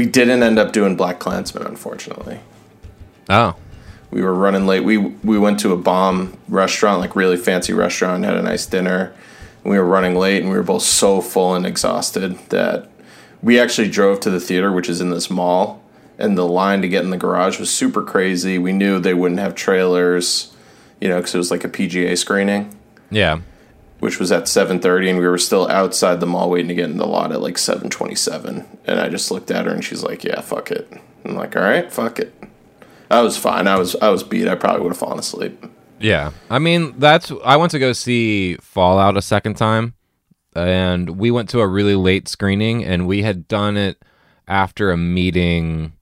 We didn't end up doing Black Klansman, unfortunately. Oh, We were running late. We we went to a bomb restaurant, like really fancy restaurant, had a nice dinner. We were running late, and we were both so full and exhausted that we actually drove to the theater, which is in this mall, and the line to get in the garage was super crazy. We knew they wouldn't have trailers, you know, because it was like a PGA screening. yeah. Which was at 7.30 and we were still outside the mall waiting to get in the lot at like 7.27 and i just looked at her and she's like yeah fuck it. I'm like all right fuck it. I was fine. I was i was beat. I probably would have fallen asleep. Yeah. I mean, that's I went to go see Fallout a second time and we went to a really late screening and we had done it after a meeting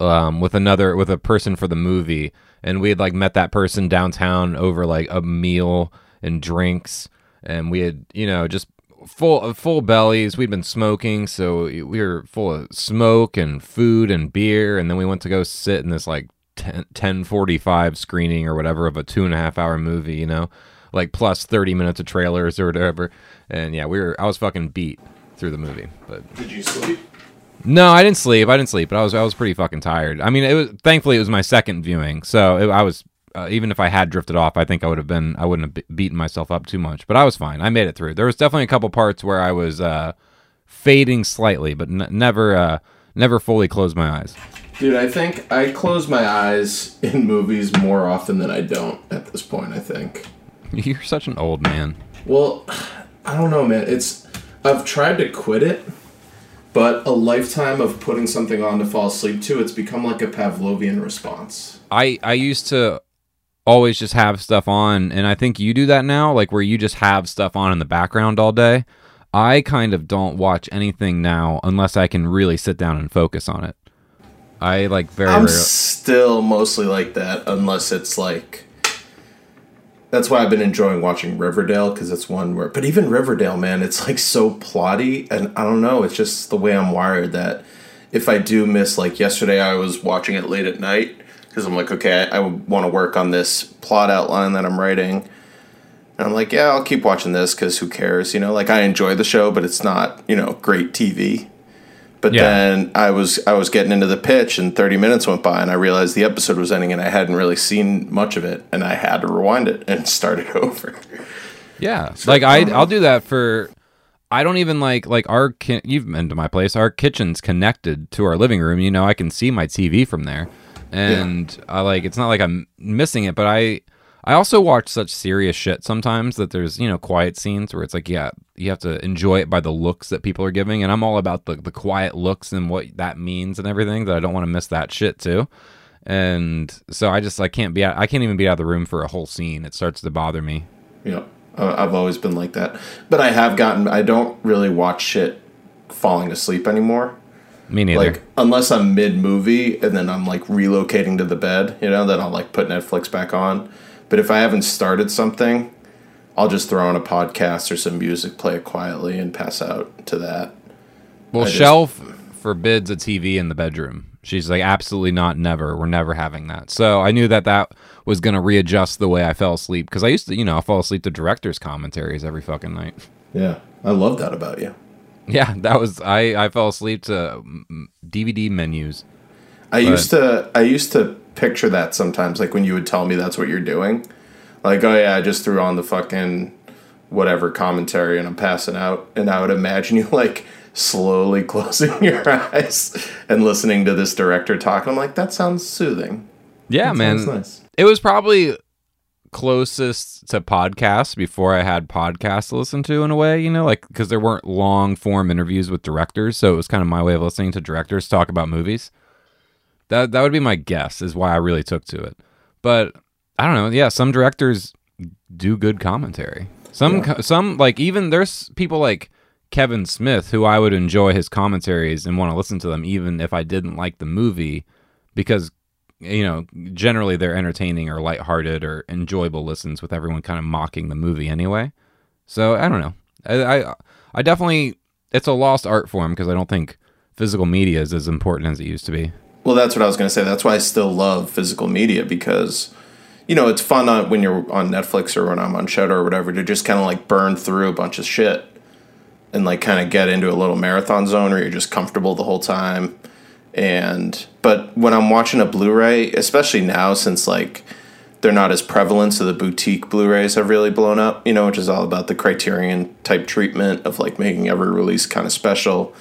um with another with a person for the movie. And we had like met that person downtown over like a meal and drinks and we had, you know, just full full bellies. We'd been smoking, so we were full of smoke and food and beer and then we went to go sit in this like 10, 1045 screening or whatever of a two and a half hour movie, you know, like plus 30 minutes of trailers or whatever. And yeah, we were, I was fucking beat through the movie, but did you sleep no, I didn't sleep. I didn't sleep, but I was, I was pretty fucking tired. I mean, it was, thankfully it was my second viewing. So it, I was, uh, even if I had drifted off, I think I would have been, I wouldn't have beaten myself up too much, but I was fine. I made it through. There was definitely a couple parts where I was, uh, fading slightly, but n- never, uh, never fully closed my eyes. dude i think i close my eyes in movies more often than i don't at this point i think You're such an old man. well i don't know man it's i've tried to quit it but a lifetime of putting something on to fall asleep to it's become like a pavlovian response I I used to always just have stuff on and I think you do that now like where you just have stuff on in the background all day. I kind of don't watch anything now unless I can really sit down and focus on it. I like very I'm rare- still mostly like that, unless it's like. That's why I've been enjoying watching Riverdale because it's one where. But even Riverdale, man, it's like so plotty, and I don't know. It's just the way I'm wired that if I do miss, like yesterday, I was watching it late at night because I'm like, okay, I, I want to work on this plot outline that I'm writing. And I'm like, yeah, I'll keep watching this because who cares? You know, like I enjoy the show, but it's not, you know, great TV. But Yeah. then I was I was getting into the pitch, and 30 minutes went by, and I realized the episode was ending, and I hadn't really seen much of it, and I had to rewind it and start it over. Yeah, like I um, I'll do that for. I don't even like like our ki- you've been to my place. Our kitchen's connected to our living room. You know, I can see my TV from there, and I like it's not like I'm missing it. But I I also watch such serious shit sometimes that there's you know quiet scenes where it's like yeah you have to enjoy it by the looks that people are giving, and I'm all about the the quiet looks and what that means and everything. That I don't want to miss that shit too. And so I just I can't be out, I can't even be out of the room for a whole scene. It starts to bother me. Know, uh, I've always been like that, but I have gotten. I don't really watch shit falling asleep anymore. Me neither. Like unless I'm mid movie and then I'm like relocating to the bed, you know, then I'll like put Netflix back on. But if I haven't started something, I'll just throw on a podcast or some music, play it quietly, and pass out to that. Well, I just- Shell forbids a TV in the bedroom. She's like, absolutely not, never. We're never having that. So I knew that that was going to readjust the way I fell asleep because I used to, you know, I fall asleep to director's commentaries every fucking night. Yeah, I love that about you. Yeah, that was I. I fell asleep to mm, DVD menus. I used to I used to picture that sometimes, like when you would tell me that's what you're doing. Like, oh yeah, I just threw on the fucking whatever commentary and I'm passing out. And I would imagine you like slowly closing your eyes and listening to this director talk. And I'm like, that sounds soothing. Yeah, That man. nice. It was probably closest to podcasts before I had podcasts to listen to in a way, you know, like because there weren't long form interviews with directors, so it was kind of my way of listening to directors talk about movies. That that would be my guess is why I really took to it. But I don't know. Yeah, some directors do good commentary. Some co- some like even there's people like Kevin Smith who I would enjoy his commentaries and want to listen to them even if I didn't like the movie because you know, generally they're entertaining or lighthearted or enjoyable listens with everyone kind of mocking the movie anyway. So I don't know. I I, I definitely it's a lost art form because I don't think physical media is as important as it used to be. Well, that's what I was going to say. That's why I still love physical media because, you know, it's fun on, when you're on Netflix or when I'm on Shudder or whatever to just kind of like burn through a bunch of shit. and like kind of get into a little marathon zone where you're just comfortable the whole time. And but when I'm watching a Blu-ray, especially now since like they're not as prevalent, so the boutique Blu-rays have really blown up, you know, which is all about the Criterion type treatment of like making every release kind of special.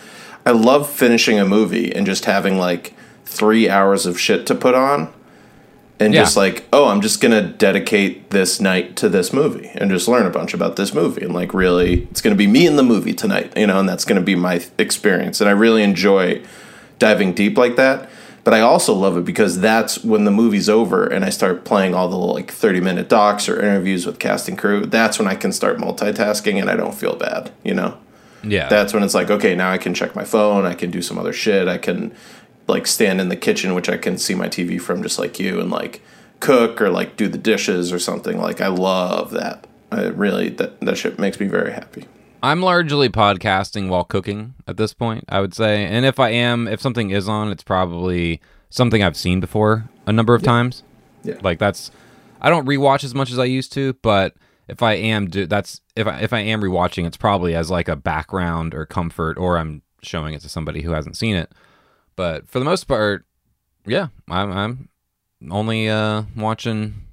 I love finishing a movie and just having like three hours of shit to put on and Yeah. just like, oh, I'm just gonna dedicate this night to this movie and just learn a bunch about this movie and like really, it's gonna be me in the movie tonight, you know, and that's gonna be my experience. And I really enjoy diving deep like that. But I also love it because that's when the movie's over and I start playing all the like 30 minute docs or interviews with cast and crew. That's when I can start multitasking and I don't feel bad, you know? Yeah. that's when it's like okay now i can check my phone i can do some other shit i can like stand in the kitchen which i can see my tv from just like you and like cook or like do the dishes or something like i love that i really that, that shit makes me very happy I'm largely podcasting while cooking at this point, I would say. And if I am, if something is on, it's probably something I've seen before a number of times. Yeah. Like that's I don't rewatch as much as I used to, but if I am do that's if I if I am rewatching, it's probably as like a background or comfort or I'm showing it to somebody who hasn't seen it. But for the most part, yeah, I'm I'm only uh watching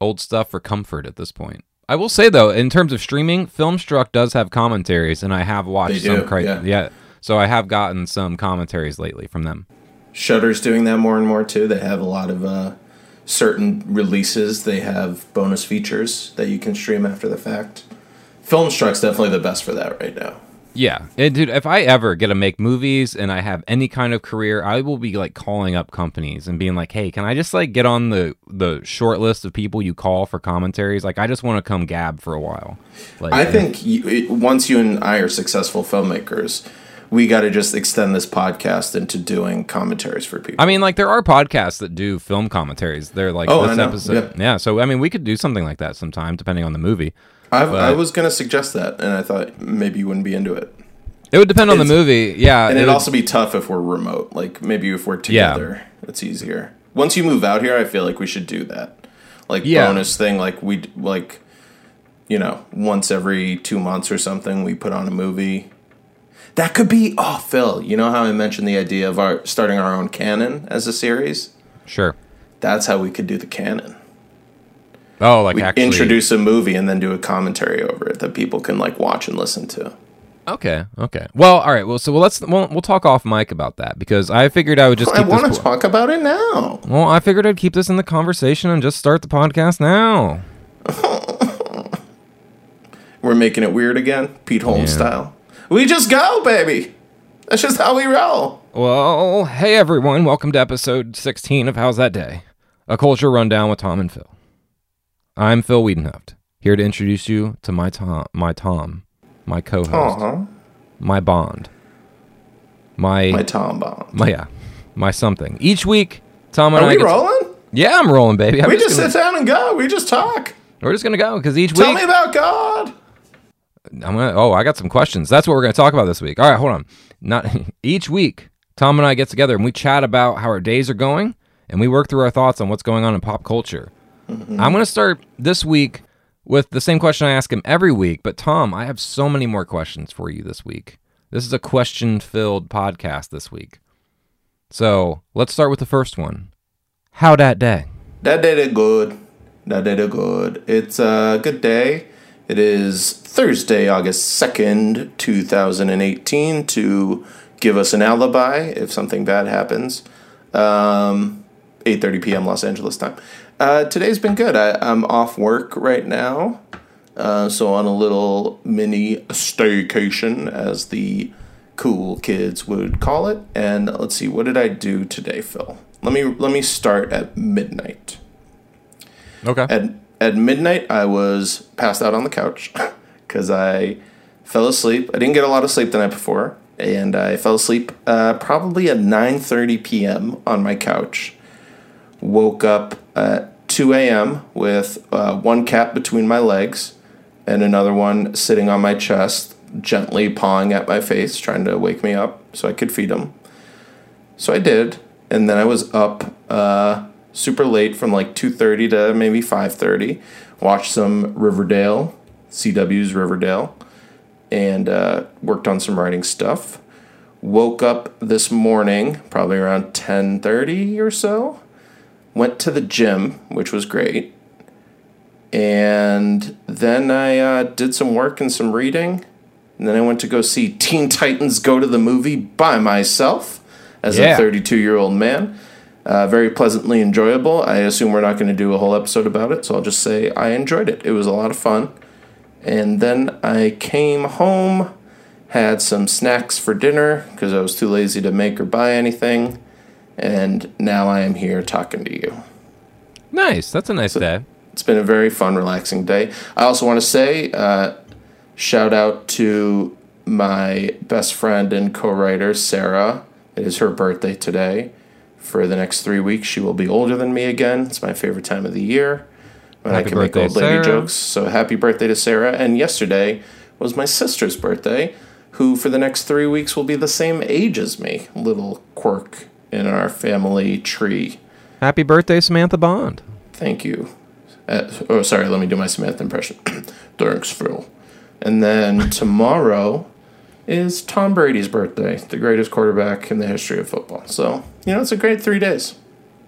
old stuff for comfort at this point. I will say though, in terms of streaming, Filmstruck does have commentaries, and I have watched do, some. Cri- yeah. so I have gotten some commentaries lately from them. Shudder's doing that more and more too they have a lot of uh certain releases they have bonus features that you can stream after the fact filmstruck's definitely the best for that right now Yeah, and dude, if I ever get to make movies and I have any kind of career, I will be like calling up companies and being like, "Hey, can I just like get on the the short list of people you call for commentaries? Like, I just want to come gab for a while." Like, I think you, once you and I are successful filmmakers, we got to just extend this podcast into doing commentaries for people. I mean, like there are podcasts that do film commentaries. They're like Oh, this episode, yeah. So I mean, we could do something like that sometime, depending on the movie. I, I was going to suggest that, and I thought maybe you wouldn't be into it. It would depend on the movie, yeah. And it it'd would- also be tough if we're remote. Like maybe if we're Yeah. together, it's easier. Once you move out here, I feel like we should do that. Like Yeah. bonus thing, like we like, you know, once every two months or something, we put on a movie. That could be. Oh, Phil, you know how I mentioned the idea of our starting our own canon as a series? sure. That's how we could do the canon. Oh, like We actually introduce a movie and then do a commentary over it that people can like watch and listen to. Okay, okay. Well, all right. Well, so well, let's we'll, we'll talk off mic about that because I figured I would just I want to talk about it now. well, I figured I'd keep this in the conversation and just start the podcast now. We're making it weird again, Pete Holmes Yeah. style. We just go, baby. That's just how we roll. Well, hey everyone, welcome to episode 16 of How's That Day? A culture rundown with Tom and Phil. I'm Phil Wiedenheft, here to introduce you to my Tom, my Tom, my co-host, Aw, my Bond, my my Tom Bond. my yeah, my something. Each week, Tom and Are I we get- rolling? Yeah, I'm rolling, baby. I'm We just gonna- sit down and go. We just talk. we're just gonna go because each Tell week Tell me about God. I'm gonna. Oh, I got some questions. That's what we're gonna talk about this week. All right, hold on. Not each week, Tom and I get together and we chat about how our days are going, and we work through our thoughts on what's going on in pop culture. I'm gonna start this week with the same question I ask him every week. But Tom, I have so many more questions for you this week. This is a question-filled podcast this week. So let's start with the first one. How that day? That did it good. That did it good. It's a good day. It is Thursday, August 2nd, 2018, to give us an alibi if something bad happens. Um, 8.30 p.m. Los Angeles time. Uh, today's been good. I, I'm off work right now. Uh, so on a little mini staycation, as the cool kids would call it. And let's see, what did I do today, Phil? Let me let me start at midnight. Okay. At at midnight, I was passed out on the couch because I fell asleep. I didn't get a lot of sleep the night before, and I fell asleep uh, probably at nine thirty p.m. on my couch. Woke up at two a.m. with uh, one cat between my legs and another one sitting on my chest, gently pawing at my face, trying to wake me up so I could feed him. So I did, and then I was up uh, super late from like two thirty to maybe five thirty. Watched some Riverdale, CW's Riverdale, and uh, worked on some writing stuff. Woke up this morning, probably around ten thirty or so. Went to the gym, which was great, and then I uh, did some work and some reading. And then I went to go see Teen Titans Go to the Movie by myself as Yeah. a 32 year old man. Uh, very pleasantly enjoyable. I assume we're not going to do a whole episode about it, so I'll just say I enjoyed it. It was a lot of fun. And then I came home, had some snacks for dinner because I was too lazy to make or buy anything. And now I am here talking to you. Nice. That's a nice day. It's been a very fun, relaxing day. I also want to say, uh, shout out to my best friend and co-writer Sarah. It is her birthday today. For the next three weeks, she will be older than me again. It's my favorite time of the year when Happy I can make old lady Sarah. jokes. So happy birthday to Sarah! And yesterday was my sister's birthday, who for the next three weeks will be the same age as me. Little quirk in our family tree. Happy birthday, Samantha Bond. Thank you. Uh, oh, sorry. Let me do my Samantha impression. Thanks, Phil. And then tomorrow is Tom Brady's birthday, the greatest quarterback in the history of football. So you know, it's a great three days.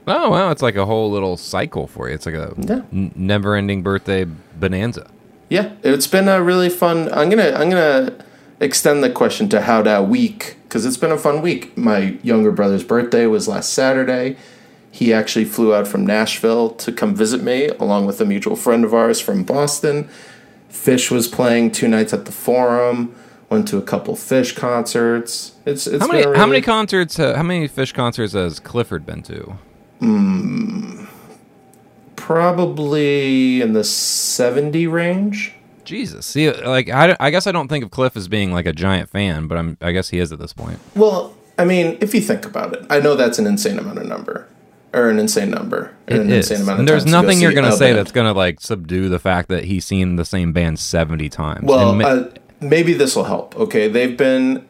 Oh wow, it's like a whole little cycle for you. It's like a Yeah. n- never-ending birthday bonanza. Yeah, it's been a really fun. I'm gonna I'm gonna extend the question to how that week because it's been a fun week. My younger brother's birthday was last Saturday. He actually flew out from Nashville to come visit me, along with a mutual friend of ours from Boston. Phish was playing two nights at the Forum. Went to a couple Phish concerts. It's it's How many really, how many concerts? Uh, how many Phish concerts has Clifford been to? probably in the seventy range. Jesus, see, like I, I guess I don't think of Cliff as being like a giant fan, but I'm I guess he is at this point. Well, I mean, if you think about it, I know that's an insane amount of number, or an insane number, and It an is. insane amount of And there's to go nothing you're gonna say band. that's gonna like subdue the fact that he's seen the same band seventy times. Well, ma- uh, maybe this will help. Okay, they've been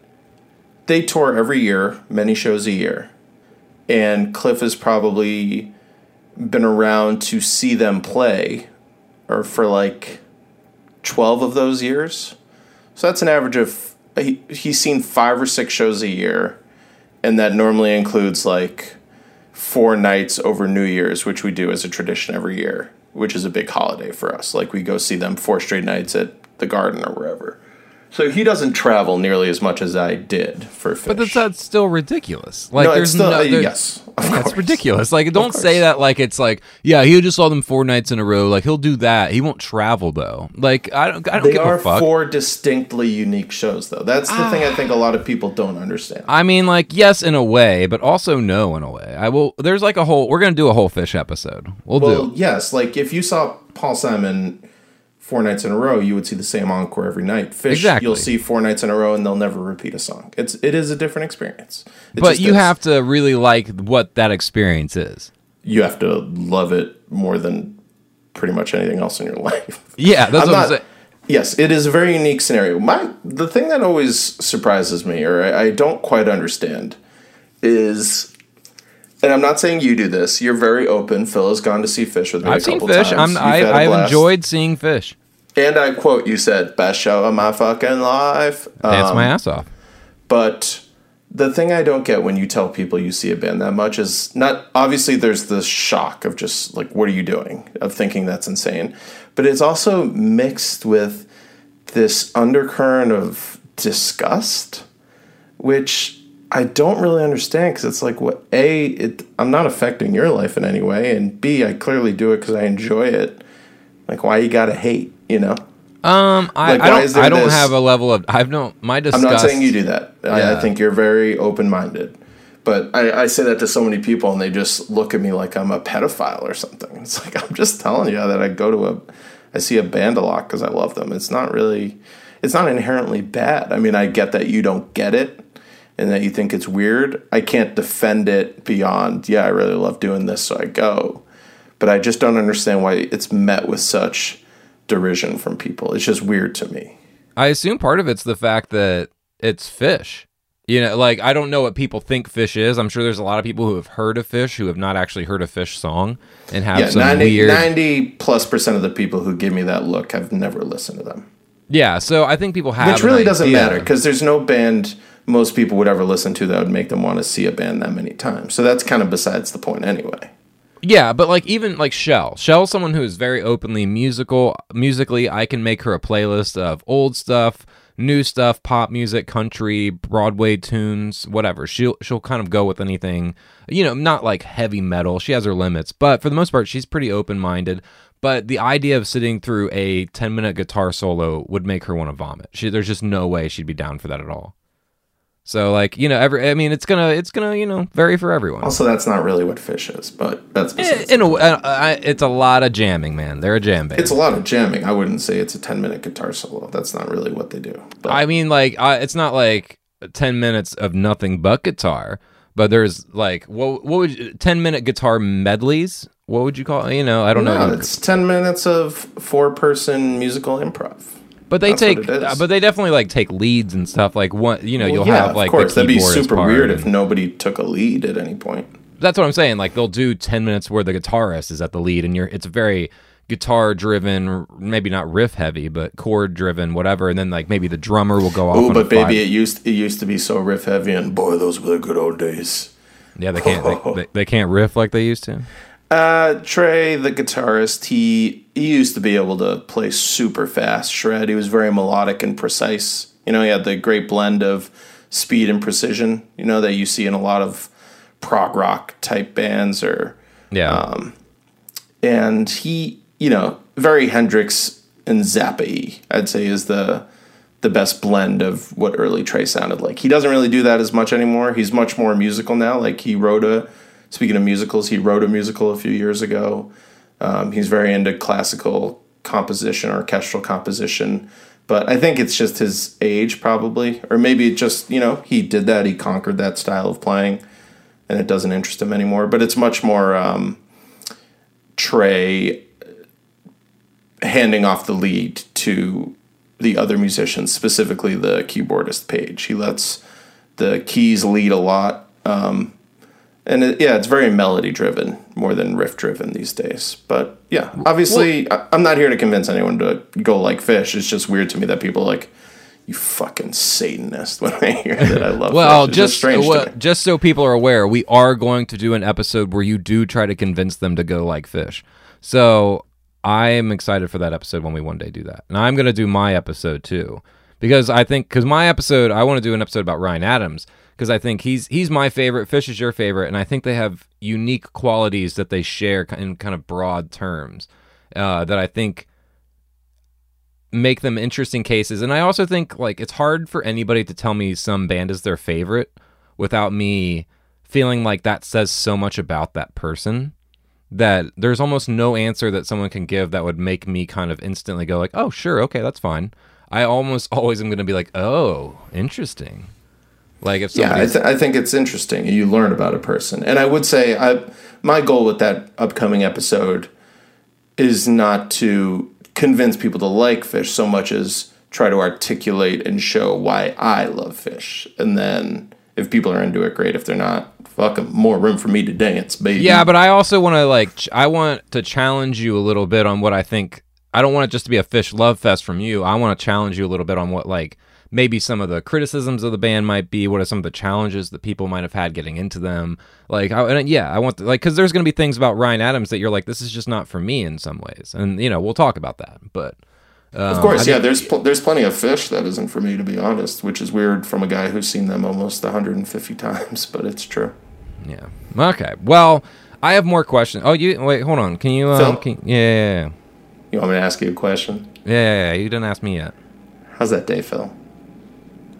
they tour every year, many shows a year, and Cliff has probably been around to see them play, or for like twelve of those years. So that's an average of he, he's seen five or six shows a year, and that normally includes like four nights over New Year's, which we do as a tradition every year, which is a big holiday for us. Like we go see them four straight nights at the Garden or wherever. So he doesn't travel nearly as much as I did for Phish. but that's, that's still ridiculous. Like no, there's it's still, no, yes, That's course. ridiculous. Like, don't say that like it's like, yeah, he just saw them four nights in a row. Like, he'll do that. He won't travel though. Like, I don't, I don't They give are a fuck. four distinctly unique shows, though. That's the thing I think a lot of people don't understand. I mean, like, yes, in a way, but also no, in a way. I will. There's like a whole. We're gonna do a whole Phish episode. We'll Well, do. yes, like if you saw Paul Simon four nights in a row, you would see the same encore every night. Phish, Exactly. you'll see four nights in a row, and they'll never repeat a song. It's it is a different experience. It But you is. have to really like what that experience is. you have to love it more than pretty much anything else in your life. Yeah, that's I'm what I'm not- saying. Yes, it is a very unique scenario. My the thing that always surprises me, or I, I don't quite understand, is, and I'm not saying you do this. You're very open. Phil has gone to see Phish with me. I've a seen couple Phish. Times. I'm. You've I, had a I've blast. enjoyed seeing Phish. And I quote, you said, "Best show of my fucking life." Dance Um, my ass off. But the thing I don't get when you tell people you see a band that much is not obviously there's this shock of just like what are you doing of thinking that's insane, but it's also mixed with this undercurrent of disgust, which I don't really understand because it's like what a it I'm not affecting your life in any way, and b I clearly do it because I enjoy it. Like why you gotta hate, you know? Um, I, like, I don't. I don't this- have a level of. I've no. My disgust. I'm not saying you do that. I, I think you're very open minded. But I, I say that to so many people, and they just look at me like I'm a pedophile or something. It's like I'm just telling you that I go to a, I see a band a lot because I love them. It's not really, it's not inherently bad. I mean, I get that you don't get it, and that you think it's weird. I can't defend it beyond. Yeah, I really love doing this, so I go. But I just don't understand why it's met with such derision from people. It's just weird to me. I assume part of it's the fact that it's Phish. You know, like I don't know what people think Phish is. I'm sure there's a lot of people who have heard of Phish who have not actually heard a Phish song and have Yeah, some 90, weird. 90 plus percent of the people who give me that look have never listened to them. Yeah, so I think people have Which really doesn't idea. matter because there's no band most people would ever listen to that would make them want to see a band that many times. So that's kind of besides the point anyway. Yeah, but like even like Shell. Shell's someone who is very openly musical. Musically, I can make her a playlist of old stuff, new stuff, pop music, country, Broadway tunes, whatever. She'll she'll kind of go with anything. You know, not like heavy metal. She has her limits, but for the most part, she's pretty open-minded. But the idea of sitting through a 10-minute guitar solo would make her want to vomit. She, there's just no way she'd be down for that at all. So like, you know, every I mean, it's to it's to, you know, vary for everyone. Also, that's not really what Phish is, but that's besides. In a, uh, uh, it's a lot of jamming, man. They're a jam band. it's a lot of jamming. I wouldn't say it's a 10 minute guitar solo. That's not really what they do. But I mean, like, uh, it's not like ten minutes of nothing but guitar, but there's like, what what would you, ten minute guitar medleys? What would you call? You know, I don't no, know. it's 10 minutes of four person musical improv. But they that's take, but they definitely like take leads and stuff. Like one, you know, Well, you'll yeah, have like of course. the That'd be super weird if nobody took a lead at any point. that's what I'm saying. Like they'll do ten minutes where the guitarist is at the lead, and you're it's very guitar driven, maybe not riff heavy, but chord driven, whatever. And then like maybe the drummer will go off. Oh, but baby, it used it used to be so riff heavy, and boy, those were the good old days. yeah, they can't they, they, they can't riff like they used to. Uh, Trey, the guitarist, he he used to be able to play super fast shred. He was very melodic and precise. You know, he had the great blend of speed and precision. You know that you see in a lot of prog rock type bands, or Yeah, Um, and he, you know, very Hendrix and Zappa. I'd say is the the best blend of what early Trey sounded like. He doesn't really do that as much anymore. He's much more musical now. Like he wrote a speaking of musicals, he wrote a musical a few years ago. Um, he's very into classical composition, orchestral composition. But I think it's just his age, probably, or maybe it just you know he did that. He conquered that style of playing, and it doesn't interest him anymore. But it's much more um, Trey handing off the lead to the other musicians, specifically the keyboardist Page. He lets the keys lead a lot. Um, and it, yeah, it's very melody driven more than riff driven these days. But yeah, obviously, I, I'm not here to convince anyone to go like Phish. It's just weird to me that people are like, you fucking Satanist when I hear that I love Well, Phish. Just well, just so people are aware, we are going to do an episode where you do try to convince them to go like Phish. So I am excited for that episode when we one day do that, and I'm going to do my episode too because I think because my episode I want to do an episode about Ryan Adams because I think he's he's my favorite. Phish is your favorite, and I think they have unique qualities that they share in kind of broad terms uh, that I think make them interesting cases. And I also think like it's hard for anybody to tell me some band is their favorite without me feeling like that says so much about that person that there's almost no answer that someone can give that would make me kind of instantly go like, "Oh, sure, okay, that's fine." I almost always am going to be like, "Oh, interesting." Like if Yeah, I, th- I think it's interesting. You learn about a person, and I would say I my goal with that upcoming episode is not to convince people to like Phish so much as try to articulate and show why I love Phish, and then if people are into it, great. If they're not, fuck them. More room for me to dance, baby. Yeah, but I also want to like ch- I want to challenge you a little bit on what I think. I don't want it just to be a Phish love fest from you. I want to challenge you a little bit on what like maybe some of the criticisms of the band might be. What are some of the challenges that people might have had getting into them? Like, I, and yeah, I want the, like because there's going to be things about Ryan Adams that you're like, this is just not for me in some ways, and you know we'll talk about that. But um, Of course, yeah. There's pl- there's plenty of Phish that isn't for me to be honest, which is weird from a guy who's seen them almost 150 times, but it's true. yeah. Okay. Well, I have more questions. Oh, you wait. Hold on. Can you? Um, Phil? can, yeah, yeah, yeah. You want me to ask you a question? Yeah, yeah, yeah. You didn't ask me yet. How's that day, Phil?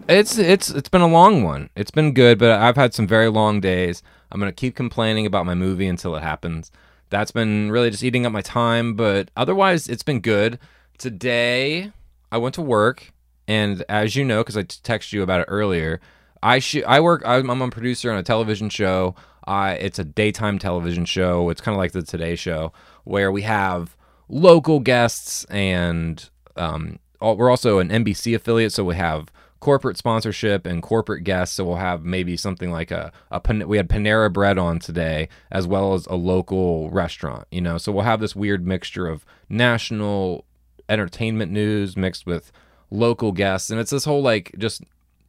It's it's it's been a long one. It's been good, but I've had some very long days. I'm gonna keep complaining about my movie until it happens. That's been really just eating up my time, but otherwise it's been good. Today I went to work, and as you know, because I texted you about it earlier, I sh- I work. I'm, I'm a producer on a television show. It's a daytime television show. It's kind of like the Today Show, where we have local guests and um, all, we're also an NBC affiliate, so we have corporate sponsorship and corporate guests. So we'll have maybe something like a, a we had Panera Bread on today, as well as a local restaurant. You know, so we'll have this weird mixture of national entertainment news mixed with local guests, and it's this whole like just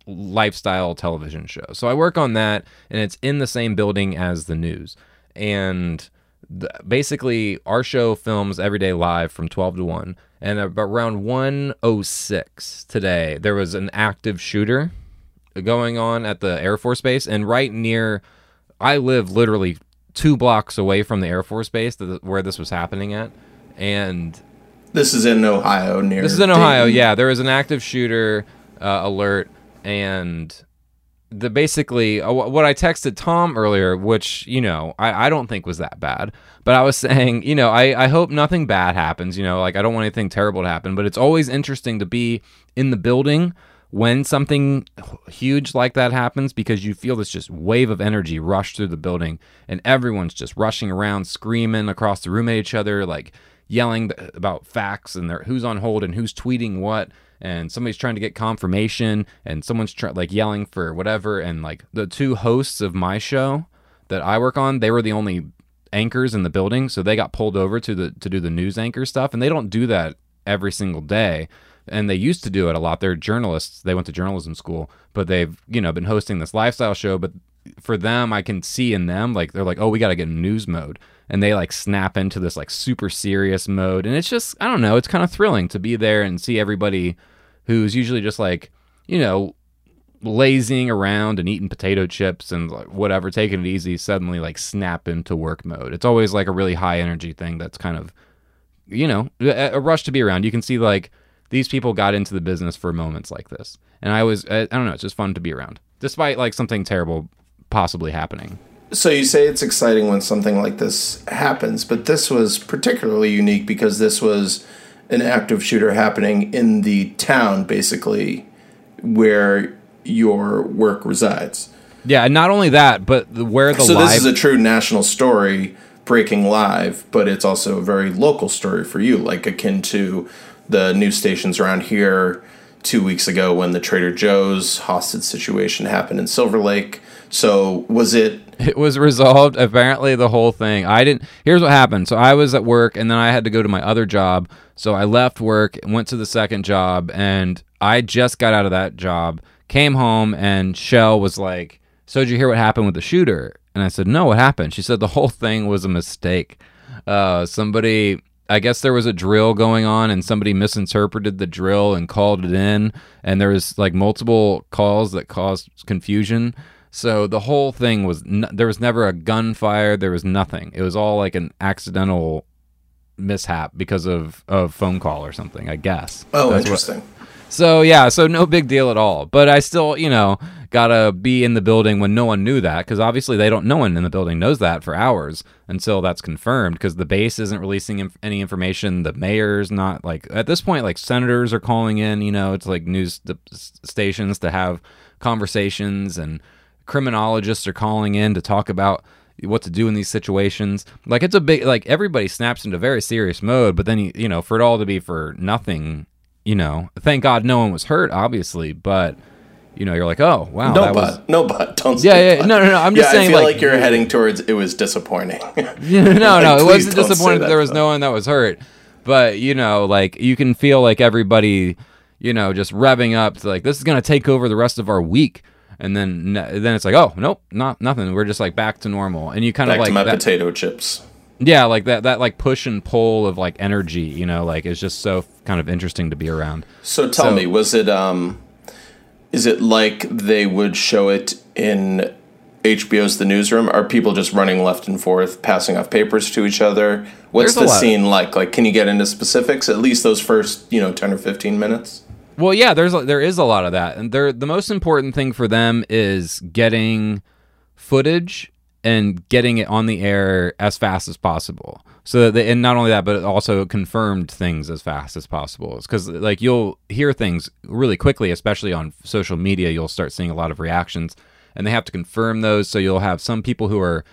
lifestyle television show. So I work on that, and it's in the same building as the news. And the, basically, our show films every day live from 12 to 1. And around 106 today, there was an active shooter going on at the Air Force Base. And right near, I live literally two blocks away from the Air Force Base where this was happening at. And this is in Ohio near. This is in Ohio, Dayton. yeah. was an active shooter uh, alert and the basically uh, what I texted Tom earlier, which you know I, I don't think was that bad, but I was saying you know I, I hope nothing bad happens. You know, like I don't want anything terrible to happen, but it's always interesting to be in the building when something huge like that happens because you feel this just wave of energy rush through the building and everyone's just rushing around screaming across the room at each other like yelling about facts and who's on hold and who's tweeting what and somebody's trying to get confirmation and someone's try- like yelling for whatever and like the two hosts of my show that I work on, they were the only anchors in the building, so they got pulled over to the to do the news anchor stuff and they don't do that every single day. And they used to do it a lot. They're journalists. They went to journalism school, but they've, you know, been hosting this lifestyle show, but for them, I can see in them like they're like, "Oh, we got to get in news mode." and they like snap into this like super serious mode and it's just i don't know it's kind of thrilling to be there and see everybody who's usually just like, you know, lazing around and eating potato chips and like whatever, taking it easy, suddenly like snap into work mode. It's always like a really high energy thing that's kind of, you know, a, rush to be around. You can see like these people got into the business for moments like this. And I was, I don't know, it's just fun to be around, despite like something terrible possibly happening. So you say it's exciting when something like this happens, but this was particularly unique because this was an active shooter happening in the town, basically, where your work resides. Yeah, and not only that, but the, where the so live... this is a true national story breaking live, but it's also a very local story for you, like akin to the news stations around here two weeks ago when the Trader Joe's hostage situation happened in Silver Lake. So was it? It was resolved. Apparently, the whole thing. I didn't. Here's what happened. So I was at work, and then I had to go to my other job. So I left work, went to the second job, and I just got out of that job. Came home, and Shell was like, "So did you hear what happened with the shooter?" And I said, "No, what happened?" She said the whole thing was a mistake. Uh, somebody I guess there was a drill going on and somebody misinterpreted the drill and called it in and there was like multiple calls that caused confusion. So the whole thing was n- there was never a gunfire, there was nothing. It was all like an accidental mishap because of of phone call or something, I guess. Oh, That's interesting. What, so yeah, so no big deal at all. But I still, you know, gotta be in the building when no one knew that because obviously they don't. No one in the building knows that for hours until that's confirmed because the base isn't releasing inf- any information. The mayor's not like at this point. Like senators are calling in. You know, it's like news stations to have conversations and criminologists are calling in to talk about what to do in these situations. Like it's a big like everybody snaps into very serious mode, but then you you know for it all to be for nothing, you know. Thank God no one was hurt, obviously, but you know you're like oh wow no but was... no but don't yeah yeah but. no no no I'm just yeah, saying I feel like, like, you're heading towards it was disappointing. no no like, no it wasn't disappointing that, there was no one that was hurt, but you know like you can feel like everybody you know just revving up to like this is gonna take over the rest of our week and then then it's like oh nope not nothing we're just like back to normal and you kind back of like to my that, potato chips yeah like that that like push and pull of like energy you know like it's just so kind of interesting to be around so tell so, me was it um is it like they would show it in HBO's The Newsroom? Are people just running left and forth, passing off papers to each other? What's the scene like? Like, can you get into specifics? At least those first, you know, ten or fifteen minutes. Well, yeah, there's there is a lot of that, and they the most important thing for them is getting footage and getting it on the air as fast as possible. So that they, and not only that, but also confirmed things as fast as possible. Because like you'll hear things really quickly, especially on social media. You'll start seeing a lot of reactions, and they have to confirm those. So you'll have some people who are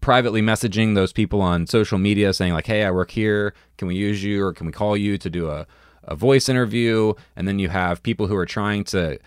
privately messaging those people on social media saying like, "Hey, I work here. Can we use you or can we call you to do a a voice interview, and then you have people who are trying to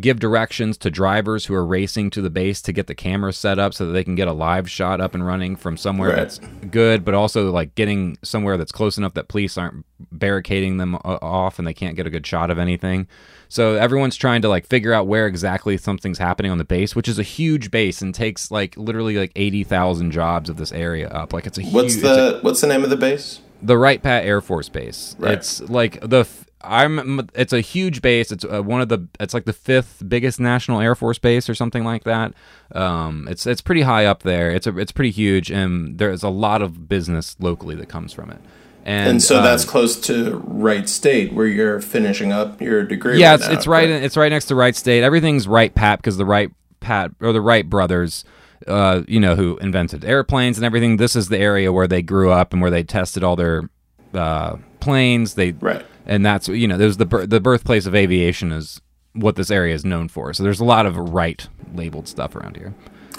give directions to drivers who are racing to the base to get the camera set up so that they can get a live shot up and running from somewhere Right. that's good, but also like getting somewhere that's close enough that police aren't barricading them uh, off and they can't get a good shot of anything. So everyone's trying to like figure out where exactly something's happening on the base, which is a huge base and takes like literally like eighty thousand jobs of this area up. Like it's a What's huge, it's a- the What's the name of the base? The Wright Pat Air Force Base. Right. It's like the I'm. it's a huge base. It's uh, one of the it's like the fifth biggest national Air Force base or something like that. Um, it's it's pretty high up there. It's a it's pretty huge, and there's a lot of business locally that comes from it. And, And, so um, that's close to Wright State, where you're finishing up your degree. yeah, right it's, now, it's right. It's right next to Wright State. Everything's Wright Pat because the Wright Pat or the Wright brothers, uh, you know, who invented airplanes and everything. This is the area where they grew up and where they tested all their uh, planes. They Right. and that's you know, there's the the birthplace of aviation is what this area is known for. So there's a lot of Wright labeled stuff around here.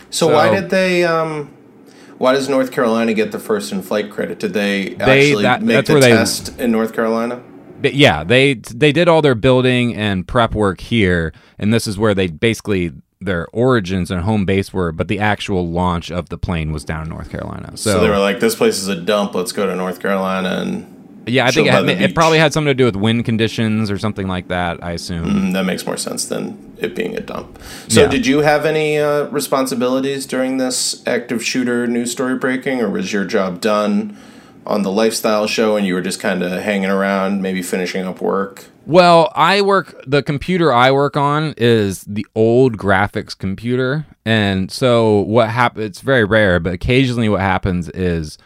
So, why did they? Um, why does North Carolina get the first in flight credit? Did they, They- actually that- make that's the where they- test in North Carolina? But yeah, they they did all their building and prep work here, and this is where they basically their origins and home base were. But the actual launch of the plane was down in North Carolina. So, So, they were like, "This place is a dump. Let's go to North Carolina." And yeah, I think it, had, it probably had something to do with wind conditions or something like that. I assume. mm, that makes more sense than it being a dump. So, Yeah. did you have any uh, responsibilities during this active shooter news story breaking, or was your job done on the lifestyle show and you were just kind of hanging around, maybe finishing up work? Well, I work the computer I work on is the old graphics computer. And so what happens it's very rare, but occasionally what happens is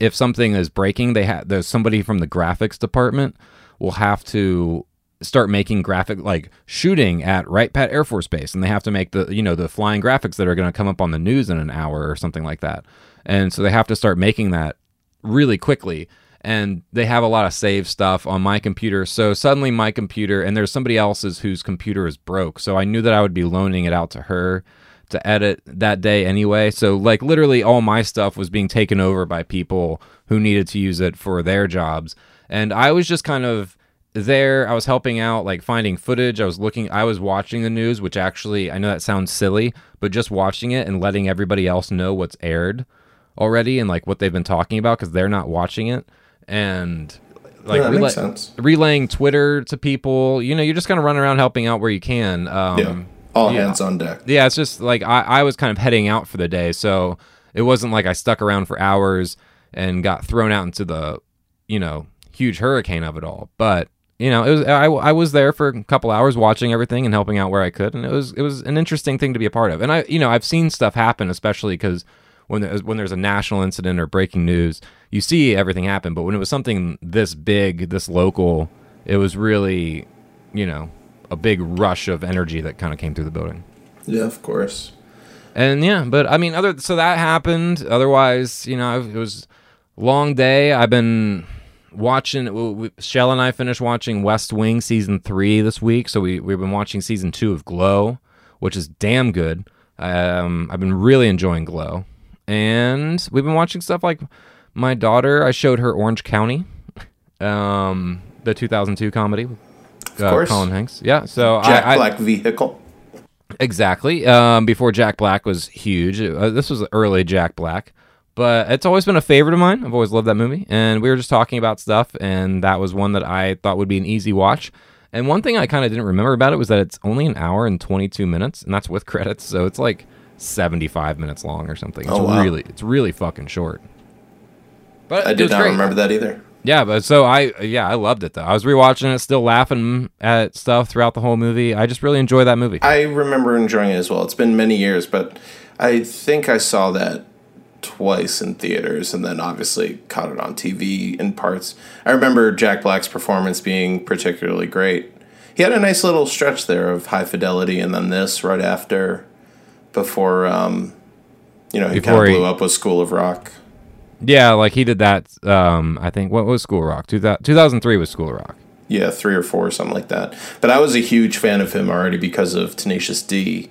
if something is breaking, they have there's somebody from the graphics department will have to start making graphic like shooting at Wright Pat Air Force Base and they have to make the you know the flying graphics that are going to come up on the news in an hour or something like that. And so they have to start making that really quickly and they have a lot of save stuff on my computer. So suddenly my computer and there's somebody else's whose computer is broke. So i knew that i would be loaning it out to her to edit that day anyway. So like literally all my stuff was being taken over by people who needed to use it for their jobs. And i was just kind of there. I was helping out like finding footage. I was looking i was watching the news which actually i know that sounds silly but just watching it and letting everybody else know what's aired already and like what they've been talking about because they're not watching it and like Yeah, that relay- makes sense. relaying twitter to people you know you're just kind of running around helping out where you can um Yeah. All yeah. hands on deck. yeah, it's just like I, I was kind of heading out for the day, so it wasn't like I stuck around for hours and got thrown out into the, you know, huge hurricane of it all. But you know, it was I, I was there for a couple hours watching everything and helping out where I could, and it was it was an interesting thing to be a part of. And I, you know, I've seen stuff happen, especially because when there's when there's a national incident or breaking news, you see everything happen. But when it was something this big, this local, it was really, you know, a big rush of energy that kind of came through the building. Yeah, of course. And yeah, but I mean, other so that happened. Otherwise, you know, it was a long day. I've been watching. Shell and I finished watching West Wing season three this week, so we we've been watching season two of Glow, which is damn good. Um, I've been really enjoying Glow, and we've been watching stuff like my daughter. I showed her Orange County, um, the 2002 comedy with uh, course. Colin Hanks. Yeah, so Jack I, I, Black vehicle. Exactly. Um, before Jack Black was huge. Uh, this was early Jack Black, but it's always been a favorite of mine. I've always loved that movie, and we were just talking about stuff, and that was one that I thought would be an easy watch. And one thing I kind of didn't remember about it was that it's only an hour and 22 minutes, and that's with credits, so it's like 75 minutes long or something. It's Oh, wow. really, it's really fucking short. But I it did not great. remember that either. Yeah, but so I yeah I loved it though. I was rewatching it, still laughing at stuff throughout the whole movie. I just really enjoy that movie. I remember enjoying it as well. It's been many years, but I think I saw that twice in theaters and then obviously caught it on TV in parts. I remember Jack Black's performance being particularly great. He had a nice little stretch there of high fidelity and then this right after before um you know, he kind of he- blew up with School of Rock. Yeah, like he did that. Um, I think what was School Rock? Two thousand and three was School Rock. Yeah, three or four, something like that. But I was a huge fan of him already because of Tenacious D,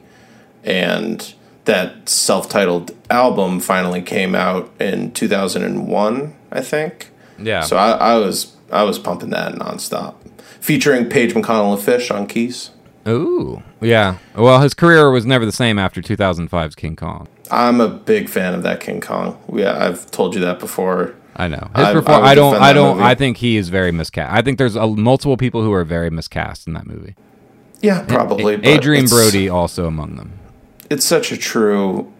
and that self-titled album finally came out in 2001, I think. Yeah. So I, I was I was pumping that nonstop, featuring Page McConnell of Phish on keys. Ooh, yeah. Well, his career was never the same after 2005's King Kong. I'm a big fan of that King Kong. Yeah, I've told you that before. I know. His I- perfor- I I, don't. I don't. movie. I think he is very miscast. I think there's a, multiple people who are very miscast in that movie. Yeah, probably. A- but Adrien Brody also among them. It's such a true,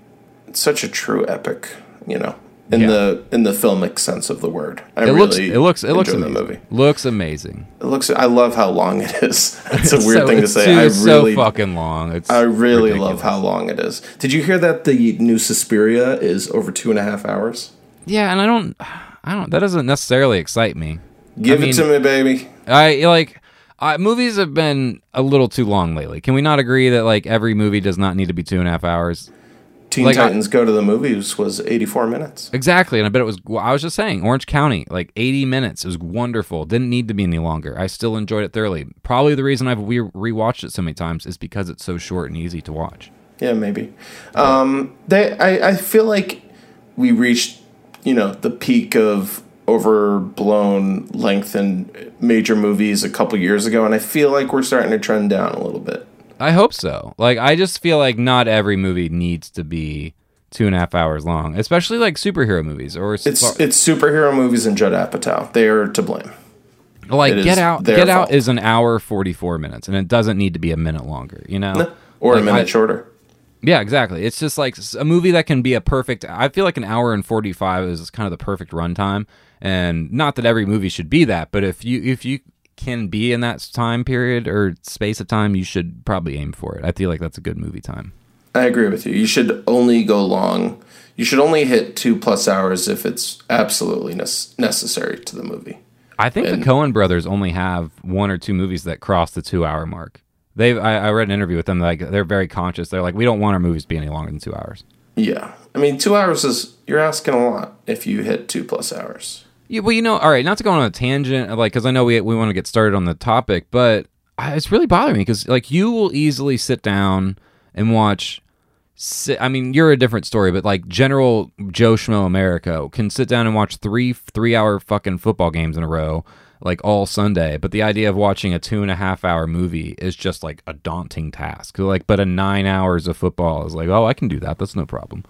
it's such a true epic. You know, in Yeah. the in the filmic sense of the word. I It really looks. It looks. It looks enjoy the amazing. movie. Looks amazing. It looks. I love how long it is. It's a weird So- thing to say. too- I really, so fucking long. It's. I really ridiculous. love how long it is. Did you hear that the new Suspiria is over two and a half hours? Yeah, and I don't. I don't. That doesn't necessarily excite me. Give mean- it to me, baby. I like. I, movies have been a little too long lately. Can we not agree that like every movie does not need to be two and a half hours? Teen Like, Titans Go to the Movies was 84 minutes. Exactly, and I bet it was. well, I was just saying, Orange County, like 80 minutes. It was wonderful. Didn't need to be any longer. I still enjoyed it thoroughly. Probably the reason I've re- rewatched it so many times is because it's so short and easy to watch. Yeah, maybe. Um, they, I, I feel like we reached, you know, the peak of overblown length in major movies a couple years ago, and I feel like we're starting to trend down a little bit. I hope so. Like, I just feel like not every movie needs to be two and a half hours long, especially like superhero movies or It's it's superhero movies and Judd Apatow. They are to blame. like it Get Out. Get Out is an hour 44 minutes, and it doesn't need to be a minute longer. You know, Or a minute I- shorter. Yeah, exactly. It's just like a movie that can be a perfect. I feel like an hour and forty five is kind of the perfect runtime, and not that every movie should be that, but if you if you can be in that time period or space of time, you should probably aim for it. I feel like that's a good movie time. I agree with you. You should only go long. You should only hit two plus hours if it's absolutely nes- necessary to the movie. I think And- the Coen brothers only have one or two movies that cross the two hour mark. They, I, I read an interview with them. Like they're very conscious. They're like, we don't want our movies to be any longer than two hours. Yeah. I mean, two hours is, you're asking a lot if you hit two plus hours. Yeah, well, you know, all right, not to go on a tangent, like, because I know we we want to get started on the topic, but I, it's really bothering me because, like, you will easily sit down and watch. si- I mean, you're a different story, but like General Joe Schmo America can sit down and watch three three hour fucking football games in a row, like all Sunday. But the idea of watching a two and a half hour movie is just like a daunting task. Like, but a nine hours of football is like, oh, I can do that. That's no problem.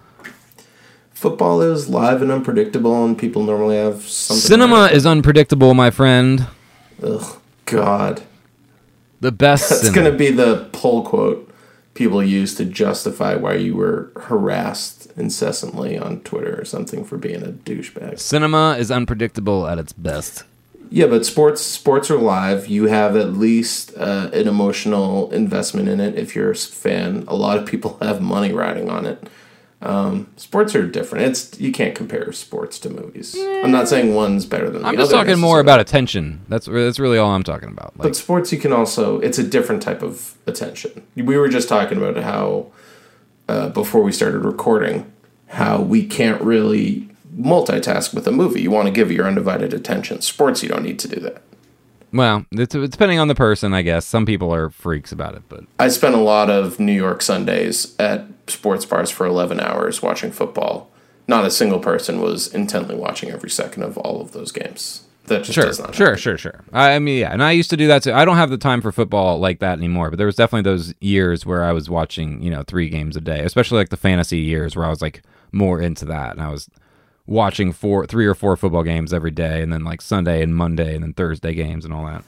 Football is live and unpredictable, and people normally have something. Cinema is unpredictable, my friend. Ugh, God. The best. That's going to be the pull quote people use to justify why you were harassed incessantly on Twitter or something for being a douchebag. Cinema is unpredictable at its best. Yeah, but sports sports are live. You have at least uh, an emotional investment in it if you're a fan. A lot of people have money riding on it. Um, sports are different. It's you can't compare sports to movies. I'm not saying one's better than the other. I'm just talking more about attention. That's that's really all I'm talking about. Like, But sports, you can also, it's a different type of attention. We were just talking about how, uh, before we started recording, how we can't really multitask with a movie. You want to give your undivided attention. Sports, you don't need to do that. well, it's, it's depending on the person, I guess. Some people are freaks about it, but I spent a lot of New York Sundays at sports bars for 11 hours watching football. Not a single person was intently watching every second of all of those games. That just sure, does not sure, happen. sure, sure. I, I mean, yeah, and I used to do that too. I don't have the time for football like that anymore, but there was definitely those years where I was watching, you know, three games a day, especially like the fantasy years where I was like more into that, and I was watching four, three or four football games every day, and then like Sunday and Monday, and then Thursday games and all that.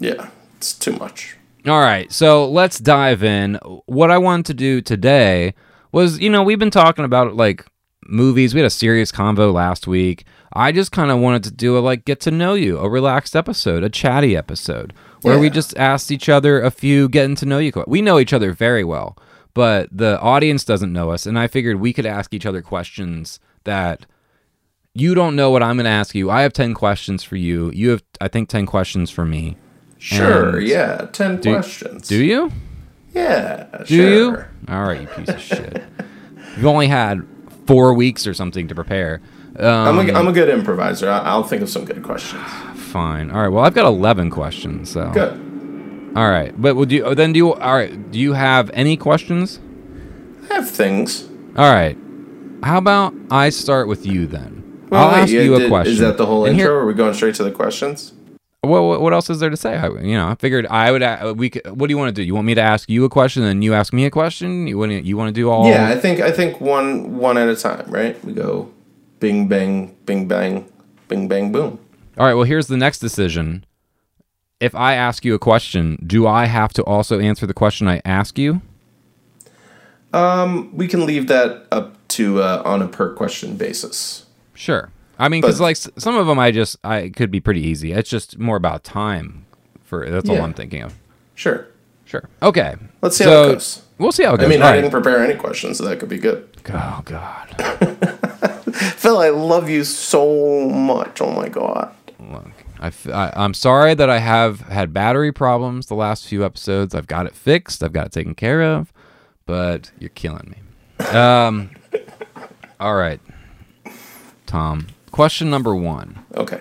Yeah, it's too much. All right, so let's dive in. What I wanted to do today was, you know, we've been talking about like movies. We had a serious convo last week. I just kind of wanted to do a like get to know you, a relaxed episode, a chatty episode where we just asked each other a few getting to know you. We know each other very well, but the audience doesn't know us, and I figured we could ask each other questions that you don't know what I'm going to ask you. I have 10 questions for you. You have I think 10 questions for me. Sure, And- yeah. 10 Do- questions. Do you? Yeah, Do sure. you? All right, you piece of shit. You've only had four weeks or something to prepare. Um, I'm a, I'm a good improviser. I- I'll think of some good questions. fine. All right. Well, I've got eleven questions. So Good. All right. But would you oh, then do? You, all right. Do you have any questions? I have things. All right. How about I start with you then? Well, I'll wait, ask you a did- question. Is that the whole And intro? here- or are we going straight to the questions? What what else is there to say? I, you know, I figured I would. a- We could, what do you want to do? You want me to ask you a question, and you ask me a question? You want to, you want to do all? Yeah, I think I think one one at a time, right? We go bing bang, bing bang, bing bang boom. All right. Well, here's the next decision. If I ask you a question, do I have to also answer the question I ask you? Um, We can leave that up to uh, on a per question basis. Sure. I mean, because like some of them, I just I could be pretty easy. It's just more about time. For that's all I'm thinking of. Sure. Sure. Okay. Let's see So, how it goes. We'll see how it goes. I mean, All I right. didn't prepare any questions, so that could be good. Oh God. Phil, I love you so much. Oh my god. Look, I, f- I, am sorry that I have had battery problems the last few episodes. I've got it fixed. I've got it taken care of, but you're killing me. Um, all right, Tom. Question number one. Okay.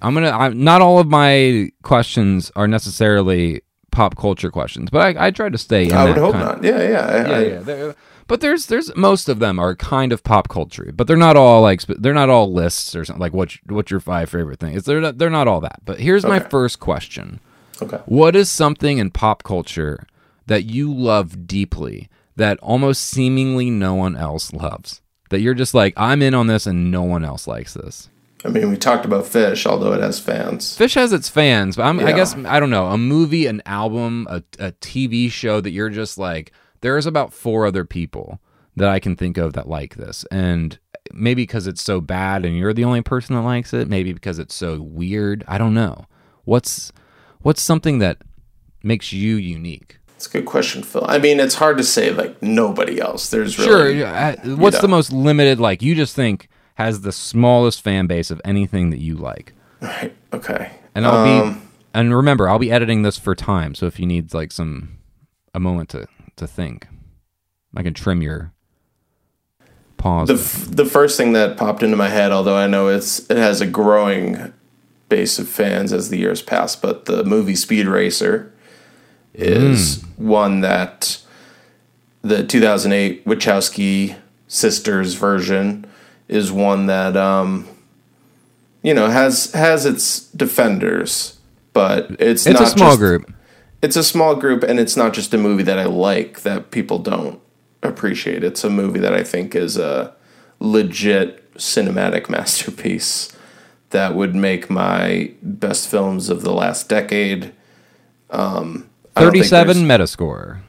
I'm gonna. I'm, not all of my questions are necessarily pop culture questions, but I, I try to stay. In I would hope not. Yeah, yeah. I, Yeah, I- yeah. they're- But there's there's most of them are kind of pop culture, but they're not all like they're not all lists or something like what what's your five favorite things. They're not, they're not all that. But here's my first question: Okay. What is something in pop culture that you love deeply that almost seemingly no one else loves? That you're just like I'm in on this and no one else likes this. I mean, we talked about Phish, although it has fans. Phish has its fans, but I'm, I guess I don't know a movie, an album, a, a TV show that you're just like. There's about four other people that I can think of that like this, and maybe because it's so bad and you're the only person that likes it. Maybe because it's so weird. I don't know. What's what's something that makes you unique? It's a good question, Phil. I mean, it's hard to say like nobody else. There's Sure. really yeah, uh, What's know. the most limited? Like you just think has the smallest fan base of anything that you like. right. Okay. And I'll be Um, and remember, I'll be editing this for time. So if you need like some a moment to to think, I can trim your pause. the f- the first thing that popped into my head, although I know it's it has a growing base of fans as the years pass, but the movie Speed Racer is Hmm. one that the 2008 Wachowski sisters version is one that um you know has has its defenders, but it's it's a small just- group. it's a small group and it's not just a movie that I like that people don't appreciate. It's a movie that I think is a legit cinematic masterpiece that would make my best films of the last decade. Um, I don't think Thirty-seven Metascore.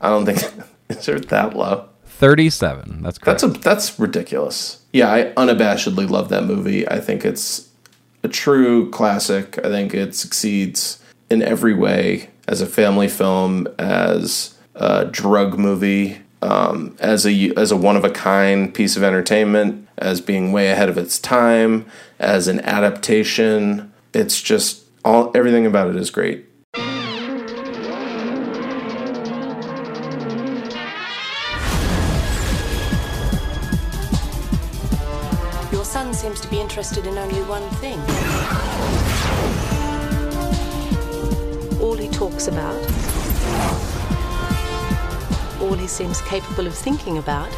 I don't think is that low. Thirty-seven. That's correct. That's a that's ridiculous. Yeah, I unabashedly love that movie. I think it's a true classic. I think it succeeds in every way as a family film, as a drug movie, um, as a as a one of a kind piece of entertainment, as being way ahead of its time, as an adaptation. It's just all everything about it is great. To be interested in only one thing. All he talks about, all he seems capable of thinking about,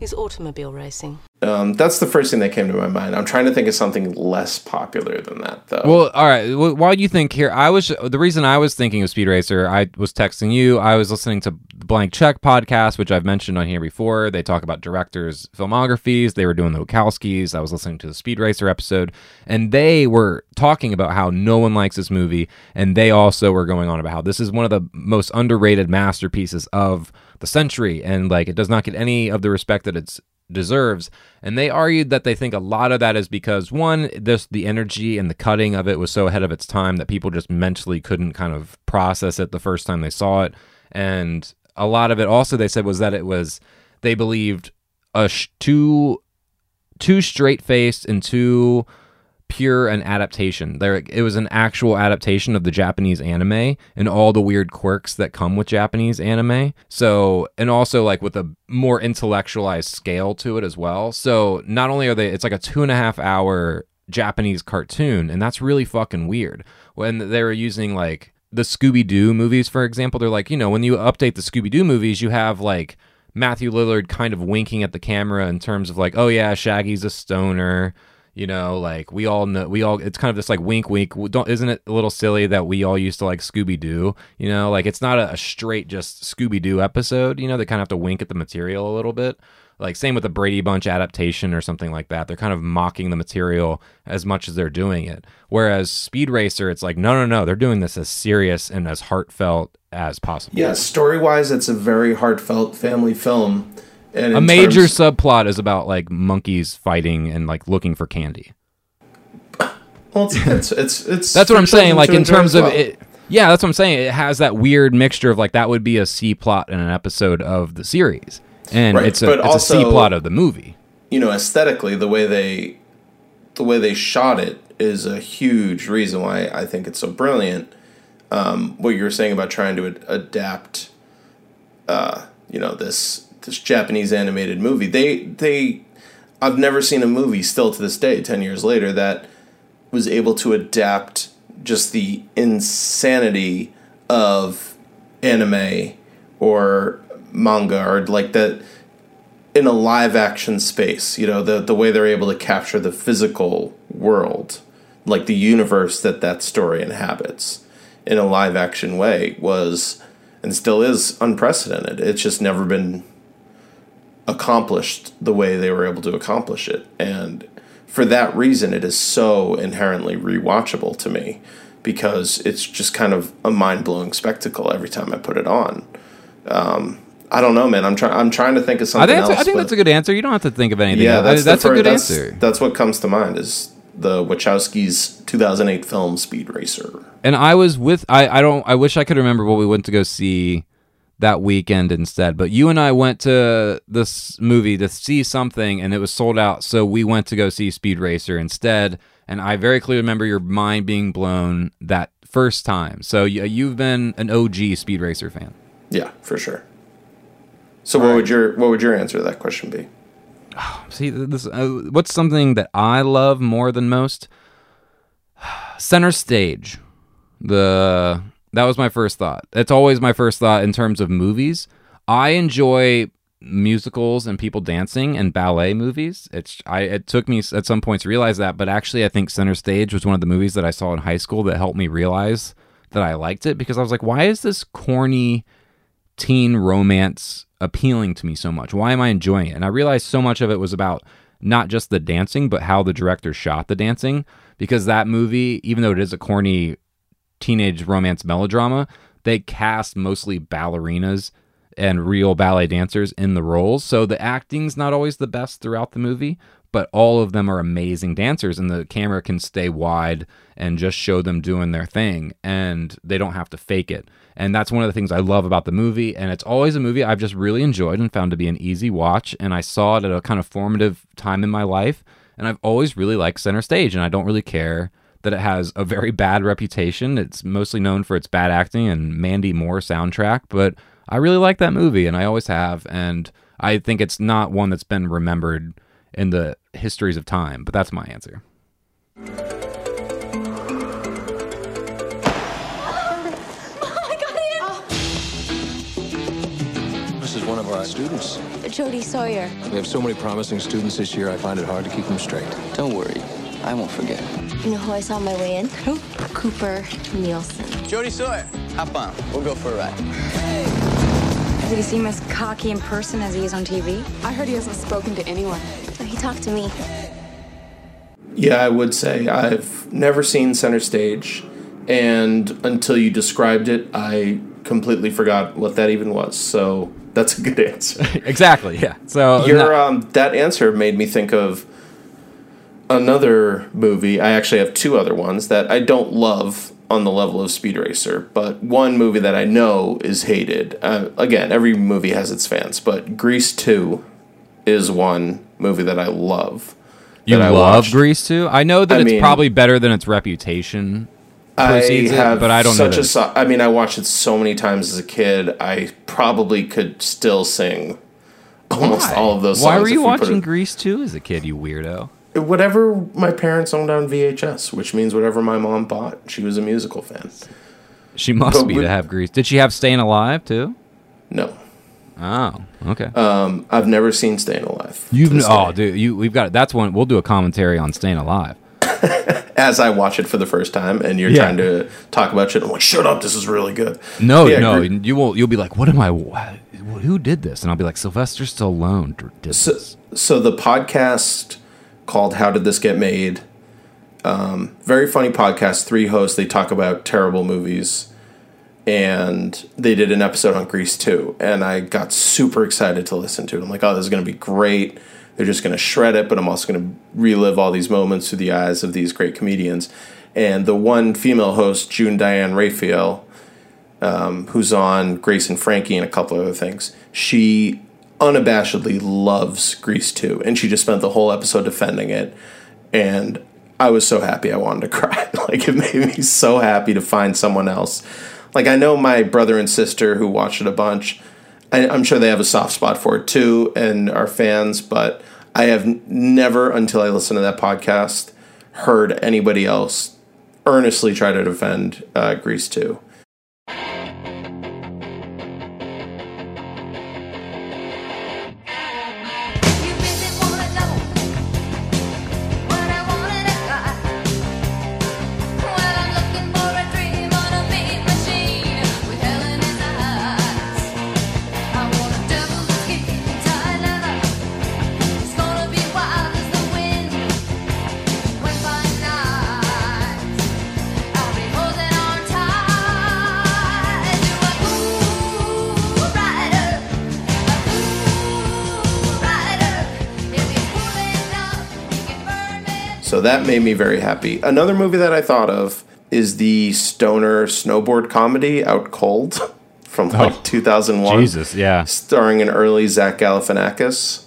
is automobile racing. Um, that's the first thing that came to my mind. I'm trying to think of something less popular than that, though. Well, all right. Well, while you think here, I was the reason I was thinking of Speed Racer. I was texting you. I was listening to the Blank Check podcast, which I've mentioned on here before. They talk about directors' filmographies. They were doing the Wachowskis. I was listening to the Speed Racer episode, and they were talking about how no one likes this movie, and they also were going on about how this is one of the most underrated masterpieces of the century, and like it does not get any of the respect that it's deserves. And they argued that they think a lot of that is because one, this the energy and the cutting of it was so ahead of its time that people just mentally couldn't kind of process it the first time they saw it. And a lot of it also they said was that it was they believed a sh- too too straight faced and too pure an adaptation. There it was an actual adaptation of the Japanese anime and all the weird quirks that come with Japanese anime. So and also like with a more intellectualized scale to it as well. So not only are they it's like a two and a half hour Japanese cartoon, and that's really fucking weird. When they were using like the Scooby Doo movies, for example, they're like, you know, when you update the Scooby Doo movies, you have like Matthew Lillard kind of winking at the camera in terms of like, oh yeah, Shaggy's a stoner. You know, like we all know, we all. It's kind of this like wink, wink. Don't isn't it a little silly that we all used to like Scooby Doo? You know, like it's not a, a straight just Scooby Doo episode. You know, they kind of have to wink at the material a little bit. Like same with the Brady Bunch adaptation or something like that. They're kind of mocking the material as much as they're doing it. Whereas Speed Racer, it's like no, no, no. They're doing this as serious and as heartfelt as possible. Yeah, story wise, it's a very heartfelt family film. A major terms- subplot is about like monkeys fighting and like looking for candy. well, it's, it's it's it's That's what I'm saying. Like in terms as of well. it, yeah, that's what I'm saying. It has that weird mixture of like that would be a C plot in an episode of the series, and Right, it's a but it's a C plot of the movie. you know aesthetically the way they the way they shot it is a huge reason why I think it's so brilliant. Um, what you were saying about trying to ad- adapt, uh, you know this this Japanese animated movie. They they I've never seen a movie still to this day, ten years later, that was able to adapt just the insanity of anime or manga or like that in a live action space you know the the way they're able to capture the physical world like the universe that that story inhabits in a live action way was and still is unprecedented it's just never been accomplished the way they were able to accomplish it and for that reason it is so inherently rewatchable to me because it's just kind of a mind-blowing spectacle every time I put it on um, I don't know, man. I'm trying. I'm trying to think of I something think that's, else. I think that's a good answer. You don't have to think of anything. yeah, else. that's, that's the a good that's, answer. That's what comes to mind is the Wachowskis' 2008 film Speed Racer. And I was with I I don't I wish I could remember what we went to go see that weekend instead. But you and I went to this movie to see something and it was sold out, so we went to go see Speed Racer instead. And I very clearly remember your mind being blown that first time. So you, you've been an OG Speed Racer fan. Yeah, for sure. So what would your what would your answer to that question be? See, this uh, what's something that I love more than most? Center stage. The that was my first thought. That's always my first thought in terms of movies. I enjoy musicals and people dancing and ballet movies. It's I it took me at some points to realize that, but actually I think Center Stage was one of the movies that I saw in high school that helped me realize that I liked it because I was like, why is this corny teen romance appealing to me so much? Why am I enjoying it? And I realized so much of it was about not just the dancing, but how the director shot the dancing. Because that movie, even though it is a corny teenage romance melodrama, they cast mostly ballerinas and real ballet dancers in the roles. So the acting's not always the best throughout the movie, but all of them are amazing dancers and the camera can stay wide and just show them doing their thing and they don't have to fake it. And that's one of the things I love about the movie and it's always a movie I've just really enjoyed and found to be an easy watch and I saw it at a kind of formative time in my life and I've always really liked Center Stage and I don't really care that it has a very bad reputation. It's mostly known for its bad acting and Mandy Moore soundtrack, but I really like that movie and I always have and I think it's not one that's been remembered in the histories of time, but that's my answer. This is one of our students. Jody Sawyer. We have so many promising students this year, I find it hard to keep them straight. Don't worry, I won't forget. You know who I saw on my way in? Who? Cooper Nielsen. Jody Sawyer, hop on. We'll go for a ride. Did he seem as cocky in person as he is on TV? I heard he hasn't spoken to anyone. Oh, he talked to me. Yeah, I would say I've never seen Center Stage, and until you described it, I completely forgot what that even was. So that's a good answer. exactly, yeah. So Your um, that answer made me think of another movie. I actually have two other ones that I don't love on the level of Speed Racer, but one movie that I know is hated. Uh, again, every movie has its fans, but Grease Two is one movie that I love. you that I love watched. Grease 2? I know that I it's mean- probably better than its reputation I it, have but I don't know. such that a. it's- I mean, I watched it so many times as a kid. I probably could still sing almost Why? all of those. Songs. Why were you we watching it- Grease 2 as a kid, you weirdo? Whatever my parents owned on VHS, which means whatever my mom bought. She was a musical fan. She must But be we- to have Grease. Did she have Staying Alive too? No, Oh, okay. Um, I've never seen Staying Alive. You've oh, dude, you we've got that's one. We'll do a commentary on Staying Alive. As I watch it for the first time, and you're Yeah. trying to talk about shit, I'm like, shut up, this is really good. No, Yeah, no, Gre- you will. You'll be like, "What am I? Who did this?" And I'll be like, "Sylvester Stallone did So, this." so the podcast called "How Did This Get Made?" Um, very funny podcast. Three hosts. They talk about terrible movies, and they did an episode on Grease 2. And I got super excited to listen to it. I'm like, oh, this is going to be great. They're just going to shred it, but I'm also going to relive all these moments through the eyes of these great comedians. And the one female host, June Diane Raphael, who's on Grace and Frankie and a couple other things. She unabashedly loves Grease 2, and she just spent the whole episode defending it. And I was so happy I wanted to cry. like, it made me so happy to find someone else. Like, I know my brother and sister who watched it a bunch. I, I'm sure they have a soft spot for it too and are fans, but I have never, until I listened to that podcast, heard anybody else earnestly try to defend uh, Grease 2. So that made me very happy. Another movie that I thought of is the stoner snowboard comedy Out Cold from like Oh, 2001. Jesus, yeah. Starring an early Zach Galifianakis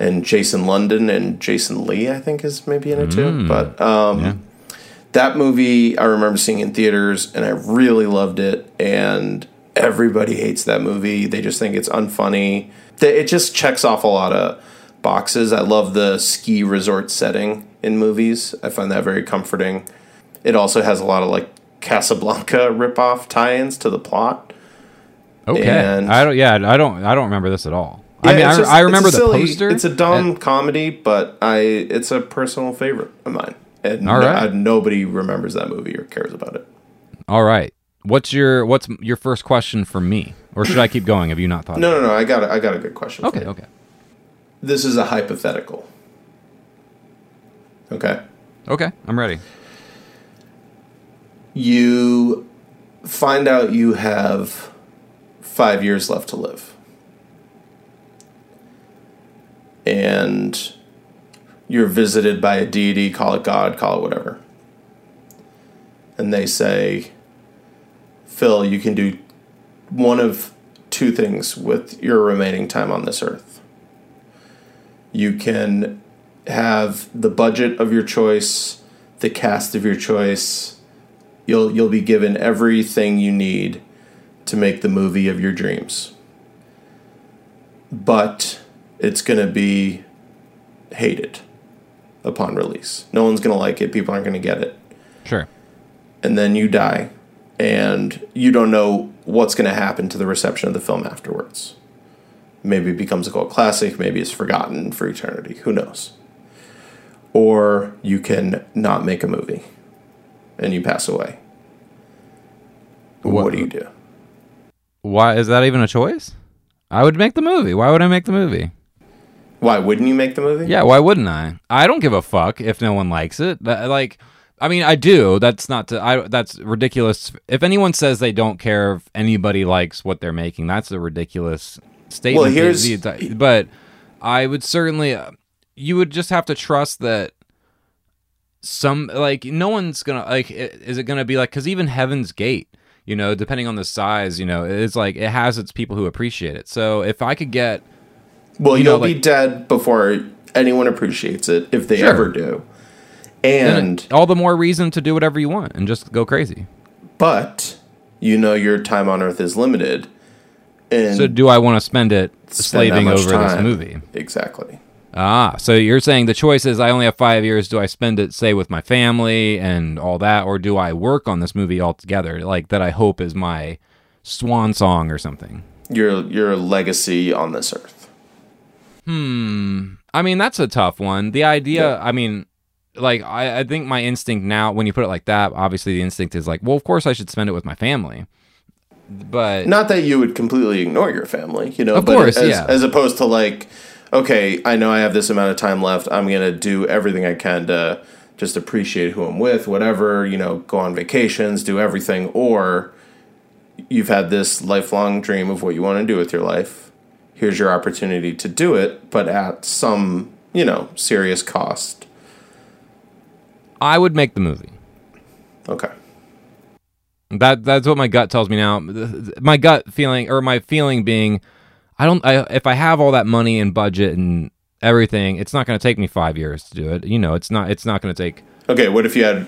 and Jason London and Jason Lee, I think is maybe in it too. But um, Yeah. that movie I remember seeing in theaters and I really loved it. And everybody hates that movie. They just think it's unfunny. It just checks off a lot of boxes. I love the ski resort setting in movies. I find that very comforting. It also has a lot of like Casablanca ripoff tie-ins to the plot. Okay, And- I don't. Yeah, I don't. I don't remember this at all. I Yeah, mean, I, just- I remember the silly- poster. It's a dumb and- comedy, but I it's a personal favorite of mine. And All no- I- nobody remembers that movie or cares about it. all right. What's your What's your first question for me, or should I keep going? Have you not thought? No, no, no. I got a, I got a good question. Okay. Okay. This is a hypothetical. Okay. Okay. I'm ready. You find out you have five years left to live. And you're visited by a deity, call it God, call it whatever. And they say, Phil, you can do one of two things with your remaining time on this earth. You can have the budget of your choice, the cast of your choice. You'll you'll be given everything you need to make the movie of your dreams. But it's going to be hated upon release. No one's going to like it. People aren't going to get it. Sure. And then you die and you don't know what's going to happen to the reception of the film afterwards. Maybe it becomes a cult classic, maybe it's forgotten for eternity. Who knows? Or you can not make a movie and you pass away. What, What- do you do? Why is that even a choice? I would make the movie. Why would I make the movie? Why wouldn't you make the movie? Yeah, why wouldn't I? I don't give a fuck if no one likes it. Like, I mean, I do. That's not to. I. That's ridiculous. If anyone says they don't care if anybody likes what they're making, that's a ridiculous statement. Well, here's- The- the- but I would certainly. uh, You would just have to trust that some like no one's gonna like. Is it gonna be like? Because even Heaven's Gate. You know, depending on the size, you know, it's like it has its people who appreciate it. So if I could get Well, You will be dead before anyone appreciates it, if they Sure. ever do. And all the more reason to do whatever you want and just go crazy. but you know your time on Earth is limited. And So do I want to spend it slaving over this movie? Exactly. Ah, so you're saying the choice is I only have five years. Do I spend it, say, with my family and all that, or do I work on this movie altogether? Like that, I hope is my swan song or something. your your legacy on this earth? Hmm. I mean, that's a tough one. The idea, Yeah. I mean, like, I, I think my instinct now, when you put it like that, obviously the instinct is like, well, of course I should spend it with my family. But Not that you would completely ignore your family, you know, Of but course, as, yeah. as opposed to like, okay, I know I have this amount of time left. I'm gonna do everything I can to just appreciate who I'm with, whatever, you know, go on vacations, do everything, or you've had this lifelong dream of what you want to do with your life. Here's your opportunity to do it, but at some, you know, serious cost. I would make the movie. Okay. That that's what my gut tells me now. My gut feeling or my feeling being I don't I, if I have all that money and budget and everything, it's not going to take me 5 years to do it. You know, it's not it's not going to take Okay, what if you had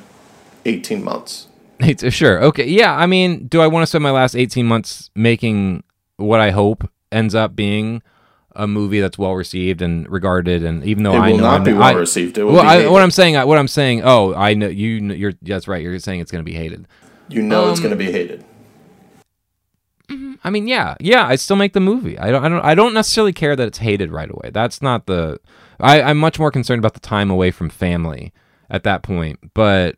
18 months? It's, uh, sure. Okay. Yeah. I mean, do I want to spend my last 18 months making what I hope ends up being a movie that's well received and regarded? And even though It I will know not I be well I- received. It will well, be I, what I'm saying, what I'm saying. Oh, I know you. You're that's right. You're saying it's going to be hated. You know it's Um, going to be hated. I mean, yeah, yeah. I still make the movie. I don't. I don't. I don't necessarily care that it's hated right away. That's not the. I, I'm much more concerned about the time away from family at that point. But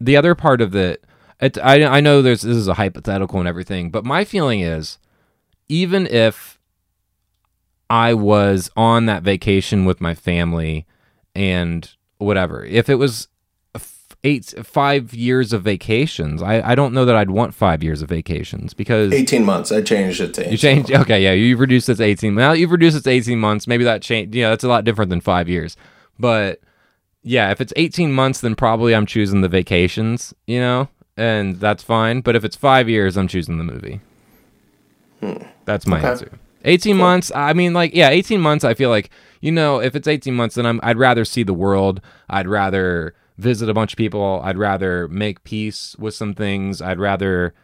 the other part of it, it I I know there's this is a hypothetical and everything, but my feeling is, even if I was on that vacation with my family and whatever, if it was eight five years of vacations, I I don't know that I'd want five years of vacations because 18 months. I changed it to 18 you changed. Okay, yeah, you've reduced it to eighteen. Now you've reduced it to eighteen months. Maybe that change. Yeah, that's a lot different than five years. But yeah, if it's eighteen months, then probably I'm choosing the vacations. You know, and that's fine. But if it's five years, I'm choosing the movie. Hmm. That's my Okay. answer. Eighteen months. I mean, like, yeah, eighteen months. I feel like you know, if it's eighteen months, then I'm. I'd rather see the world. I'd rather visit a bunch of people. I'd rather make peace with some things. I'd rather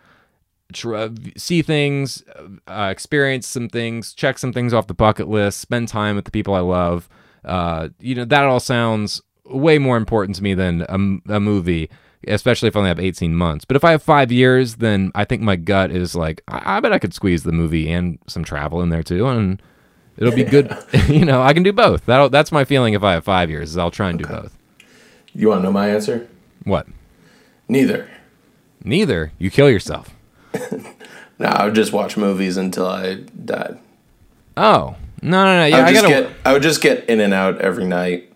tr- see things, uh, experience some things, check some things off the bucket list, spend time with the people I love. Uh, you know, that all sounds way more important to me than a movie, especially if I only have 18 months. But if I have five years, then I think my gut is like, I, I bet I could squeeze the movie and some travel in there too. And it'll be good. you know, I can do both. That'll, that's my feeling if I have five years, is I'll try and do both. You want to know my answer? What? Neither. Neither. You kill yourself. No, I would just watch movies until I died. Oh. No, no, no. I Yeah, would I, just gotta. get I would just get in and out every night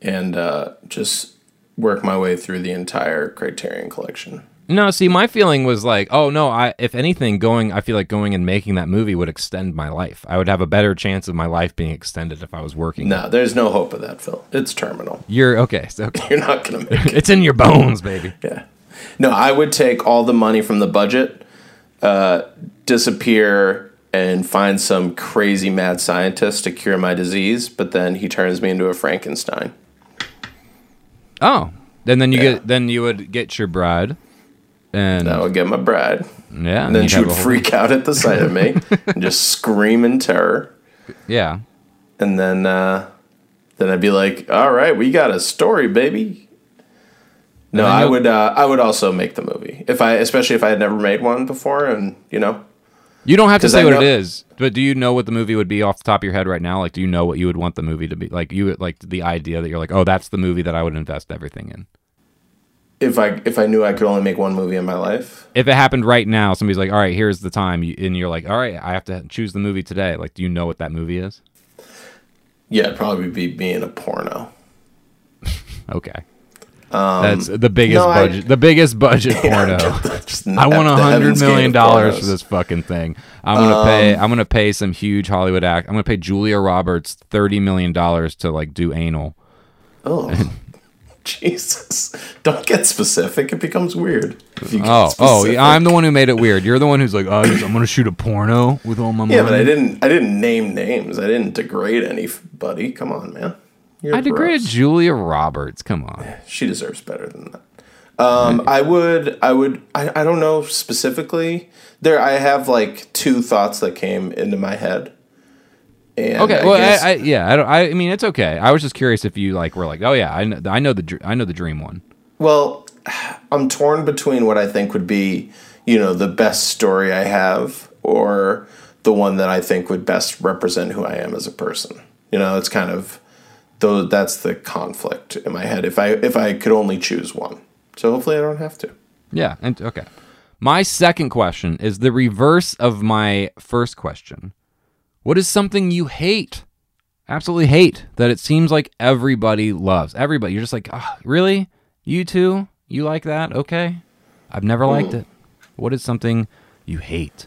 and uh, just work my way through the entire Criterion collection. No, see, my feeling was like, oh no, I if anything, going, I feel like going and making that movie would extend my life. I would have a better chance of my life being extended if I was working. No, there's no hope of that, Phil. It's terminal. You're okay. So okay. You're not gonna make it. it's in your bones, baby. Yeah. No, I would take all the money from the budget, uh, disappear, and find some crazy mad scientist to cure my disease, but then he turns me into a Frankenstein. Oh, and then you Yeah. get then you would get your bride, and That would get my bride. yeah, And then she would whole- freak out at the sight of me and just scream in terror. Yeah, And then uh, then I'd be like, "All right, we got a story, baby." No, I would uh, I would also make the movie if I especially if I had never made one before, and you know, you don't have to say I what know- it is, but do you know what the movie would be off the top of your head right now? Like, do you know what you would want the movie to be? Like, you like the idea that you're like, oh, that's the movie that I would invest everything in. If I if I knew I could only make one movie in my life, if it happened right now, somebody's like, "All right, here's the time," and you're like, "All right, I have to choose the movie today." Like, do you know what that movie is? yeah, it'd probably be being a porno. Okay, that's the biggest Um, no, I- budget. the biggest budget porno. Just I want a hundred million dollars for this fucking thing. I'm gonna pay. I'm gonna pay some huge Hollywood act. I'm gonna pay Julia Roberts thirty million dollars to like do anal. Oh, Jesus! Don't get specific; it becomes weird. If you get Oh, oh, yeah, I'm the one who made it weird. You're the one who's like, "Oh, I'm gonna shoot a porno with all my money." Yeah, but I didn't. I didn't name names. I didn't degrade anybody. Come on, man. You're I degraded gross. Julia Roberts. Come on. She deserves better than that. Um, I would. I would. I, I don't know specifically. There, I have like two thoughts that came into my head. And Okay, I well, guess- I, I yeah, I don't. I, I mean, it's okay. I was just curious if you like were like, oh yeah, I know, I know the I know the dream one. Well, I'm torn between what I think would be, you know, the best story I have or the one that I think would best represent who I am as a person. You know, it's kind of though that's the conflict in my head. If I if I could only choose one, so hopefully I don't have to. Yeah, and okay. My second question is the reverse of my first question. What is something you hate? Absolutely hate that it seems like everybody loves. Everybody. You're just like, oh, really? You too? You like that? Okay. I've never liked it. What is something you hate?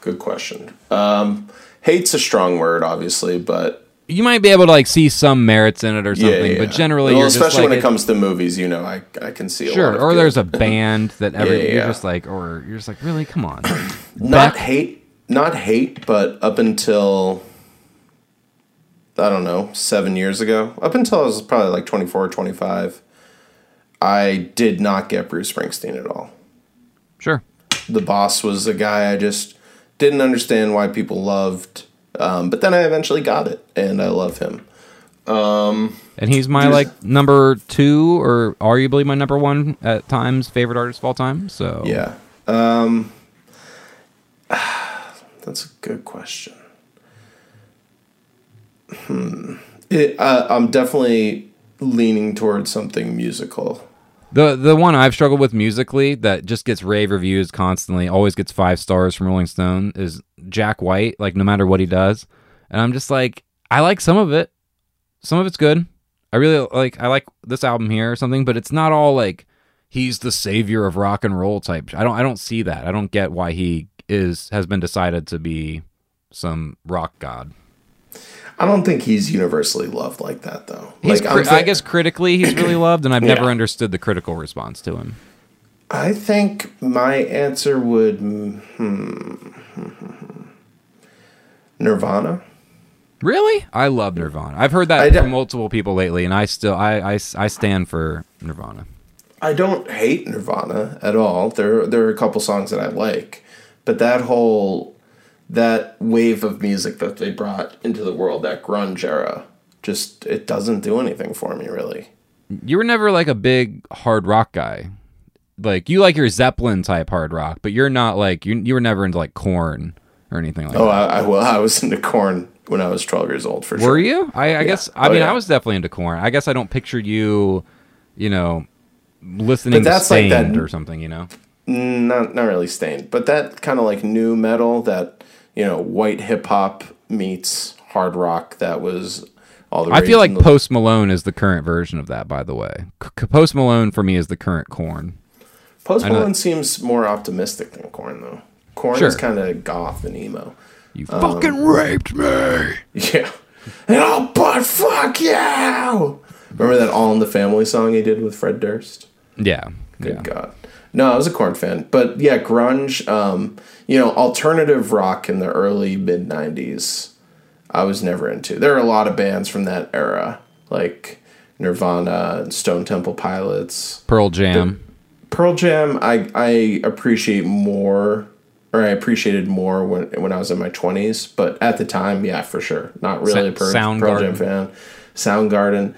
Good question. Um, hate's a strong word, obviously, but You might be able to like see some merits in it or something, yeah, yeah. but generally, well, you're especially just like, when it comes to movies, you know, I I can see a sure. lot of Or good. there's a band that every Yeah, you're yeah. just like, or you're just like, really? Come on. not hate, not hate, but up until I don't know, seven years ago, up until I was probably like 24 or 25, I did not get Bruce Springsteen at all. Sure. The boss was a guy I just didn't understand why people loved, um, but then I eventually got it, and I love him. And he's my like number two or arguably my number one at times favorite artist of all time. So Yeah. Um, that's a good question. Hmm. It, uh, I'm definitely leaning towards something musical. The the one I've struggled with musically that just gets rave reviews constantly, always gets five stars from Rolling Stone is Jack White. Like no matter what he does, and I'm just like I like some of it, some of it's good. I really like I like this album here or something, but it's not all like he's the savior of rock and roll type. I don't I don't see that. I don't get why he is has been decided to be some rock god. I don't think he's universally loved like that, though. He's like, cri- I'm thi- I guess critically he's really loved, and I've never Yeah. understood the critical response to him. I think my answer would hmm, Nirvana. Really? I love Nirvana. I've heard that from multiple people lately, and I still I, I, I stand for Nirvana. I don't hate Nirvana at all. There there are a couple songs that I like, but that whole that wave of music that they brought into the world, that grunge era, just it doesn't do anything for me really. You were never like a big hard rock guy. Like you like your Zeppelin type hard rock, but you're not like you you were never into like Korn or anything like Oh, that. I, I well, I was into Korn when I was twelve years old for sure. Were you? I, I guess I Oh, mean yeah. I was definitely into Korn. I guess I don't picture you, you know, listening But to that's like that- or something. You know. Not not really Staind, but that kind of like nu metal, that you know, white hip hop meets hard rock. That was all the. I feel like the- Post Malone is the current version of that. By the way, C- Post Malone for me is the current Korn. Post Malone seems more optimistic than Korn though. Korn Sure. is kind of goth and emo. You Um, fucking raped me. Yeah. And I'll butt fuck you. Remember that All in the Family song he did with Fred Durst? Yeah. Good yeah. God. No, I was a Korn fan. But yeah, grunge, um, you know, alternative rock in the early mid 90s, I was never into. There are a lot of bands from that era, like Nirvana and Stone Temple Pilots. Pearl Jam. Pearl Jam, I, I appreciate more, or I appreciated more when when I was in my twenties. But at the time, yeah, for sure, not really a Pearl, Pearl Jam fan. Soundgarden,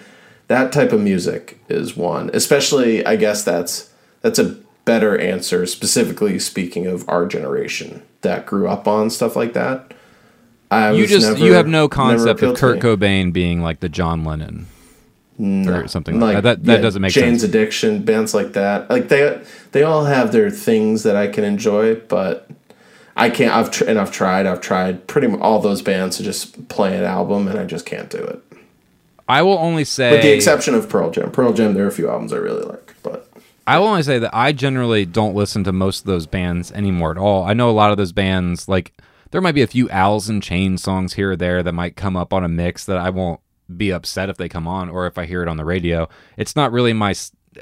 that type of music is one. Especially, I guess that's that's a better answer. Specifically speaking of our generation that grew up on stuff like that. I you just never- you have no concept of Kurt. Cobain being like the John Lennon or something like, like that. That, that yeah, doesn't make Jane's sense. Addiction, bands like that. Like they they all have their things that I can enjoy, but I can't. I've tr- and I've tried. I've tried pretty much all those bands to just play an album, and I just can't do it. I will only say With the exception of Pearl Jam. Pearl Jam, there are a few albums I really like, but I will only say that I generally don't listen to most of those bands anymore at all. I know a lot of those bands, like there might be a few Alice in Chains songs here or there that might come up on a mix that I won't be upset if they come on or if I hear it on the radio. It's not really my.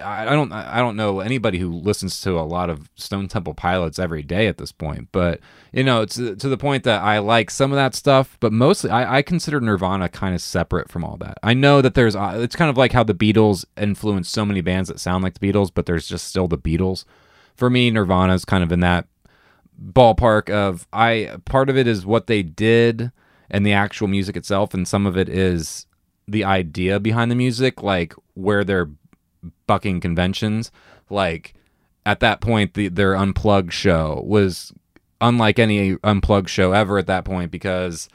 I don't. I don't know anybody who listens to a lot of Stone Temple Pilots every day at this point, but you know, to, to the point that I like some of that stuff, but mostly I, I consider Nirvana kind of separate from all that. I know that there's. uh, It's kind of like how the Beatles influenced so many bands that sound like the Beatles, but there's just still the Beatles. For me, Nirvana is kind of in that ballpark of I part of it is what they did and the actual music itself and some of it is the idea behind the music like where they're bucking conventions like at that point the their unplugged show was unlike any unplugged show ever at that point because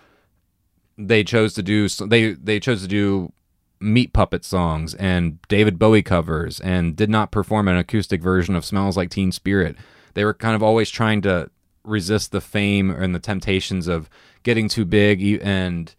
they chose to do they they chose to do meat puppet songs and David Bowie covers and did not perform an acoustic version of Smells Like Teen Spirit. They were kind of always trying to resist the fame and the temptations of getting too big and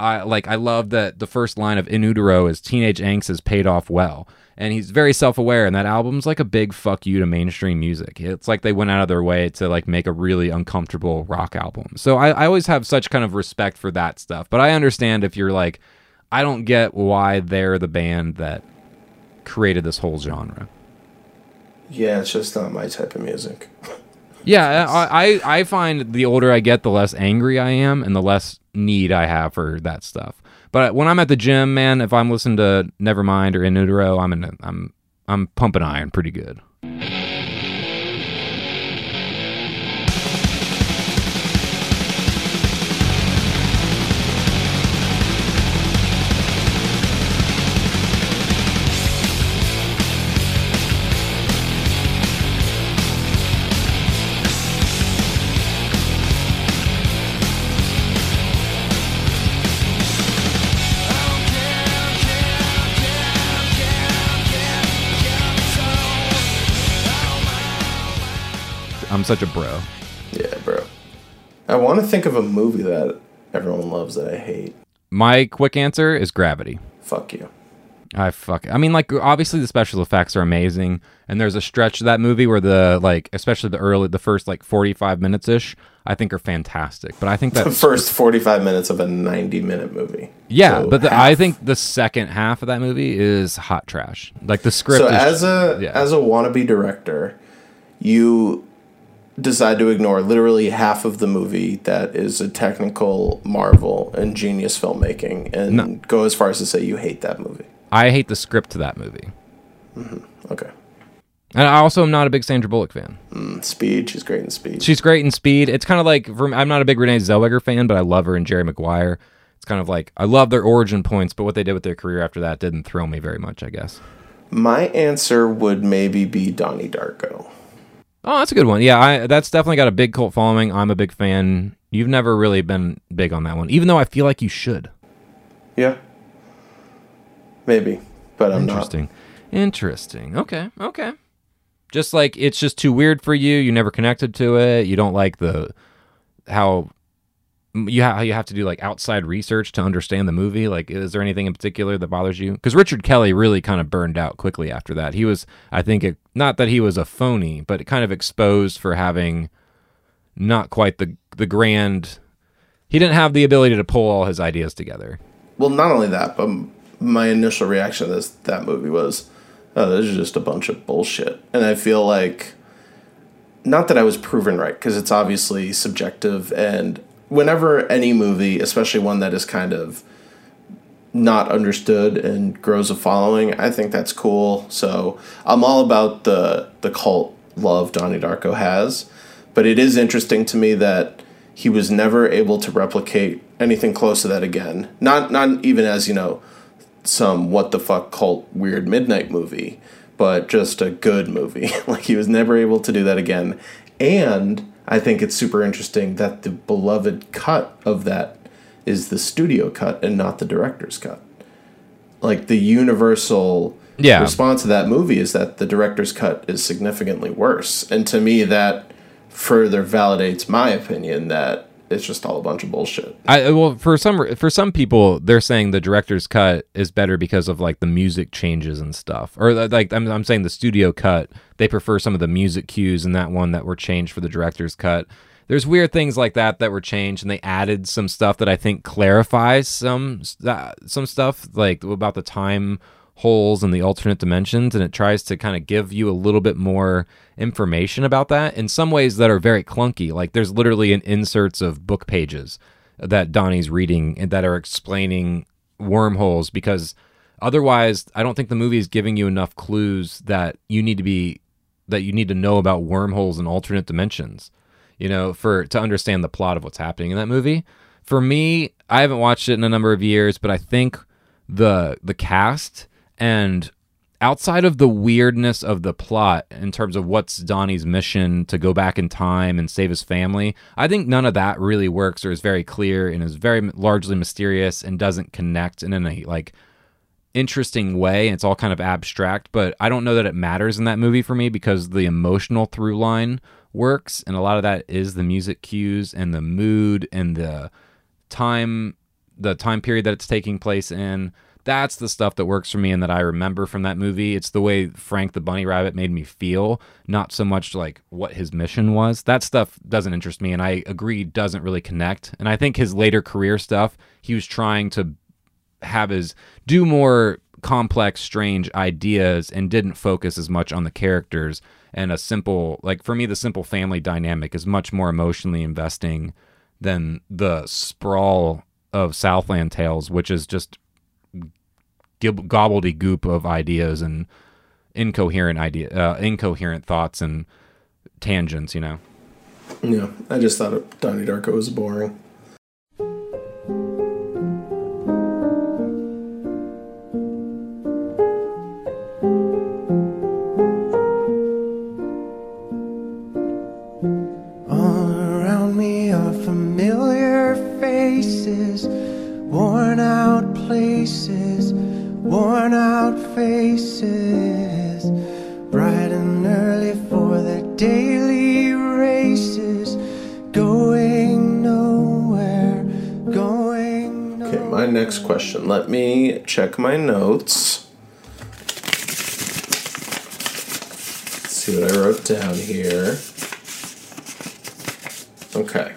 I like I love that the first line of In Utero is teenage angst has paid off well. And he's very self-aware and that album's like a big fuck you to mainstream music. It's like they went out of their way to like make a really uncomfortable rock album. So I, I always have such kind of respect for that stuff. But I understand if you're like I don't get why they're the band that created this whole genre. Yeah, it's just not my type of music. Yeah, I, I I find the older I get, the less angry I am, and the less need I have for that stuff. But when I'm at the gym, man, if I'm listening to Nevermind or In Utero, I'm in, I'm I'm pumping iron pretty good. I'm such a bro. Yeah, bro. I want to think of a movie that everyone loves that I hate. My quick answer is Gravity. Fuck you. I fuck. I mean, like obviously the special effects are amazing, and there's a stretch of that movie where the like, especially the early, the first like 45 minutes ish, I think are fantastic. But I think that The first 45 minutes of a 90 minute movie. yeah, So but the, I think the second half of that movie is hot trash. Like the script. So is, as a yeah. as a wannabe director, you decide to ignore literally half of the movie that is a technical marvel and genius filmmaking and No. go as far as to say you hate that movie. I hate the script to that movie, mm-hmm. Okay. and I also am not a big Sandra Bullock fan. Mm, Speed, she's great in Speed. She's great in Speed. It's kind of like I'm not a big Renee Zellweger fan, but I love her in Jerry Maguire. It's kind of like I love their origin points, but what they did with their career after that didn't thrill me very much. I guess. My answer would maybe be Donnie Darko. Oh, that's a good one. Yeah, I, that's definitely got a big cult following. I'm a big fan. You've never really been big on that one, even though I feel like you should. Yeah. Maybe, but I'm not. Interesting. Interesting. Okay. Okay. Just like it's just too weird for you. You never connected to it. You don't like the how you ha- how you have to do like outside research to understand the movie. Like, is there anything in particular that bothers you? Because Richard Kelly really kind of burned out quickly after that. He was, I think, it, not that he was a phony, but kind of exposed for having not quite the the grand. He didn't have the ability to pull all his ideas together. Well, not only that, but my initial reaction to this that movie was, "Oh, this is just a bunch of bullshit." And I feel like, not that I was proven right, because it's obviously subjective. And whenever any movie, especially one that is kind of not understood and grows a following, I think that's cool. So I'm all about the the cult love Donnie Darko has, but it is interesting to me that he was never able to replicate anything close to that again. Not not even as you know some what the fuck cult weird midnight movie, but just a good movie. like he was never able to do that again. And I think it's super interesting that the beloved cut of that is the studio cut and not the director's cut. Like the universal Yeah. response to that movie is that the director's cut is significantly worse. And to me that further validates my opinion that it's just all a bunch of bullshit. I well for some for some people they're saying the director's cut is better because of like the music changes and stuff or like I'm I'm saying the studio cut they prefer some of the music cues in that one that were changed for the director's cut. There's weird things like that that were changed and they added some stuff that I think clarifies some some stuff like about the time holes and the alternate dimensions and it tries to kind of give you a little bit more information about that in some ways that are very clunky. Like there's literally an inserts of book pages that Donnie's reading and that are explaining wormholes because otherwise I don't think the movie is giving you enough clues that you need to be that you need to know about wormholes and alternate dimensions you know for to understand the plot of what's happening in that movie. For me I haven't watched it in a number of years but I think the the cast and outside of the weirdness of the plot in terms of what's Donnie's mission to go back in time and save his family, I think none of that really works or is very clear and is very largely mysterious and doesn't connect in a like interesting way. It's all kind of abstract, but I don't know that it matters in that movie for me because the emotional through line works and a lot of that is the music cues and the mood and the time the time period that it's taking place in that's the stuff that works for me and that I remember from that movie. It's the way Frank the Bunny Rabbit made me feel, not so much like what his mission was. That stuff doesn't interest me, and I agree doesn't really connect. And I think his later career stuff, he was trying to have his do more complex, strange ideas and didn't focus as much on the characters. And a simple, like for me, the simple family dynamic is much more emotionally investing than the sprawl of Southland Tales, which is just gobbledygook of ideas and incoherent idea, uh, incoherent thoughts and tangents. You know. Yeah, I just thought Donnie Darko was boring. Check my notes. see what I wrote down here. Okay.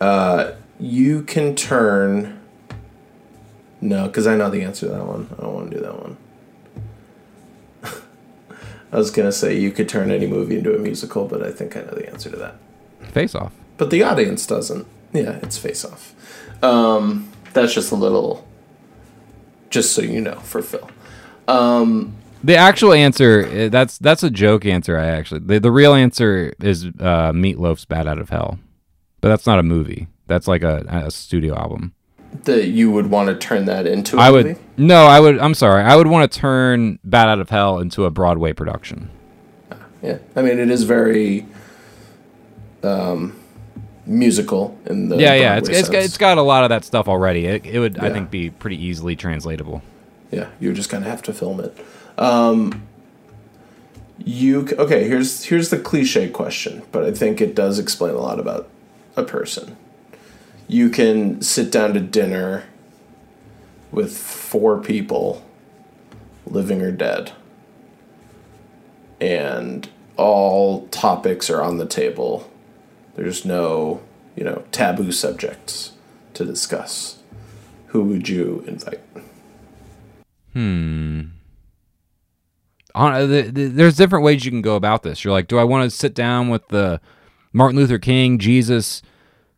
Uh, you can turn. No, because I know the answer to that one. I don't want to do that one. I was gonna say you could turn any movie into a musical, but I think I know the answer to that. Face off. But the audience doesn't. Yeah, it's Face Off. Um, that's just a little, just so you know, for Phil. Um, The actual answer uh, that's that's a joke answer. I actually the, the real answer is uh, Meatloaf's "Bat Out of Hell," but that's not a movie. That's like a, a studio album. that you would want to turn that into a I movie? would no, I would. I'm sorry. I would want to turn "Bat Out of Hell" into a Broadway production. Yeah, I mean it is very um, musical in the yeah, yeah. It's it's got, it's got a lot of that stuff already. It, it would I think be pretty easily translatable. Yeah, you just kind of have to film it. Um, you okay? Here's here's the cliche question, but I think it does explain a lot about a person. You can sit down to dinner with four people, living or dead, and all topics are on the table. There's no, you know, taboo subjects to discuss. Who would you invite? Hmm. On, uh, the, the, there's different ways you can go about this. You're like, do I want to sit down with the Martin Luther King, Jesus,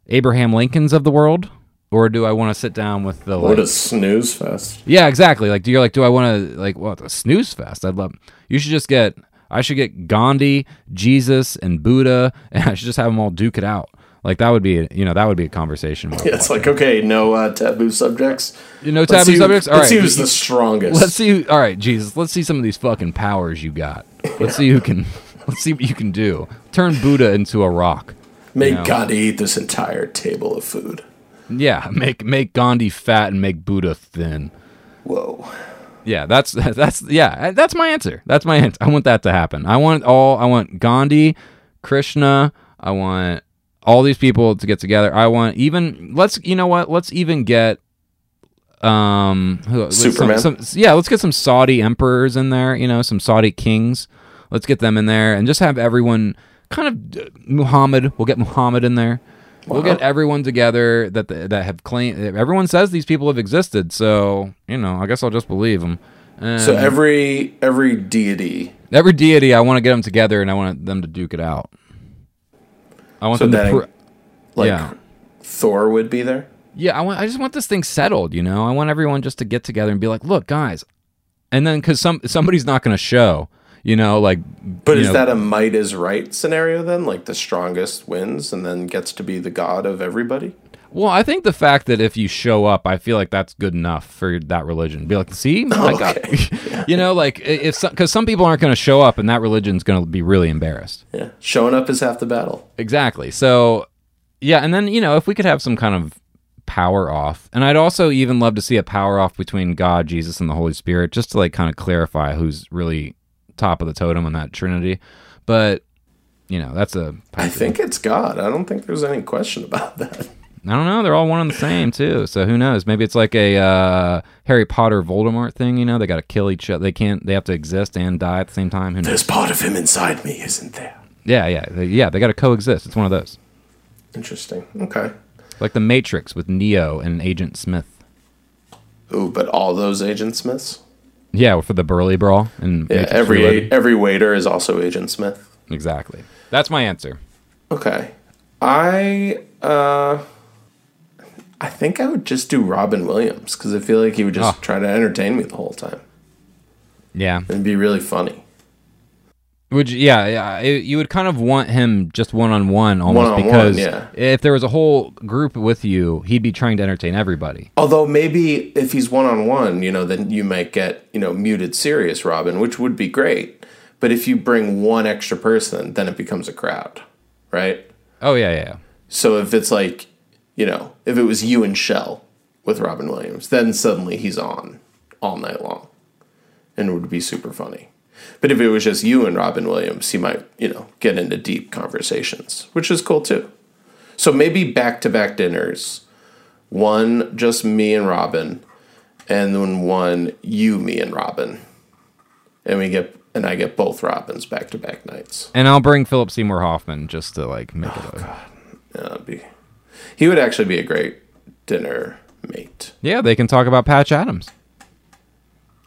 Abraham Lincolns of the world, or do I want to sit down with the What like, a snooze fest. yeah, exactly. Like, do you like, do I want to like what a snooze fest? I'd love. You should just get. I should get Gandhi, Jesus, and Buddha, and I should just have them all duke it out. Like that would be, you know, that would be a conversation. Yeah, it's like okay, no uh, taboo subjects. You know, taboo see- subjects. All let's right, see who's the strongest. Let's see. Who, all right, Jesus. Let's see some of these fucking powers you got. Let's see who can. Let's see what you can do. Turn Buddha into a rock. Make you know? Gandhi eat this entire table of food. Yeah, make make Gandhi fat and make Buddha thin. Whoa. Yeah, that's that's yeah, that's my answer. That's my answer. I want that to happen. I want all. I want Gandhi, Krishna. I want all these people to get together. I want even let's you know what? Let's even get um who, some- Superman? Some, yeah, let's get some Saudi emperors in there. You know, some Saudi kings. Let's get them in there and just have everyone kind of uh, Muhammad. We'll get Muhammad in there. We'll get everyone together that that have claimed. Everyone says these people have existed, so you know. I guess I'll just believe them. So every every deity. Every deity, I want to get them together and I want them to duke it out. I want So them to. Pr- Like yeah, Thor would be there. yeah. I want. I just want this thing settled. You know, I want everyone just to get together and be like, "Look, guys," and then because some somebody's not going to show. You know, like. But is know- that a might is right scenario then? Like the strongest wins and then gets to be the god of everybody? Well, I think the fact that if you show up, I feel like that's good enough for that religion. Be like, see, I uh, got, you know, like if because some people aren't going to show up, and that religion's going to be really embarrassed. Yeah, showing up is half the battle. Exactly. So, yeah, and then you know, if we could have some kind of power off, and I'd also even love to see a power off between God, Jesus, and the Holy Spirit, just to like kind of clarify who's really top of the totem on that Trinity. But you know, that's a I think it's God. I don't think there's any question about that. I don't know. They're all one and the same too. So who knows? Maybe it's like a uh, Harry Potter Voldemort thing. You know, they got to kill each other. They can't. They have to exist and die at the same time. Who knows? There's part of him inside me, isn't there? Yeah, yeah, they, yeah. They got to coexist. It's one of those, Interesting. Okay. like the Matrix with Neo and Agent Smith. Ooh, but all those Agent Smiths. Yeah, for the burly Brawl and Yeah, every every waiter is also Agent Smith. exactly. That's my answer. Okay. I uh I think I would just do Robin Williams because I feel like he would just Oh. try to entertain me the whole time Yeah. and be really funny. Would you, yeah, yeah. it- you would kind of want him just one on one almost One-on-one, because yeah. if there was a whole group with you, he'd be trying to entertain everybody. Although maybe if he's one on one, you know, then you might get, you know, muted serious Robin, which would be great. But if you bring one extra person, then it becomes a crowd, right? Oh yeah, yeah. yeah. So if it's like, you know, if it was you and Shell with Robin Williams, then suddenly he's on all night long and it would be super funny. But if it was just you and Robin Williams, he might, you know, get into deep conversations, which is cool too. So maybe back to back dinners, one just me and Robin, and then one you, me, and Robin. And we get, and I get both Robins back to back nights. And I'll bring Philip Seymour Hoffman just to like make it. Oh, a, Yeah, that'd be, he would actually be a great dinner mate. yeah, they can talk about Patch Adams.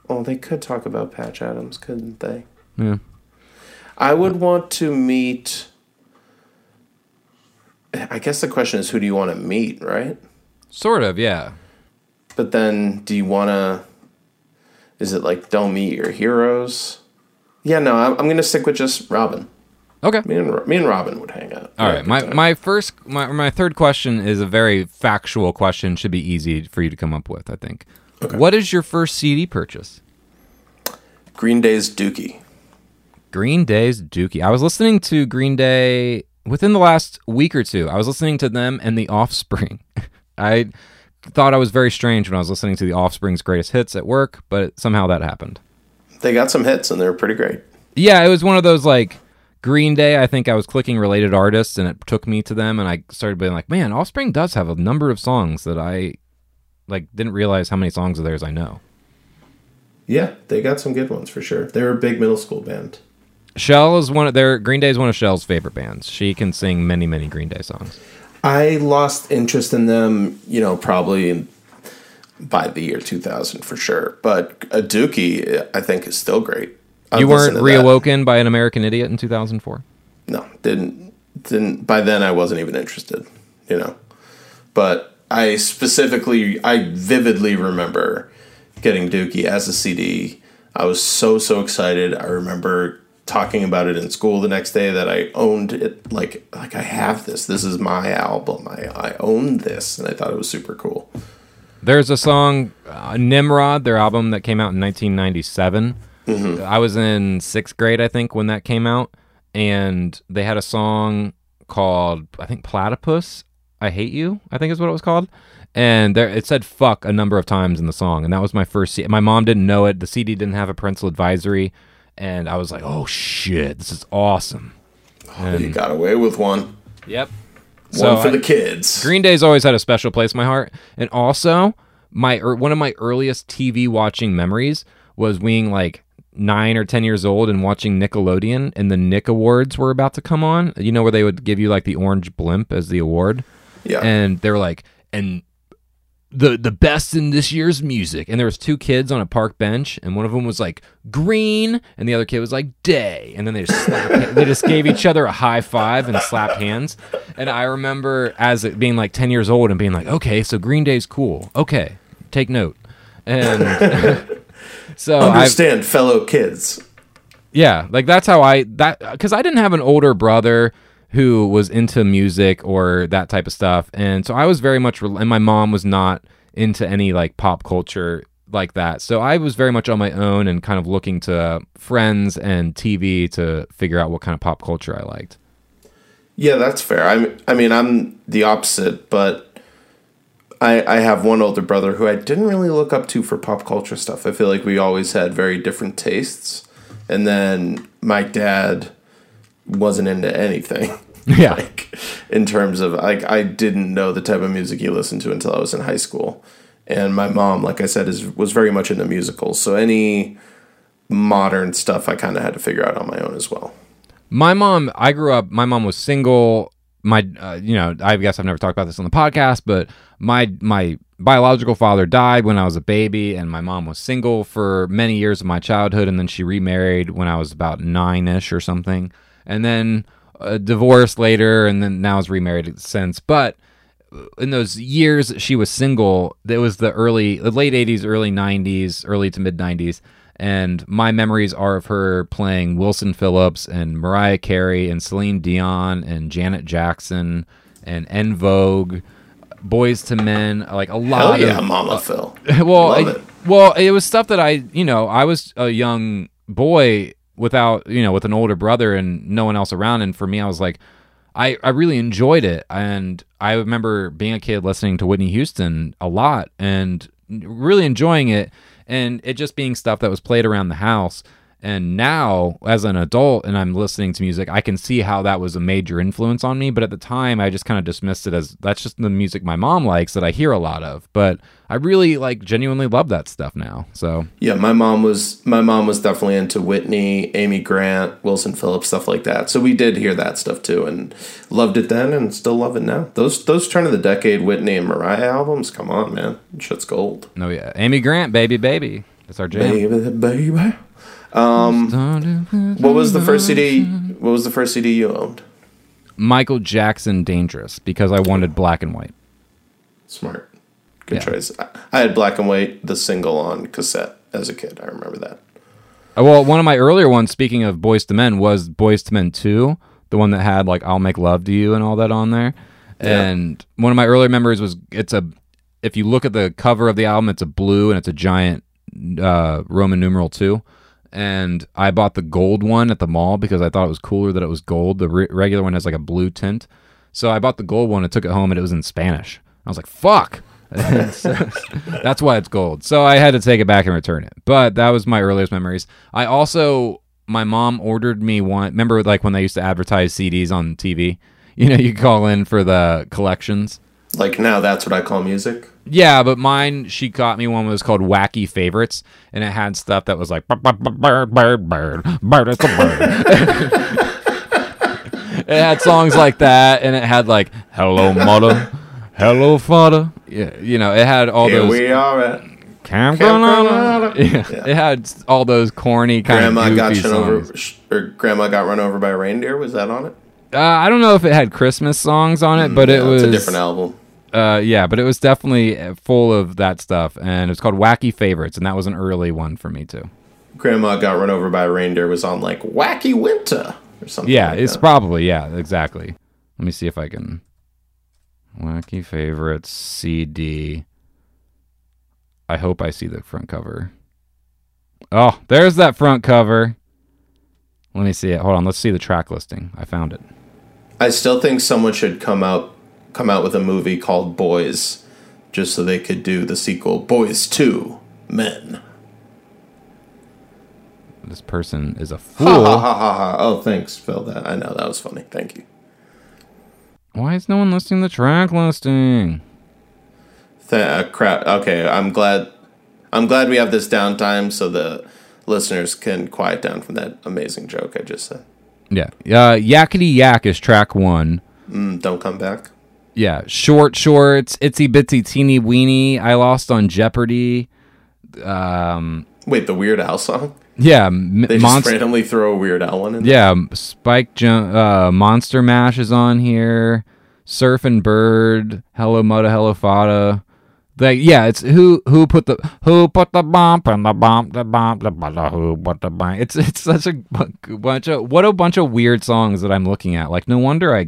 Well, they could talk about Patch Adams, couldn't they? Yeah. I would want to meet. I guess the question is, who do you want to meet, right? Sort of, yeah. But then, do you want to? Is it like don't meet your heroes? Yeah, no, I'm, I'm going to stick with just Robin. Okay. Me and me and Robin would hang out. All right. My my first my my third question is a very factual question. Should be easy for you to come up with. I think. What is your first CD purchase? Green Day's Dookie. Green Day's Dookie. I was listening to Green Day within the last week or two. I was listening to them and The Offspring. I thought I was very strange when I was listening to The Offspring's greatest hits at work, but somehow that happened. They got some hits and they're pretty great. Yeah, it was one of those like Green Day. I think I was clicking related artists and it took me to them, and I started being like, man, Offspring does have a number of songs that I like didn't realize how many songs of theirs I know. Yeah, they got some good ones for sure. They're a big middle school band. Shell is one of their Green Day is one of Shell's favorite bands. She can sing many, many Green Day songs. I lost interest in them, you know, probably by the year 2000 for sure. But a Dookie, I think, is still great. I'd you weren't to that. reawoken by an American Idiot in 2004. No, didn't didn't. By then, I wasn't even interested. You know, but I specifically, I vividly remember getting Dookie as a CD. I was so so excited. I remember talking about it in school the next day that I owned it. Like like I have this. This is my album. I I own this, and I thought it was super cool. There's a song, uh, Nimrod, their album that came out in 1997. I was in sixth grade, I think, when that came out, and they had a song called, I think, Platypus. I hate you. I think is what it was called, and there it said "fuck" a number of times in the song, and that was my first. C- my mom didn't know it. The CD didn't have a parental advisory, and I was like, "Oh shit, this is awesome." you got away with one. Yep. One for I- the kids. Green Day's always had a special place in my heart, and also my er, one of my earliest TV watching memories was being like nine or ten years old and watching Nickelodeon, and the Nick Awards were about to come on. You know where they would give you like the orange blimp as the award, Yeah. and they were like, and the the best in this year's music, and there was two kids on a park bench, and one of them was like green, and the other kid was like day, and then they just slapped- they just gave each other a high five and slapped hands, and I remember as it being like ten years old and being like, okay, so Green Day's cool, okay, take note, and so I Understand, fellow kids. yeah, like that's how I that because I didn't have an older brother who was into music or that type of stuff. And so I was very much, rel- and my mom was not into any like pop culture like that. So I was very much on my own and kind of looking to friends and TV to figure out what kind of pop culture I liked. Yeah, that's fair. I I mean, I'm the opposite, but I I have one older brother who I didn't really look up to for pop culture stuff. I feel like we always had very different tastes, and then my dad wasn't into anything. Yeah. like in terms of like I didn't know the type of music he listened to until I was in high school, and my mom, like I said, is was very much into musicals. So any modern stuff I kind of had to figure out on my own as well. My mom, I grew up, my mom was single. My, uh, you know, I guess I've never talked about this on the podcast, but my, my biological father died when I was a baby, and my mom was single for many years of my childhood. And then she remarried when I was about nine ish or something. And then uh, divorced later, and then now is remarried since. But in those years she was single, it was the early, the late 80s, early 90s, early to mid 90s and my memories are of her playing Wilson Phillips and Mariah Carey and Celine Dion and Janet Jackson and En Vogue, Boyz II Men, like a lot Hell yeah, of Mama Phil. well, Love I- it. well, it was stuff that I, you know, I was a young boy without, you know, with an older brother and no one else around, and for me, I was like, I, I really enjoyed it, and I remember being a kid listening to Whitney Houston a lot and really enjoying it, and it just being stuff that was played around the house. And now, as an adult, and I'm listening to music, I can see how that was a major influence on me. But at the time, I just kind of dismissed it as that's just the music my mom likes that I hear a lot of. But I really like genuinely love that stuff now. So Yeah, my mom was my mom was definitely into Whitney, Amy Grant, Wilson Phillips, stuff like that. So we did hear that stuff too, and loved it then, and still love it now. Those those turn of the decade Whitney and Mariah albums, come on, man, shit's gold. no, yeah, Amy Grant, baby, baby, that's our jam. Baby, baby. What was the first CD? What was the first CD you owned? Michael Jackson, Dangerous, because I wanted black and white. Smart, good Yeah. choice. I, I had Black and White, the single on cassette as a kid. I remember that. Uh, Well, one of my earlier ones, speaking of Boyz II Men, was Boyz II Men 2, the one that had like I'll Make Love to You and all that on there. Yeah. And one of my earlier memories was it's a if you look at the cover of the album, it's a blue and it's a giant uh, Roman numeral 2. And I bought the gold one at the mall because I thought it was cooler that it was gold. The re- regular one has like a blue tint. So I bought the gold one and took it home and it was in Spanish. I was like, fuck. So, that's why it's gold. So I had to take it back and return it. But that was my earliest memories. I also, my mom ordered me one. Remember, like when they used to advertise CDs on TV? You know, you call in for the collections. Like now, that's what I call music. Yeah, but mine, she got me one that was called Wacky Favorites, and it had stuff that was like bird, bird, bird, bird, bird, it's a bird. it had songs like that, and it had like "Hello Mother," "Hello Father." Yeah, you know, it had all Here those we are at Camp Camp Granada. Yeah. Yeah. it had all those corny kind Grandma of got songs. over, or Grandma got run over by a reindeer. Was that on it? Uh, I don't know if it had Christmas songs on it, but it was it's a different album. Uh, yeah, but it was definitely uh, full of that stuff, and it was called Wacky Favorites, and that was an early one for me too. Grandma got run over by a reindeer was on like Wacky Winter or something. Yeah, like it's that. probably yeah, exactly. Let me see if I can. Wacky Favorites CD. I hope I see the front cover. Oh, there's that front cover. Let me see it. Hold on. Let's see the track listing. I found it. I still think someone should come out come out with a movie called Boys, just so they could do the sequel Boys Two Men. This person is a fool. ha ha ha! Oh, thanks, Phil. That I know that was funny. Thank you. Why is no one listing the track listing? Th- uh, crap. Okay, I'm glad. I'm glad we have this downtime so the listeners can quiet down from that amazing joke I just said. Yeah. Uh, Yakety Yak is track one. Mm, don't come back. Yeah. Short Shorts, Itsy Bitsy Teeny Weeny, I Lost on Jeopardy. Um, Wait, the Weird Al song? yeah. M- They just Monster. randomly throw a Weird Al one in. there? Yeah. Spike Jump, uh, Monster Mash is on here. Surfin' Bird, Hello Mudda, Hello Fada. Like yeah, it's who who put the who put the bump and the bump the bump the bump the who put the bump. It's it's such a bunch of what a bunch of weird songs that I'm looking at. Like no wonder I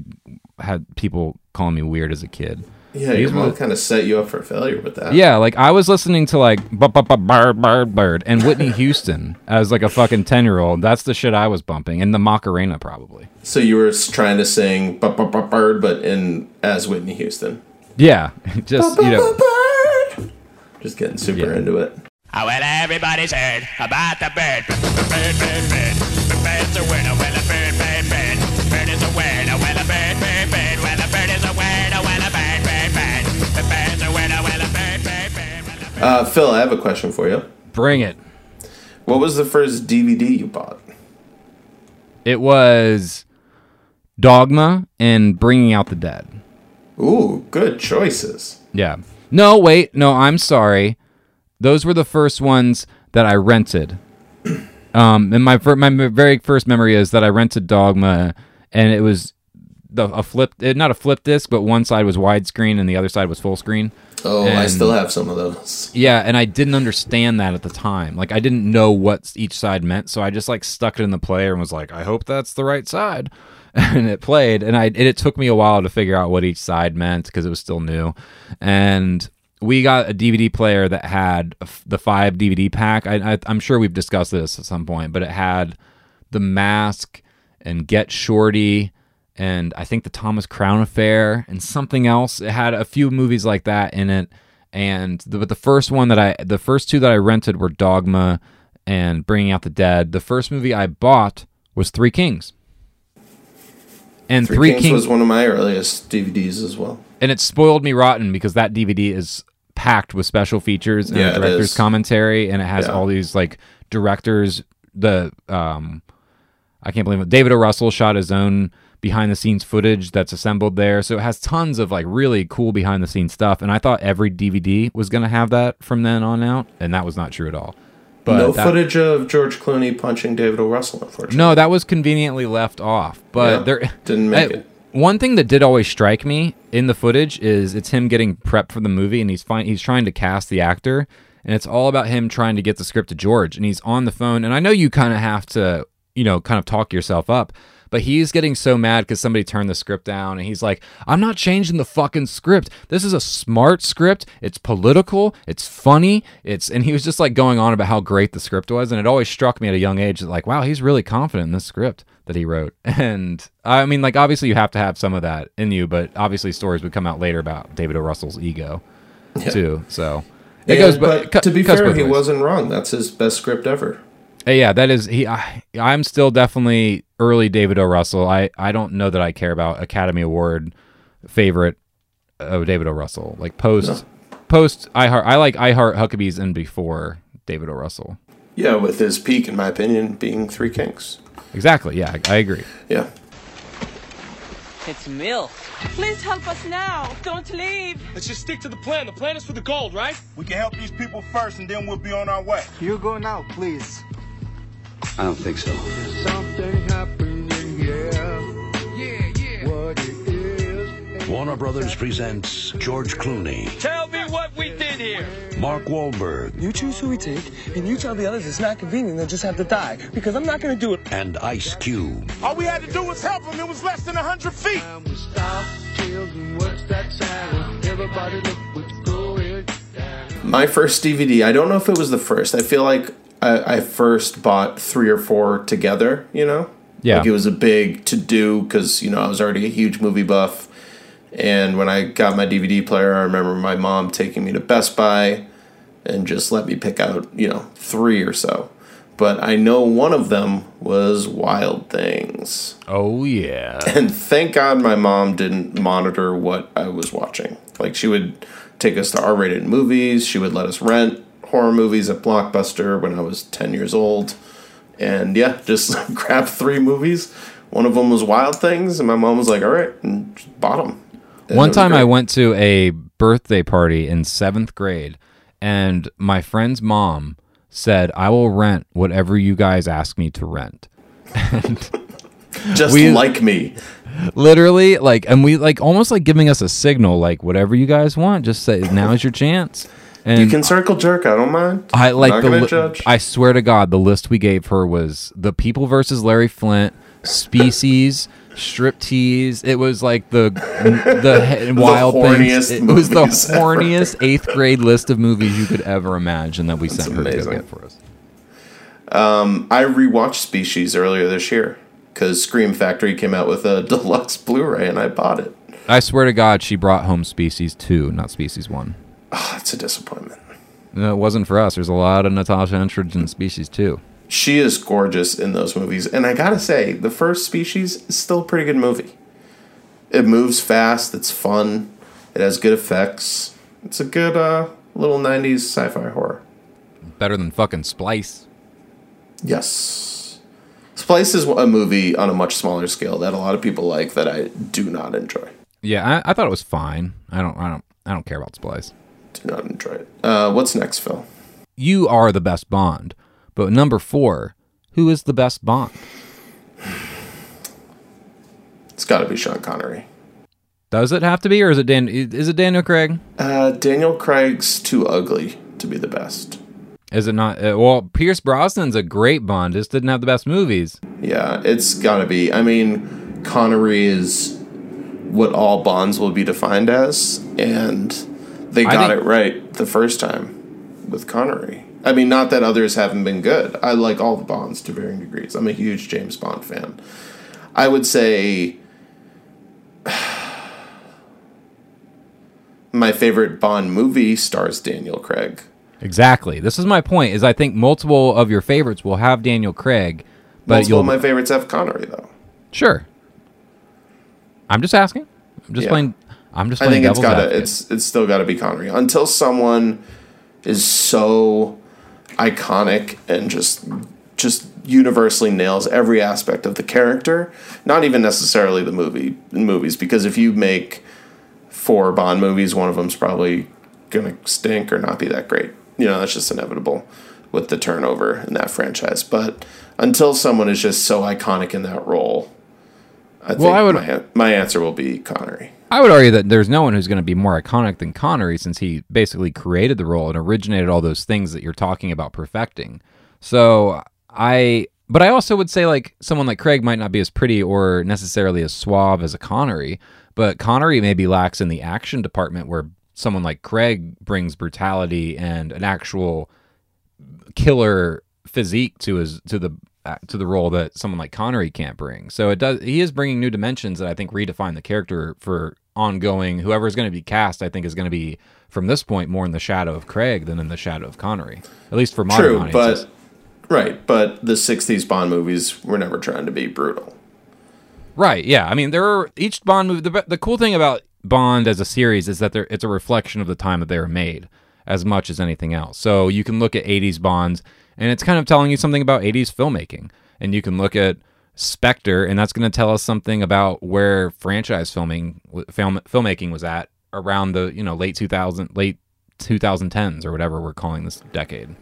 had people calling me weird as a kid. Yeah, These your mom kind of set you up for failure with that. Yeah, like I was listening to like bird bird bird and Whitney Houston as like a fucking ten year old. That's the shit I was bumping, and the Macarena probably. So you were trying to sing "Bu- bu- bu- "Bird," but in as Whitney Houston. Yeah, just you know. Bird. Just getting super Yeah. into it. Oh, well, everybody's heard about the bird. Bird, bird, bird. The bird's a word. Oh, well, a bird, bird, bird. Bird is a word. Oh, well, a bird, bird, bird. Well, a bird is a word. Oh, well, a bird, bird, bird. The bird's a word. Oh, well, a bird, bird, bird. Well, a bird- Uh, Phil, I have a question for you. Bring it. What was the first DVD you bought? It was Dogma and Bringing Out the Dead. Ooh, good choices. Yeah. No, wait. No, I'm sorry. Those were the first ones that I rented. Um, and my fir- my very first memory is that I rented Dogma, and it was the a flip, eh, not a flip disc, but one side was widescreen and the other side was full screen. Oh, I still have some of those. Yeah, and I didn't understand that at the time. Like I didn't know what each side meant, so I just like stuck it in the player and was like, I hope that's the right side. And it played, and I and it took me a while to figure out what each side meant because it was still new. And we got a DVD player that had the five DVD pack. I, I'm sure we've discussed this at some point, but it had the Mask and Get Shorty and I think the Thomas Crown Affair and something else. It had a few movies like that in it. And the, but the first one that I, the first two that I rented were Dogma and Bringing Out the Dead. The first movie I bought was Three Kings. And Three, Three, Kings, Kings, was one of my earliest DVDs as well. and it spoiled me rotten because that DVD is packed with special features and Yeah, director's commentary, and it has Yeah. all these like directors. The um, I can't believe it. David O. Russell shot his own behind the scenes footage that's assembled there, so it has tons of like really cool behind the scenes stuff. And I thought every DVD was gonna have that from then on out, and that was not true at all. But no that- footage of George Clooney punching David O. Russell, unfortunately. no, that was conveniently left off. But Yeah, there didn't make I- it. One thing that did always strike me in the footage is it's him getting prepped for the movie, and he's fine. He's trying to cast the actor, and it's all about him trying to get the script to George, and he's on the phone. And I know you kind of have to, you know, kind of talk yourself up. But he's getting so mad because somebody turned the script down, and he's like, "I'm not changing the fucking script. This is a smart script. It's political. It's funny. It's." And he was just like going on about how great the script was, and it always struck me at a young age that like, wow, he's really confident in this script that he wrote. And I mean, like, obviously you have to have some of that in you, but obviously stories would come out later about David O. Russell's ego too. So it Yeah, goes, but cu- to be fair, he ways. wasn't wrong. That's his best script ever. Uh, Yeah, that is he. I, I'm still definitely early David O. Russell. I I don't know that I care about Academy Award favorite of David O. Russell. Like post post I heart. I like I heart Huckabees and before David O. Russell. Yeah, with his peak, in my opinion, being Three Kings. Exactly. Yeah, I, I agree. Yeah. It's Mill. Please help us now. Don't leave. Let's just stick to the plan. The plan is for the gold, right? We can help these people first, and then we'll be on our way. You go now, please. I don't think so. Something happening here. Yeah, yeah. What it is. Warner Brothers presents George Clooney, Tell me what we did here. Mark Wahlberg, You choose who we take, and you tell the others it's not convenient. They'll just have to die because I'm not going to do it. and Ice Cube. All we had to do was help him. It was less than 100 feet. And we stop, children, what's that sound? Everybody look what's going down. My first DVD, I don't know if it was the first. I feel like I, I first bought three or four together, you know? Yeah. Like it was a big to do because, you know, I was already a huge movie buff. And when I got my DVD player, I remember my mom taking me to Best Buy and just let me pick out, you know, three or so. But I know one of them was Wild Things. Oh yeah. And thank God my mom didn't monitor what I was watching. Like she would take us to R-rated movies. She would let us rent horror movies at Blockbuster when I was 10 years old. And yeah, just grab three movies. One of them was Wild Things, and my mom was like, "All right," and just bought them. One time I went to a birthday party in seventh grade, and my friend's mom said, I will rent whatever you guys ask me to rent. And Just We- like me. Literally, like, and we like almost like giving us a signal, like whatever you guys want, just say now's your chance. And You can circle jerk. I don't mind. I like not the. li- judge. I swear to God, the list we gave her was the people versus Larry Flynt, species, striptease. It was like the the, he- wild horniest things. It was the movies ever. horniest eighth grade list of movies you could ever imagine that we sent her to amazing. get for us. Um, I rewatched Species earlier this year because Scream Factory came out with a deluxe Blu-ray, and I bought it. I swear to God, she brought home Species two, not Species one. Oh, it's a disappointment. No, it wasn't for us. There's a lot of Natasha Henstridge in Species too. She is gorgeous in those movies, and I gotta say, the first Species is still a pretty good movie. It moves fast. It's fun. It has good effects. It's a good uh, little '90s sci-fi horror. Better than fucking Splice. Yes. Splice is a movie on a much smaller scale that a lot of people like that I do not enjoy. Yeah, I, I thought it was fine. I don't. I don't. I don't care about Splice. Do not enjoy it. Uh, what's next, Phil? You are the best Bond, but number four, who is the best Bond? It's got to be Sean Connery. Does it have to be, or is it Dan? Is it Daniel Craig? Uh, Daniel Craig's too ugly to be the best. Is it not? Uh, well, Pierce Brosnan's a great Bond. Just didn't have the best movies. Yeah, it's got to be. I mean, Connery is what all Bonds will be defined as, and they I got think- it right the first time with Connery. I mean, not that others haven't been good. I like all the Bonds to varying degrees. I'm a huge James Bond fan. I would say my favorite Bond movie stars Daniel Craig. Exactly. This is my point. Is I think multiple of your favorites will have Daniel Craig, but Multiple you'll of my favorites have Connery though. sure. I'm just asking. I'm just Yeah. playing. I'm just I think it's gotta advocate. it's it's still gotta be Connery until someone is so iconic and just just universally nails every aspect of the character. Not even necessarily the movie movies because if you make four Bond movies, one of them's probably gonna stink or not be that great. You know that's just inevitable with the turnover in that franchise. But until someone is just so iconic in that role, I think Well, I would- my, my answer will be Connery. I would argue that there's no one who's going to be more iconic than Connery since he basically created the role and originated all those things that you're talking about perfecting. So I, but I also would say like someone like Craig might not be as pretty or necessarily as suave as a Connery, but Connery maybe lacks in the action department where someone like Craig brings brutality and an actual killer physique to his to the Uh, to the role that someone like Connery can't bring. So it does he is bringing new dimensions that I think redefine the character for ongoing whoever is going to be cast I think is going to be from this point more in the shadow of Craig than in the shadow of Connery. At least for modern True, audiences. but right, but the '60s Bond movies were never trying to be brutal. Right. Yeah. I mean, there are each Bond movie. The, the cool thing about Bond as a series is that it's a reflection of the time that they were made as much as anything else. So you can look at 80s Bonds and it's kind of telling you something about 80s filmmaking. And you can look at Spectre and that's going to tell us something about where franchise filming film filmmaking was at around the, you know, late 2000 late 2010s or whatever we're calling this decade.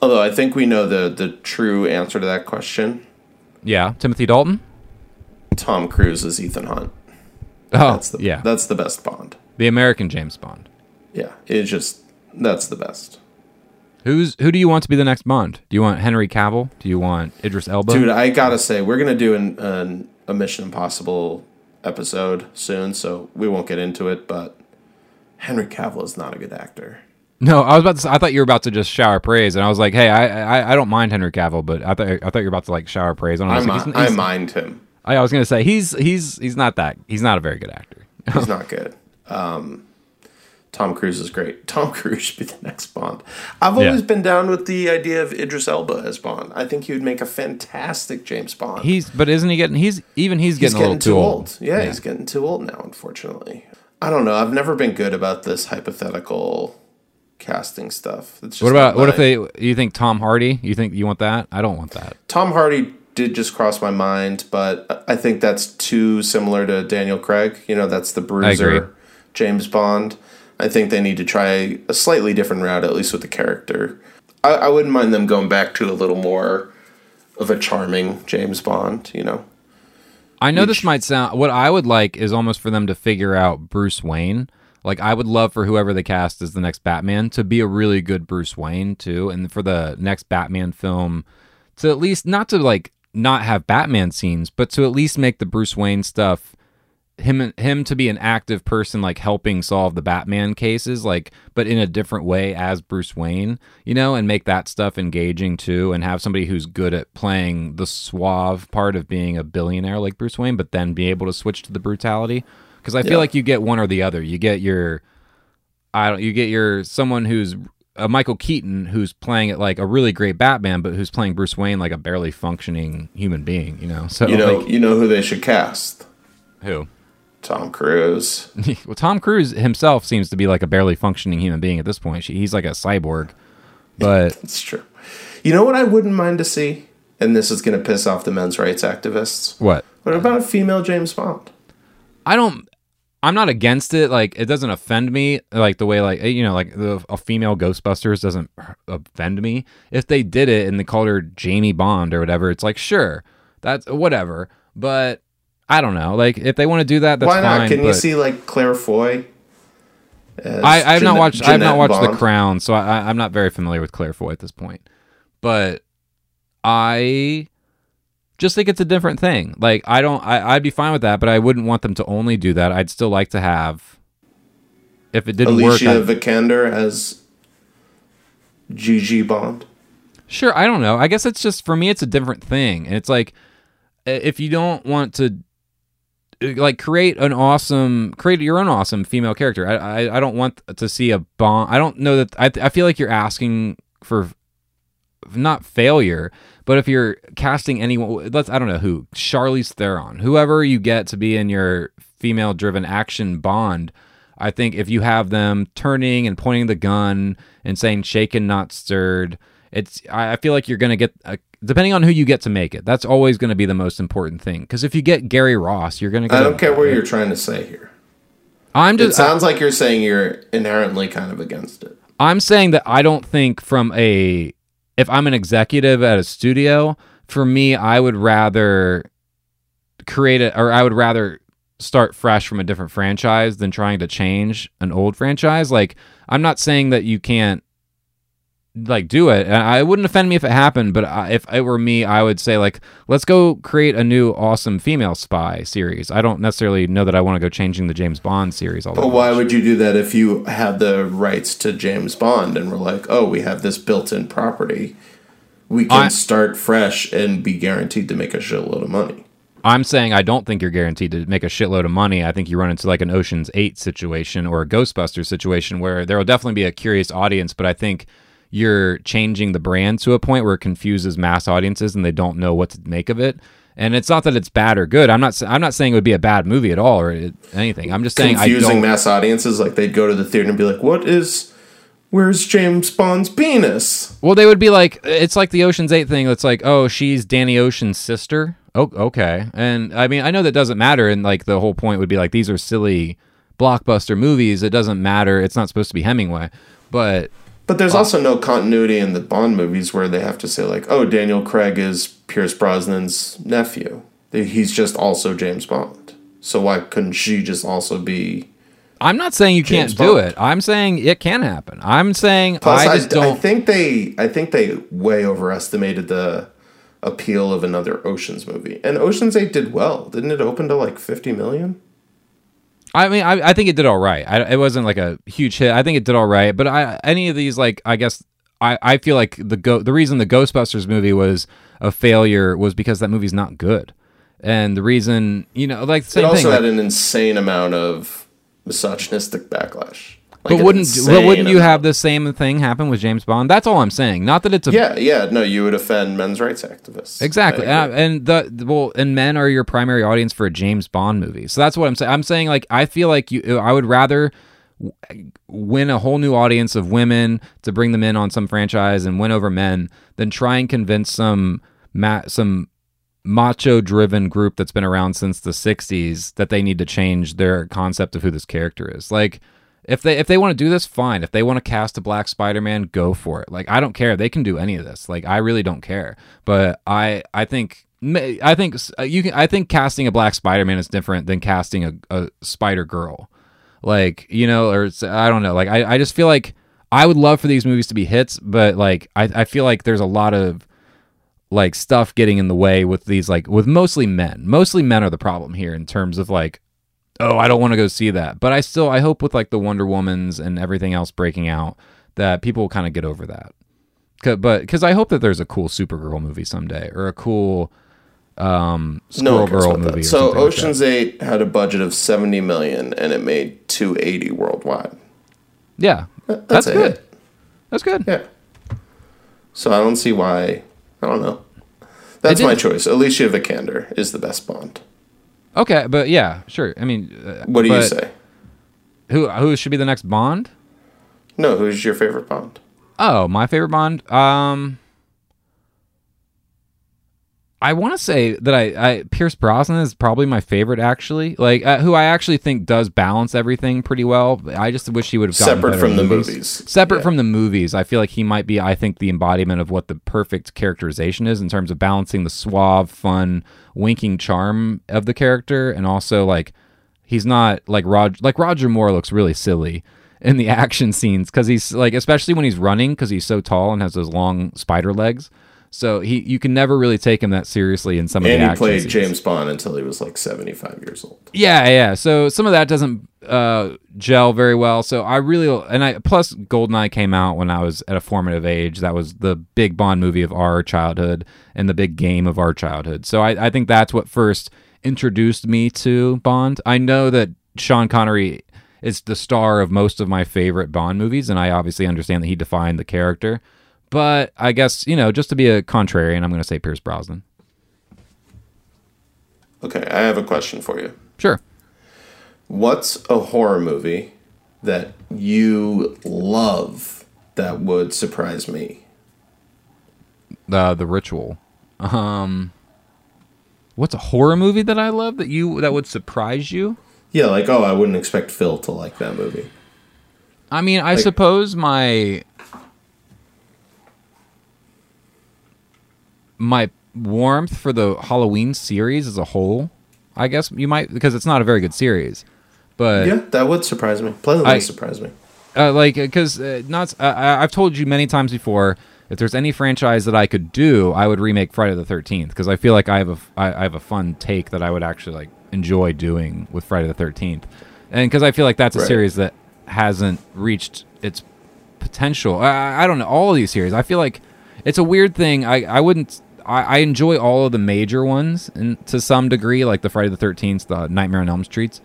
Although I think we know the the true answer to that question. Yeah, Timothy Dalton? Tom Cruise is Ethan Hunt. Oh, That's the, yeah. that's the best Bond. The American James Bond. Yeah, it's just that's the best. Who's who do you want to be the next Bond? Do you want Henry Cavill? Do you want Idris Elba? Dude, I gotta say, we're gonna do an, an a Mission Impossible episode soon, so we won't get into it. But Henry Cavill is not a good actor. no, I was about to. Say, I thought you were about to just shower praise, and I was like, hey, I I, I don't mind Henry Cavill, but I thought I thought you were about to like shower praise on. him. I, I, like, mi- he's- he's- I mind him. I, I was gonna say he's he's he's not that. He's not a very good actor. He's not good. Um, Tom Cruise is great. Tom Cruise should be the next Bond. I've Yeah. always been down with the idea of Idris Elba as Bond. I think he would make a fantastic James Bond. He's but isn't he getting? He's even he's getting, he's a little getting too old. Yeah, he's getting too old now, unfortunately. I don't know. I've never been good about this hypothetical casting stuff. It's just What about what if they? You think Tom Hardy? You think you want that? I don't want that. Tom Hardy did just cross my mind, but I think that's too similar to Daniel Craig. You know, that's the bruiser James Bond. I think they need to try a slightly different route, at least with the character. I, I wouldn't mind them going back to a little more of a charming James Bond, you know? I know this might sound what I would like is almost for them to figure out Bruce Wayne. Like I would love for whoever they cast as the next Batman to be a really good Bruce Wayne too, and for the next Batman film to at least not to like not have Batman scenes, but to at least make the Bruce Wayne stuff him him to be an active person like helping solve the Batman cases like but in a different way as Bruce Wayne, you know, and make that stuff engaging too and have somebody who's good at playing the suave part of being a billionaire like Bruce Wayne but then be able to switch to the brutality because I feel Yeah. like you get one or the other. You get your I don't you get your someone who's a Michael Keaton who's playing it like a really great Batman but who's playing Bruce Wayne like a barely functioning human being, you know. So You know, like, you know who they should cast? who? Tom Cruise. well, Tom Cruise himself seems to be like a barely functioning human being at this point. He's like a cyborg. But It's true. You know what I wouldn't mind to see? And this is going to piss off the men's rights activists. what? What about a female James Bond? I don't. I'm not against it. Like it doesn't offend me. Like the way like you know like the, a female Ghostbusters doesn't offend me. If they did it and they called her Jamie Bond or whatever, it's like sure, that's whatever. But I don't know. Like if they want to do that, that's fine. Why not? fine. Can you see like Claire Foy? I, I have not Jeanette- watched. I have not Jeanette watched The Crown, so I, I'm not very familiar with Claire Foy at this point. But I just think it's a different thing. Like I don't. I, I'd be fine with that, but I wouldn't want them to only do that. I'd still like to have. If it didn't Alicia work, I- Vikander as Gigi Bond. Sure, I don't know. I guess it's just for me it's a different thing. And it's like if you don't want to like create an awesome create your own awesome female character. I I, I don't want to see a bond. I don't know that I I feel like you're asking for not failure, but if you're casting anyone let's I don't know who, Charlize Theron, whoever you get to be in your female driven action bond, I think if you have them turning and pointing the gun and saying shaken not stirred, it's I I feel like you're going to get a, depending on who you get to make it. That's always going to be the most important thing cuz if you get Gary Ross, you're going to get I don't care what you're trying to say here. I'm It just sounds like you're saying you're inherently kind of against it. I'm saying that I don't think from a if I'm an executive at a studio, for me I would rather create it or I would rather start fresh from a different franchise than trying to change an old franchise. Like I'm not saying that you can't like do it. And I wouldn't offend me if it happened, but I, if it were me, I would say like let's go create a new awesome female spy series. I don't necessarily know that I want to go changing the James Bond series all the But why would you do that if you had the rights to James Bond and we're like, oh, we have this built-in property, we can I- start fresh and be guaranteed to make a shitload of money. I'm saying I don't think you're guaranteed to make a shitload of money. I think you run into like an Ocean's 8 situation or a Ghostbusters situation where there will definitely be a curious audience, but I think you're changing the brand to a point where it confuses mass audiences and they don't know what to make of it. And it's not that it's bad or good. I'm not. I'm not saying it would be a bad movie at all or it, anything. I'm just saying I Confusing mass audiences, like they'd go to the theater and be like, what is, where's James Bond's penis? Well, they would be like, it's like the Ocean's Eight thing. It's like, oh, she's Danny Ocean's sister. Oh, okay. And I mean, I know that doesn't matter. And like, the whole point would be like, these are silly blockbuster movies. It doesn't matter. It's not supposed to be Hemingway. But But there's also no continuity in the Bond movies where they have to say like, "Oh, Daniel Craig is Pierce Brosnan's nephew. He's just also James Bond." So why couldn't she just also be? I'm not saying you James can't do it. I'm saying it can happen. I'm saying Plus, I I, just I don't. think they, I think they way overestimated the appeal of another Ocean's movie. And Ocean's Eight did well, didn't it? Open to like fifty million. I mean, I, I think it did all right. I, it wasn't like a huge hit. I think it did all right. But I, any of these, like, I guess I, I feel like the go the reason the Ghostbusters movie was a failure was because that movie's not good, and the reason you know, like the It also thing. had like- an insane amount of misogynistic backlash. Like but wouldn't but wouldn't you have the same thing happen with James Bond? That's all I'm saying. Not that it's a Yeah, yeah. No, you would offend men's rights activists. Exactly, I uh, and, and the well, and men are your primary audience for a James Bond movie. So that's what I'm saying. I'm saying like I feel like you, I would rather win a whole new audience of women to bring them in on some franchise and win over men than try and convince some ma- some macho driven group that's been around since the 60s that they need to change their concept of who this character is. Like if they if they want to do this fine. If they want to cast a black Spider-Man, go for it. Like I don't care. They can do any of this. Like I really don't care. But I I think I think uh, you can. I think casting a black Spider-Man is different than casting a, a Spider Girl. Like you know, or I don't know. Like I, I just feel like I would love for these movies to be hits, but like I, I feel like there's a lot of like stuff getting in the way with these like with mostly men. Mostly men are the problem here in terms of like, oh, I don't want to go see that. But I still I hope with like the Wonder Womans and everything else breaking out that people will kind of get over that. But because I hope that there's a cool Supergirl movie someday or a cool um No Squirrel cares Girl movie. So something like. Ocean's Eight had a budget of seventy million, and it made two eighty worldwide. Yeah, That's that's, good. hit. That's good. Yeah. So I don't see why. I don't know. That's my choice. Alicia Vikander is the best Bond. Okay, but yeah, sure. I mean, uh, What do you say? Who who should be the next Bond? No, who's your favorite Bond? Oh, my favorite Bond. Um, I want to say that I, I Pierce Brosnan is probably my favorite actually. Like uh, who I actually think does balance everything pretty well. I just wish he would have gotten Separate from the movies. movies. Separate Yeah. from the movies, I feel like he might be. I think the embodiment of what the perfect characterization is in terms of balancing the suave, fun, winking charm of the character, and also like he's not like Roger. Like Roger Moore looks really silly in the action scenes because he's like, especially when he's running because he's so tall and has those long spider legs. So he, you can never really take him that seriously in some of the. And he played scenes. James Bond until he was like seventy-five years old. Yeah, yeah. So some of that doesn't uh, gel very well. So I really and I plus Goldeneye came out when I was at a formative age. That was the big Bond movie of our childhood and the big game of our childhood. So I, I think that's what first introduced me to Bond. I know that Sean Connery is the star of most of my favorite Bond movies, and I obviously understand that he defined the character. But I guess you know, just to be a contrarian, I'm going to say Pierce Brosnan. Okay, I have a question for you. Sure. What's a horror movie that you love that would surprise me? the the ritual. Um, what's a horror movie that I love that you that would surprise you? Yeah, like oh, I wouldn't expect Phil to like that movie. I mean, I Like- suppose my my warmth for the Halloween series as a whole. I guess you might because it's not a very good series, but yeah, that would surprise me. Pleasantly I- surprise me. uh, like because uh, not uh, I- I've told you many times before if there's any franchise that I could do I would remake Friday the 13th because I feel like I have a I, I have a fun take that I would actually like enjoy doing with Friday the 13th and because I feel like that's a Right. series that hasn't reached its potential I, I don't know all of these series I feel like it's a weird thing I, I wouldn't I, I enjoy all of the major ones and to some degree like the Friday the 13th the Nightmare on Elm Streets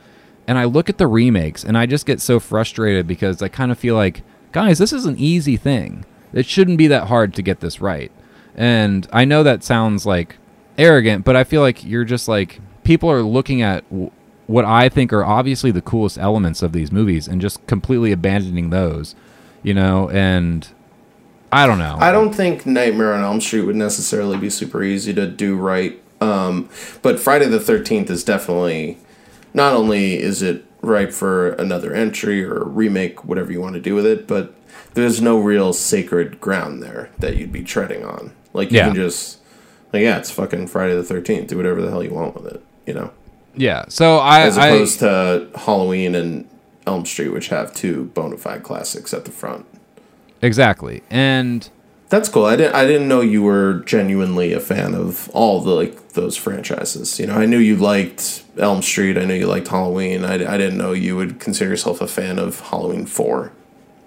and I look at the remakes and I just get so frustrated because I kind of feel like, guys, this is an easy thing. It shouldn't be that hard to get this right. And I know that sounds like arrogant, but I feel like you're just like people are looking at w- what I think are obviously the coolest elements of these movies and just completely abandoning those, you know, and I don't know. I don't think Nightmare on Elm Street would necessarily be super easy to do right. Um, but Friday the 13th is definitely, not only is it ripe for another entry or remake, whatever you want to do with it, but there's no real sacred ground there that you'd be treading on. Like, you Yeah. can just, like, yeah, it's fucking Friday the 13th. Do whatever the hell you want with it, you know? yeah. So I, As I opposed to Halloween and Elm Street, which have two bona fide classics at the front. Exactly. And That's cool. I didn't. I didn't know you were genuinely a fan of all the like those franchises. You know, I knew you liked Elm Street. I knew you liked Halloween. I, I didn't know you would consider yourself a fan of Halloween Four.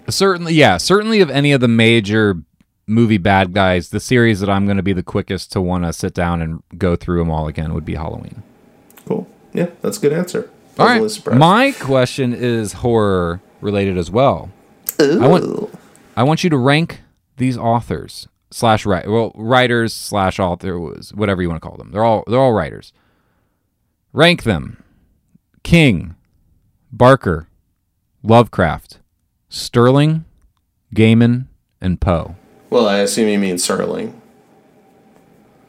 Certainly, yeah, certainly of any of the major movie bad guys, the series that I'm going to be the quickest to want to sit down and go through them all again would be Halloween. Cool. Yeah, that's a good answer. All right, surprised. my question is horror related as well. I want I want you to rank these authors slash write well writers slash authors whatever you want to call them. They're all they're all writers. Rank them: King, Barker, Lovecraft, Sterling, Gaiman, and Poe. Well, I assume you mean Serling.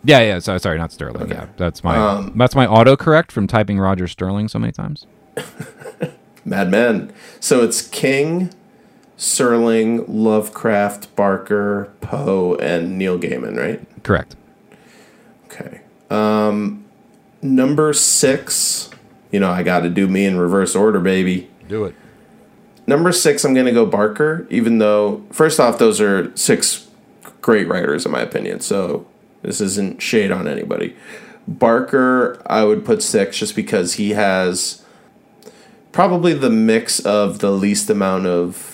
Yeah, yeah. Sorry, sorry, not Sterling. Yeah, that's my Um, that's my autocorrect from typing Roger Sterling so many times. Mad Men. So it's King, Serling, Lovecraft, Barker, Poe, and Neil Gaiman, right? Correct. Okay. Um, Um, number six. You know, I got to do me in reverse order, baby. Do it. Number six, I'm going to go Barker, even though, first off, those are six great writers, in my opinion. So this isn't shade on anybody. Barker, I would put six just because he has probably the mix of the least amount of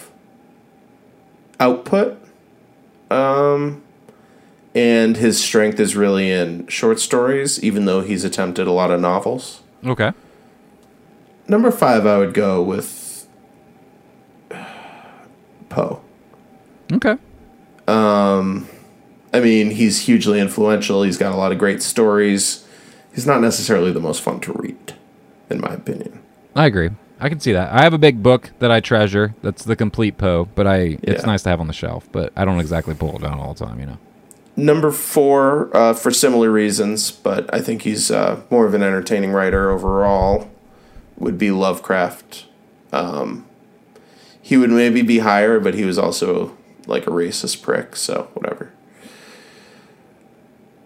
output. Um, and his strength is really in short stories, even though he's attempted a lot of novels. Okay. Number five, I would go with Poe. Okay. Um, I mean, he's hugely influential. He's got a lot of great stories. He's not necessarily the most fun to read, in my opinion. I agree. I can see that. I have a big book that I treasure. That's the complete Poe, but I it's Yeah. nice to have on the shelf. But I don't exactly pull it down all the time. You know. Number four, uh, for similar reasons, but I think he's uh, more of an entertaining writer overall, would be Lovecraft. Um, he would maybe be higher, but he was also like a racist prick, so whatever.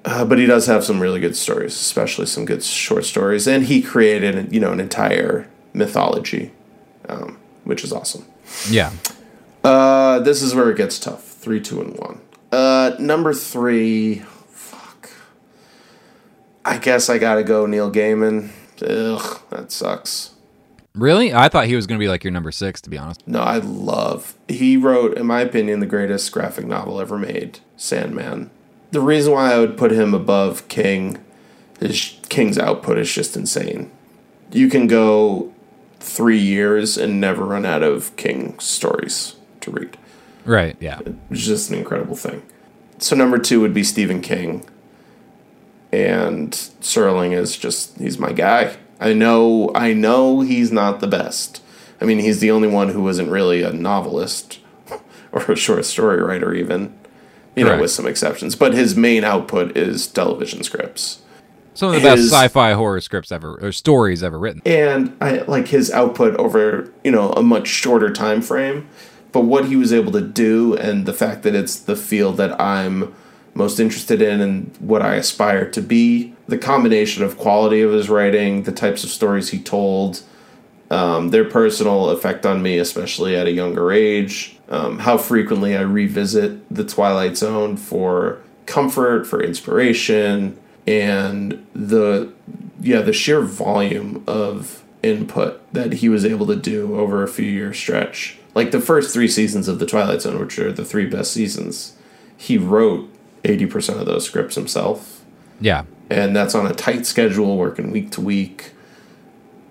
Uh, but he does have some really good stories, especially some good short stories, and he created, you know, an entire mythology, um, which is awesome. Yeah. Uh, this is where it gets tough. Three, two, and one. Uh, number three. Fuck. I guess I gotta go Neil Gaiman. Ugh, that sucks. Really? I thought he was going to be like your number six. To be honest. No, I love. He wrote, in my opinion, the greatest graphic novel ever made, Sandman. The reason why I would put him above King is King's output is just insane. You can go three years and never run out of King stories to read. Right. Yeah. It's just an incredible thing. So number two would be Stephen King, and Serling is just he's my guy. I know I know he's not the best. I mean, he's the only one who wasn't really a novelist or a short story writer, even you know, with some exceptions. But his main output is television scripts. Some of the best sci-fi horror scripts ever or stories ever written. and I like his output over you know a much shorter time frame but what he was able to do and the fact that it's the field that I'm most interested in and what I aspire to be the combination of quality of his writing the types of stories he told um, their personal effect on me especially at a younger age um, how frequently I revisit the Twilight Zone for comfort for inspiration and the yeah the sheer volume of input that he was able to do over a few year stretch like the first three seasons of the twilight zone which are the three best seasons he wrote 80% of those scripts himself Yeah. and that's on a tight schedule working week to week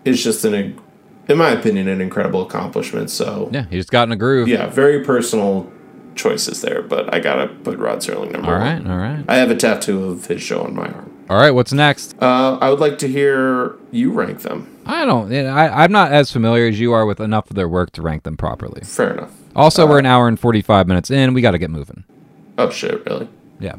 it's just an in my opinion an incredible accomplishment so Yeah. he's gotten a groove. yeah very personal choices there but i gotta put rod serling number All one right. All right. i have a tattoo of his show on my arm All right. What's next? uh, I would like to hear you rank them. I don't. I, I'm not as familiar as you are with enough of their work to rank them properly. Fair enough. Also, we're an hour and 45 minutes in. We got to get moving. Oh shit, really? Yeah.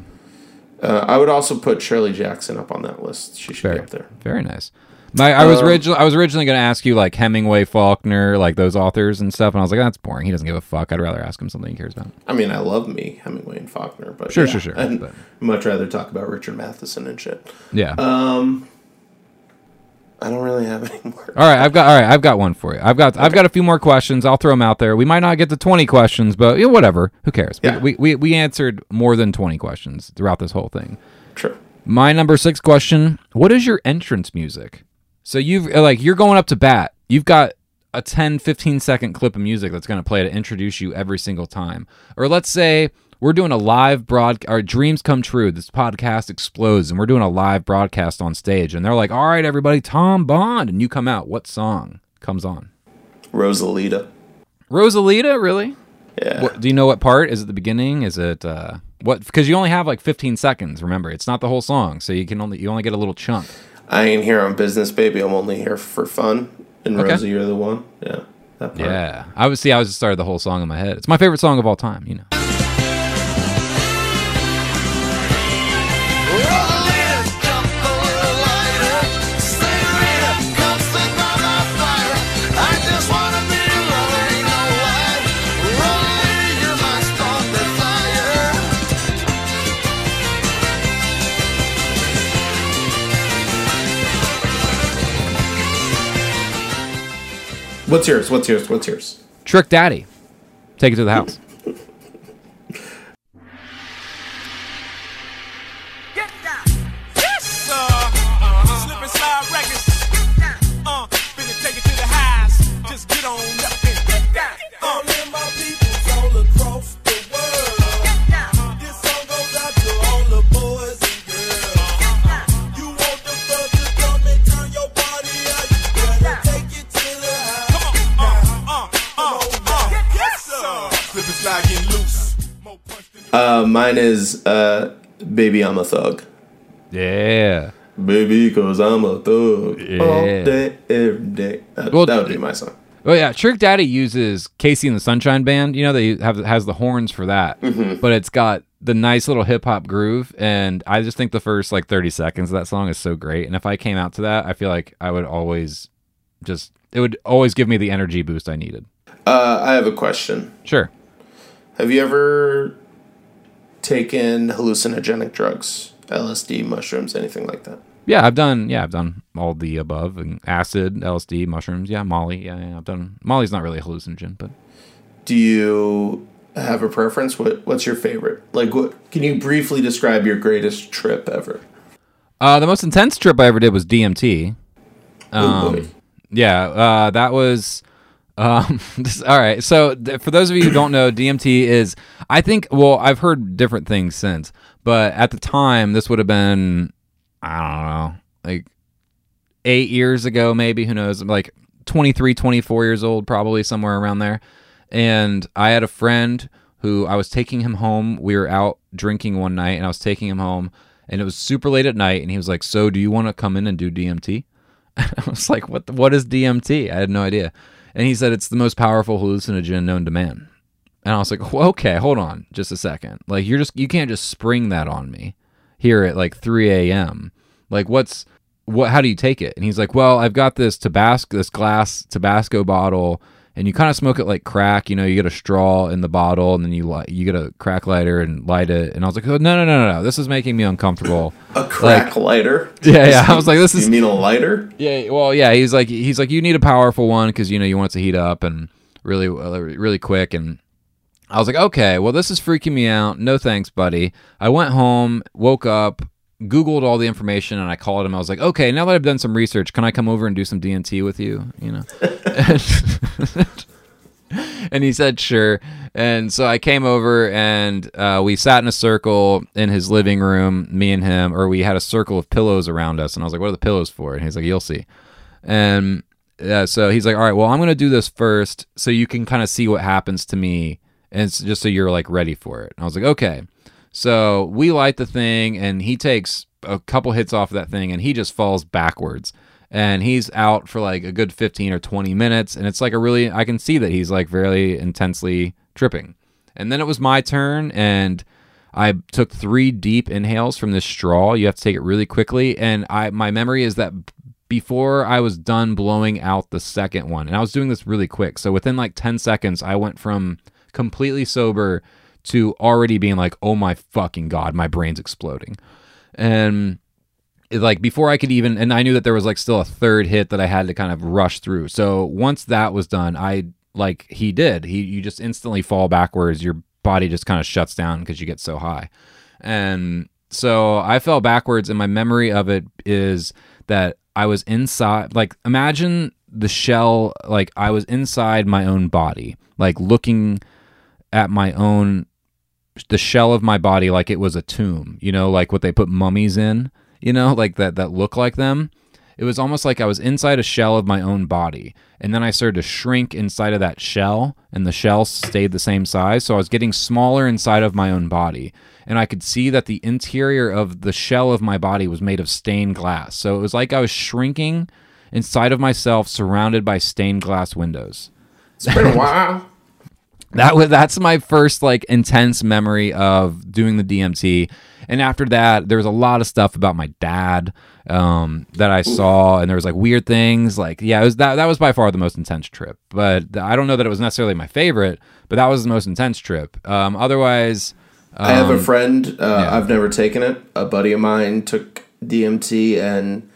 Uh, I would also put Shirley Jackson up on that list. She should be up there. very nice. My, I was Um, originally I was originally going to ask you like Hemingway, Faulkner, like those authors and stuff, and I was like, that's boring. He doesn't give a fuck. I'd rather ask him something he cares about. I mean, I love me Hemingway and Faulkner, but Sure, yeah, sure, sure, I'd but- much rather talk about Richard Matheson and shit. Yeah. Um, I don't really have any more. all right, I've got all right. I've got one for you. I've got I've got a few more questions. I'll throw them out there. We might not get to 20 questions, but yeah, whatever. Who cares? We- Yeah. We, we we answered more than 20 questions throughout this whole thing. True. My number six question: What is your entrance music? So you've like you're going up to bat. You've got a 10, 15 second clip of music that's going to play to introduce you every single time. Or let's say we're doing a live broad. Our dreams come true. This podcast explodes, and we're doing a live broadcast on stage. And they're like, "All right, everybody, Tom Bond," and you come out. What song comes on? Rosalita. Rosalita, really? Yeah. What, do you know what part? Is it the beginning? Is it uh, what? Because you only have like 15 seconds. Remember, it's not the whole song, so you can only you only get a little chunk. I ain't here on business, baby. I'm only here for fun. And Okay. Rosie, you're the one. Yeah. That part. Yeah, I was see. I was just started the whole song in my head. It's my favorite song of all time. You know. What's yours? What's yours? What's yours? Trick Daddy. Take it to the house. Uh, mine is uh, "Baby, I'm a Thug." Yeah. Baby, cause I'm a thug yeah. all day, every day. That, Well, that would be my song. Oh yeah, Trick Daddy uses KC and the Sunshine Band. You know they have has the horns for that, mm-hmm. but it's got the nice little hip hop groove. And I just think the first like thirty seconds of that song is so great. And if I came out to that, I feel like I would always just it would always give me the energy boost I needed. Uh, I have a question. Sure. Have you ever taken hallucinogenic drugs, LSD, mushrooms, anything like that? Yeah, I've done. Yeah, I've done all the above: and acid, LSD, mushrooms. Yeah, Molly. Yeah, yeah, I've done. Molly's not really a hallucinogen, but Do you have a preference? What What's your favorite? Like, what can you briefly describe your greatest trip ever? Uh, the most intense trip I ever did was DMT. Oh, boy. Um, yeah, uh, that was. Um, this, all right. So, th- for those of you who don't know, DMT is, I think, well, I've heard different things since, but at the time, this would have been, I don't know, like eight years ago, maybe, who knows, like 23, 24 years old, probably somewhere around there. And I had a friend who I was taking him home. We were out drinking one night, and I was taking him home, and it was super late at night. And he was like, "So, do you want to come in and do DMT?" And I was like, "What? The, what is DMT?" I had no idea. And he said it's the most powerful hallucinogen known to man. And I was like, well, "Okay, hold on, just a second. Like, you're just you can't just spring that on me here at like 3 a.m. Like, what's what? How do you take it?" And he's like, "Well, I've got this Tabasco, this glass Tabasco bottle." And you kind of smoke it like crack. You know, you get a straw in the bottle, and then you light, you get a crack lighter and light it. And I was like, oh, no, no, no, no, no, this is making me uncomfortable. A crack Like- lighter? Yeah, yeah. I was like, this is. You mean a lighter? Yeah, well, yeah. He's like, he's like, you need a powerful one because you know you want it to heat up and really, really quick. And I was like, okay, well, this is freaking me out. No thanks, buddy. I went home, woke up, Googled all the information, and I called him. I was like, okay, now that I've done some research, can I come over and do some DMT with you? You know. and he said sure and so i came over and uh, we sat in a circle in his living room me and him or we had a circle of pillows around us and i was like what are the pillows for and he's like you'll see and yeah, so he's like all right well i'm going to do this first so you can kind of see what happens to me and it's just so you're like ready for it and i was like okay so we light the thing and he takes a couple hits off of that thing and he just falls backwards. And he's out for like a good 15 or 20 minutes and it's like a really i can see that he's like very intensely tripping. And then it was my turn and i took three deep inhales from this straw. You have to take it really quickly. And i my memory is that before i was done blowing out the second one and i was doing this really quick. So within like 10 seconds i went from completely sober to already being like oh my fucking god my brain's exploding and like before I could even and I knew that there was like still a third hit that I had to kind of rush through. So once that was done, I like he did. He you just instantly fall backwards. Your body just kind of shuts down because you get so high. And so I fell backwards and my memory of it is that I was inside like imagine the shell like I was inside my own body, like looking at my own the shell of my body like it was a tomb, you know, like what they put mummies in, you know, like that that look like them. It was almost like I was inside a shell of my own body. And then I started to shrink inside of that shell, and the shell stayed the same size. So I was getting smaller inside of my own body. And I could see that the interior of the shell of my body was made of stained glass. So it was like I was shrinking inside of myself, surrounded by stained glass windows. It's been a while. That was that's my first like intense memory of doing the DMT. And after that, there was a lot of stuff about my dad um, that I saw, and there was like weird things. Like, yeah, it was that that was by far the most intense trip. But I don't know that it was necessarily my favorite, but that was the most intense trip. Um, otherwise, I have a um, friend. Uh, I've never taken it. A buddy of mine took DMT, and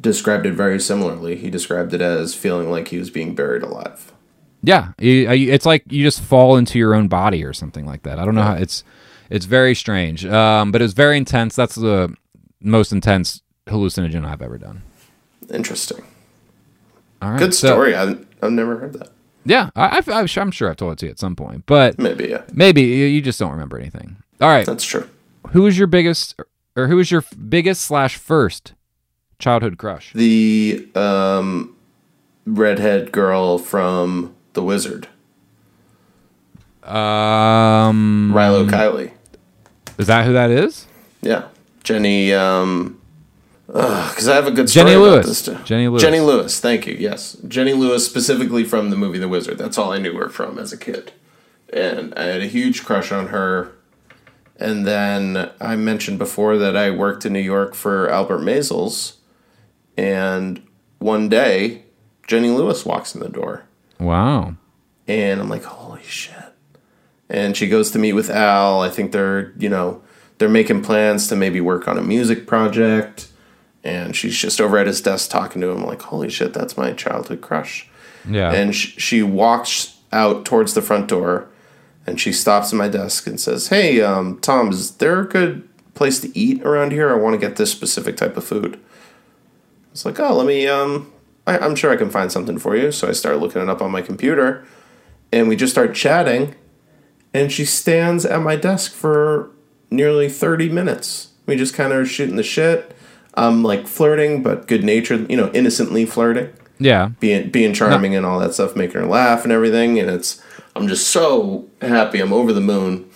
described it very similarly. He described it as feeling like he was being buried alive. Yeah, it's like you just fall into your own body or something like that. I don't know how it's it's very strange, um, but it's very intense. That's the most intense hallucinogen I've ever done. Interesting. All right, Good so- story. I, I've never heard that. yeah, I, I've, I've, I'm sure I've told it to you at some point, but Maybe, yeah. maybe you you just don't remember anything. All right, That's true. who was your biggest or who was your biggest slash first childhood crush? The um, redhead girl from The Wizard, Um, Rilo Kiley. Is that who that is? Yeah, Jenny. Um, because I have a good story Jenny about Lewis. this too. Jenny Lewis. Jenny Lewis. Thank you. Yes, Jenny Lewis specifically from the movie The Wizard. That's all I knew her from as a kid, and I had a huge crush on her. And then I mentioned before that I worked in New York for Albert Maysles, and one day Jenny Lewis walks in the door. Wow. And I'm like, holy shit. And she goes to meet with Al. I think they're, you know, they're making plans to maybe work on a music project. And she's just over at his desk talking to him. I'm like, holy shit, that's my childhood crush. Yeah. And sh- she walks out towards the front door and she stops at my desk and says, Hey, um, Tom, is there a good place to eat around here? I want to get this specific type of food. It's like, oh, let me, um, I, I'm sure I can find something for you. So I start looking it up on my computer and we just start chatting. And she stands at my desk for nearly 30 minutes. We just kind of are shooting the shit. I'm like flirting, but good natured, you know, innocently flirting Yeah. being being charming and all that stuff, making her laugh and everything. And it's I'm just so happy. I'm over the moon.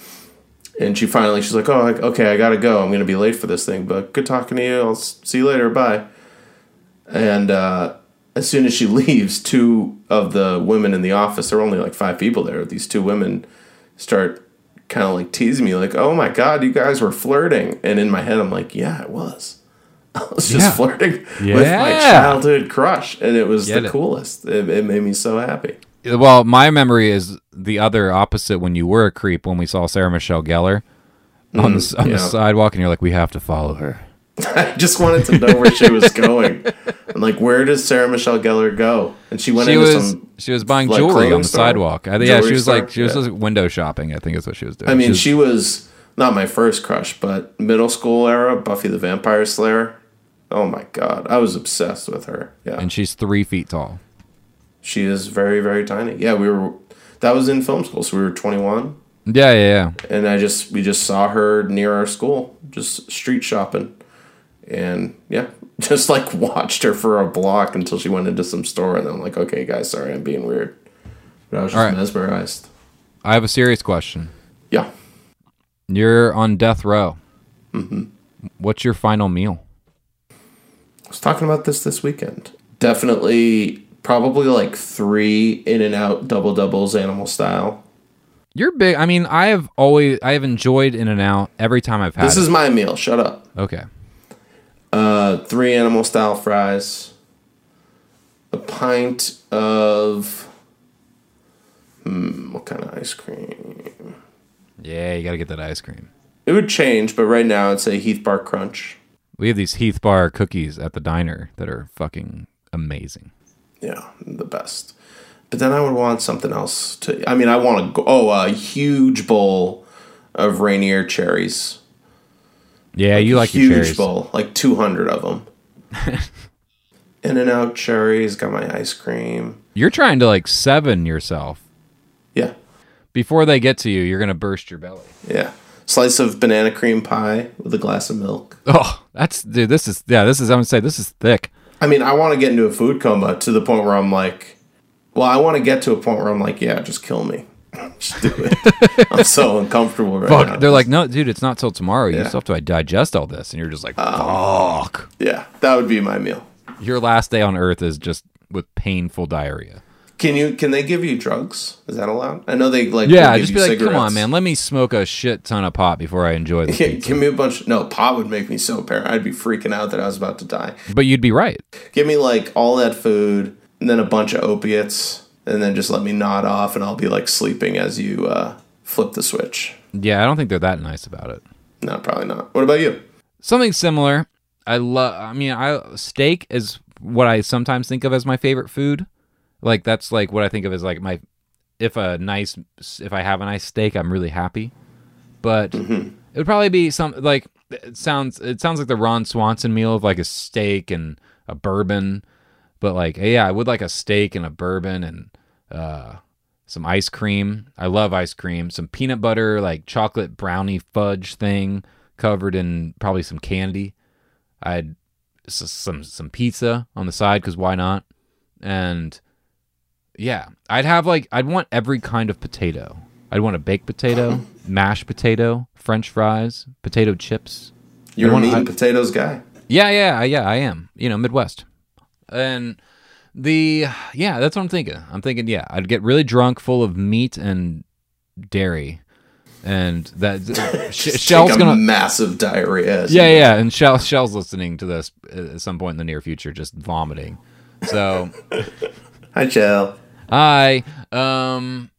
And she finally she's like, oh, okay, I gotta go. I'm gonna be late for this thing, but good talking to you. I'll see you later. Bye. And uh, as soon as she leaves, two of the women in the office, there were only like five people there. These two women start kind of like teasing me, like, "Oh my god, you guys were flirting." And in my head, I'm like, "Yeah, it was." I was just Yeah. flirting with my childhood crush, and it was Get the it. coolest. It, it made me so happy. Well, my memory is the other opposite when you were a creep when we saw Sarah Michelle Gellar on the Mm, on yeah. the sidewalk, and you're like, we have to follow her. I just wanted to know where she was going. I'm like, where does Sarah Michelle Gellar go? And she went she into was some. she was buying like, jewelry on the store? sidewalk. I, yeah, she was store? like she was Yeah. just window shopping. I think is what she was doing. I mean, was- she was not my first crush, but middle school era Buffy the Vampire Slayer. Oh my god, I was obsessed with her. Yeah, and she's three feet tall. she is very very tiny. Yeah, we were. That was in film school, so we were 21, Yeah, yeah, yeah. and I just we just saw her near our school, just street shopping, and yeah, just like watched her for a block until she went into some store, and I'm like, okay, guys, sorry, I'm being weird, but I was just right. mesmerized. I have a serious question. Yeah. You're on death row. hmm What's your final meal? I was talking about this this weekend. Definitely, probably like three in and out double doubles animal style. You're big. I mean, I have always I have enjoyed In and Out every time I've had. This it. is my meal. Shut up. okay. Uh, three animal style fries, a pint of hmm, what kind of ice cream? Yeah, you got to get that ice cream. It would change, but right now I'd say Heath Bar Crunch. We have these Heath Bar cookies at the diner that are fucking amazing. Yeah, the best. But then I would want something else to. I mean, I want to go. Oh, a huge bowl of Rainier cherries. Yeah, you like huge your cherries. bowl, like two hundred of them. In and out cherries. Got my ice cream. You're trying to like seven yourself. Yeah, Before they get to you, you're gonna burst your belly. yeah. Slice of banana cream pie with a glass of milk. Oh, that's dude. This is yeah. This is I'm gonna say this is thick. I mean, I want to get into a food coma to the point where I'm like, well, I want to get to a point where I'm like, yeah, just kill me. Just do it. I'm so uncomfortable right Fuck. now. They're like, no, dude, it's not till tomorrow. You Yeah. still have to digest all this, and you're just like, oh. fuck. yeah, that would be my meal. Your last day on Earth is just with painful diarrhea. Can you? Can they give you drugs? Is that allowed? I know they like. Yeah, will give just you be like, come on, cigarettes. man, let me smoke a shit ton of pot before I enjoy the Yeah, pizza. give me a bunch. No, pot would make me so paranoid. I'd be freaking out that I was about to die. But you'd be right. Give me like all that food and then a bunch of opiates, and then just let me nod off, and I'll be like sleeping as you uh, flip the switch. Yeah, I don't think they're that nice about it. No, probably not. What about you? Something similar. I love. I mean, I steak is what I sometimes think of as my favorite food. Like that's like what I think of as like my if a nice if I have a nice steak, I'm really happy. But it would probably be some like it sounds it sounds like the Ron Swanson meal of like a steak and a bourbon. But like yeah, I would like a steak and a bourbon and uh some ice cream. I love ice cream. Some peanut butter, like chocolate brownie fudge thing covered in probably some candy. I'd some some pizza on the side because why not? And yeah, I'd have like I'd want every kind of potato. I'd want a baked potato, mashed potato, French fries, potato chips. You're a meat and potatoes guy. yeah, yeah, yeah. I am. You know, Midwest, and the yeah, that's what I'm thinking. I'm thinking, yeah, I'd get really drunk, full of meat and dairy, and that Sh- Shell's gonna massive diarrhea. yeah, yeah, and Shell Shell's listening to this at some point in the near future, just vomiting. So, Hi, Shell. Hi. um,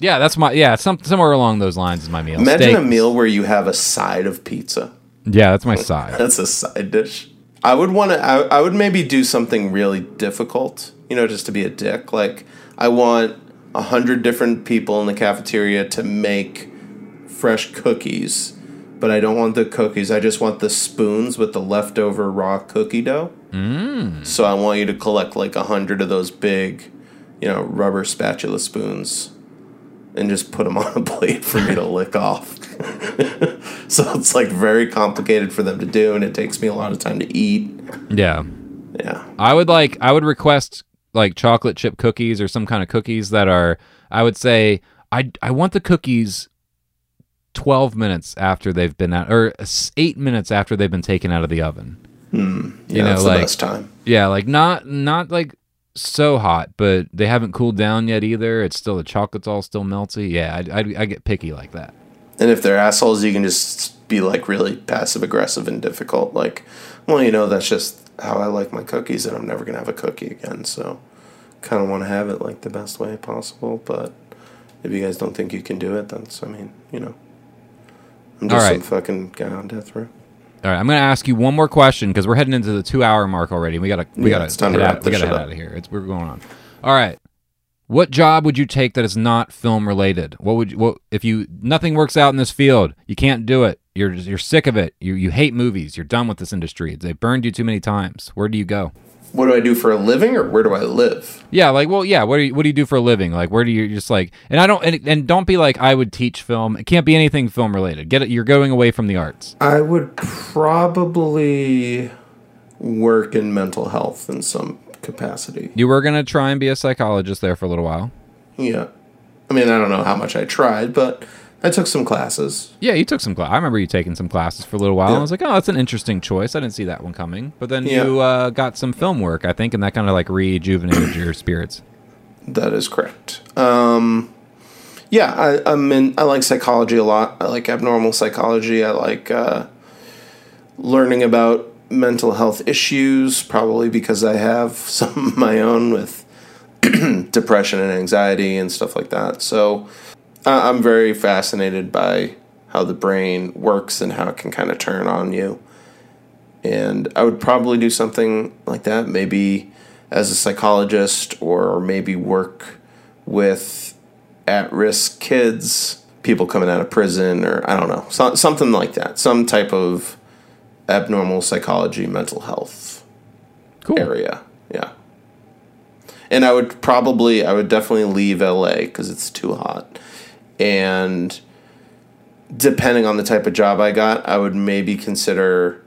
yeah, that's my yeah, some somewhere along those lines is my meal. Imagine Steak- a meal where you have a side of pizza. Yeah, that's my side. That's a side dish. I would want to. I, I would maybe do something really difficult. You know, just to be a dick. Like I want a hundred different people in the cafeteria to make fresh cookies, but I don't want the cookies. I just want the spoons with the leftover raw cookie dough. Mm. So I want you to collect like a hundred of those big, you know, rubber spatula spoons, and just put them on a plate for me to lick off. so it's like very complicated for them to do, and it takes me a lot of time to eat. Yeah. Yeah. I would like I would request like chocolate chip cookies or some kind of cookies that are I would say I I want the cookies 12 minutes after they've been out or 8 minutes after they've been taken out of the oven. Hmm. Yeah, that's the best time. Yeah, like not not like so hot, but they haven't cooled down yet either. It's still the chocolate's all still melty. Yeah, I, I, I get picky like that. And if they're assholes, you can just be like really passive aggressive and difficult. Like, well, you know, that's just how I like my cookies, and I'm never gonna have a cookie again. So, kind of want to have it like the best way possible. But if you guys don't think you can do it, that's I mean, you know, I'm just right. some fucking guy on death row. All right, I'm going to ask you one more question because we're heading into the two hour mark already. We gotta we Yeah, head out, we gotta head out of here. It's we're going on. All right, what job would you take that is not film related? What would you, what if you nothing works out in this field? You can't do it. You're you're sick of it. You you hate movies. You're done with this industry. They burned you too many times. Where do you go? What do I do for a living, or where do I live? Yeah, like well, yeah. What do you what do you do for a living? Like where do you just like? And I don't and, and don't be like I would teach film. It can't be anything film related. Get it. You're going away from the arts. I would probably work in mental health in some capacity. You were gonna try and be a psychologist there for a little while. Yeah. I mean, I don't know how much I tried, but I took some classes. Yeah, you took some class. I remember you taking some classes for a little while. Yeah. I was like, oh, that's an interesting choice. I didn't see that one coming. But then Yeah. you uh, got some film work, I think, and that kind of like rejuvenated your spirits. That is correct. Um, yeah, I, I'm in. I like psychology a lot. I like abnormal psychology. I like uh, learning about mental health issues, probably because I have some of my own with depression and anxiety and stuff like that. So I'm very fascinated by how the brain works and how it can kind of turn on you. And I would probably do something like that, maybe as a psychologist, or maybe work with at risk kids, people coming out of prison, or I don't know, so, something like that. Some type of abnormal psychology, mental health cool. area. Yeah. And I would probably, I would definitely leave LA because it's too hot. And depending on the type of job I got, I would maybe consider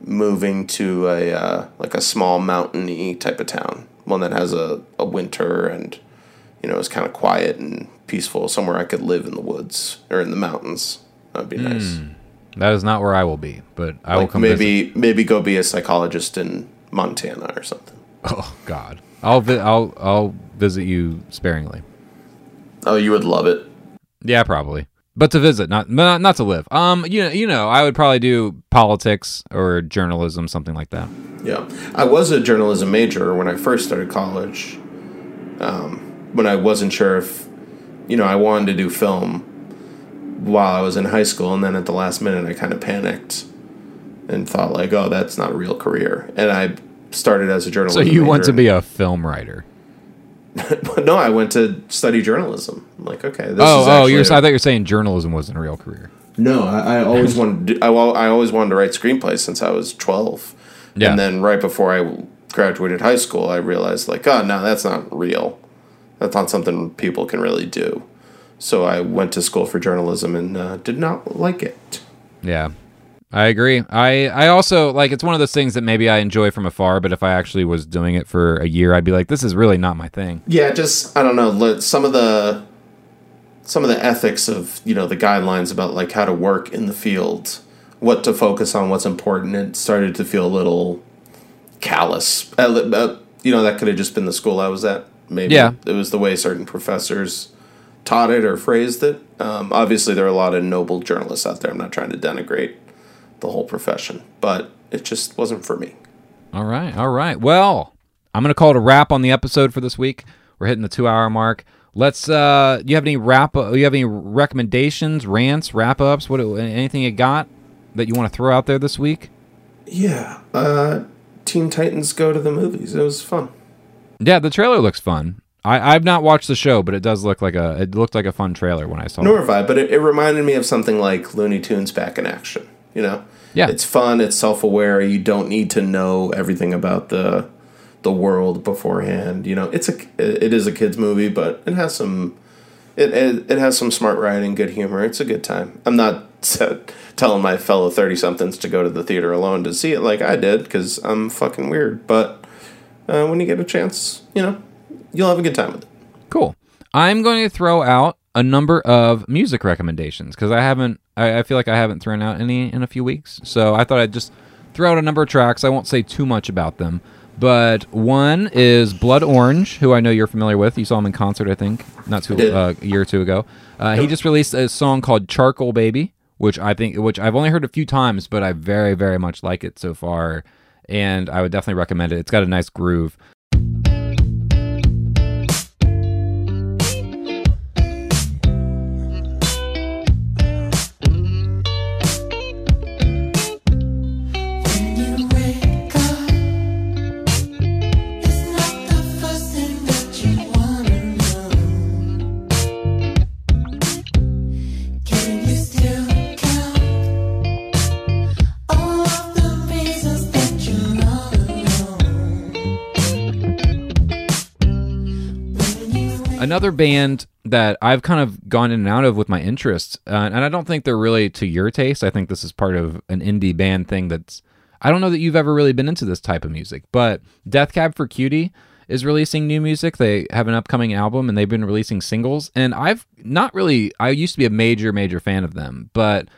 moving to a uh, like a small mountainy type of town, one that has a, a winter and you know is kind of quiet and peaceful, somewhere I could live in the woods or in the mountains. That'd be nice. Hmm. That is not where I will be, but I will Like come visit. maybe maybe go be a psychologist in Montana or something. Oh God, I'll vi- I'll I'll visit you sparingly. Oh, you would love it. Yeah, probably. But to visit, not not, not to live. Um, you know, you know, I would probably do politics or journalism, something like that. Yeah, I was a journalism major when I first started college. Um, when I wasn't sure if, you know, I wanted to do film while I was in high school, and then at the last minute I kind of panicked and thought like, oh, that's not a real career. And I started as a journalist. So you want to be a film writer? no, I went to study journalism. I'm like, okay, this oh, is oh, you're. a- I thought you were saying journalism wasn't a real career. No, I, I always wanted. To I, I always wanted to write screenplays since I was twelve. Yeah. And then right before I graduated high school, I realized like, oh no, that's not real. That's not something people can really do. So I went to school for journalism and uh, did not like it. Yeah. I agree. I I also like it's one of those things that maybe I enjoy from afar, but if I actually was doing it for a year, I'd be like, this is really not my thing. Yeah, just I don't know. Some of the some of the ethics of you know the guidelines about like how to work in the field, what to focus on, what's important. It started to feel a little callous. Uh, you know, that could have just been the school I was at. Maybe Yeah. it was the way certain professors taught it or phrased it. Um, obviously, there are a lot of noble journalists out there. I'm not trying to denigrate the whole profession, but it just wasn't for me. All right, all right. Well, I'm gonna call it a wrap on the episode for this week. We're hitting the two hour mark. Let's. uh You have any wrap? You have any recommendations, rants, wrap ups? What? Anything you got that you want to throw out there this week? Yeah, uh, Teen Titans Go to the movies. It was fun. Yeah, the trailer looks fun. I, I've not watched the show, but it does look like a. It looked like a fun trailer when I saw Nor it. have I, but it, it reminded me of something like Looney Tunes back in action. You know, Yeah. it's fun. It's self aware. You don't need to know everything about the the world beforehand. You know, it's a it is a kids movie, but it has some it it, it has some smart writing, good humor. It's a good time. I'm not telling my fellow thirty somethings to go to the theater alone to see it like I did because I'm fucking weird. But uh, when you get a chance, you know, you'll have a good time with it. Cool. I'm going to throw out a number of music recommendations because I haven't. I, I feel like I haven't thrown out any in a few weeks. So I thought I'd just throw out a number of tracks. I won't say too much about them. But one is Blood Orange, who I know you're familiar with. You saw him in concert, I think, not too uh, a year or two ago. Uh, He just released a song called "Charcoal Baby," which I think, which I've only heard a few times, but I very, very much like it so far, and I would definitely recommend it. It's got a nice groove. Another band that I've kind of gone in and out of with my interests, uh, and I don't think they're really to your taste. I think this is part of an indie band thing that's. I don't know that you've ever really been into this type of music, but Death Cab for Cutie is releasing new music. They have an upcoming album and they've been releasing singles. And I've not really, I used to be a major, major fan of them, but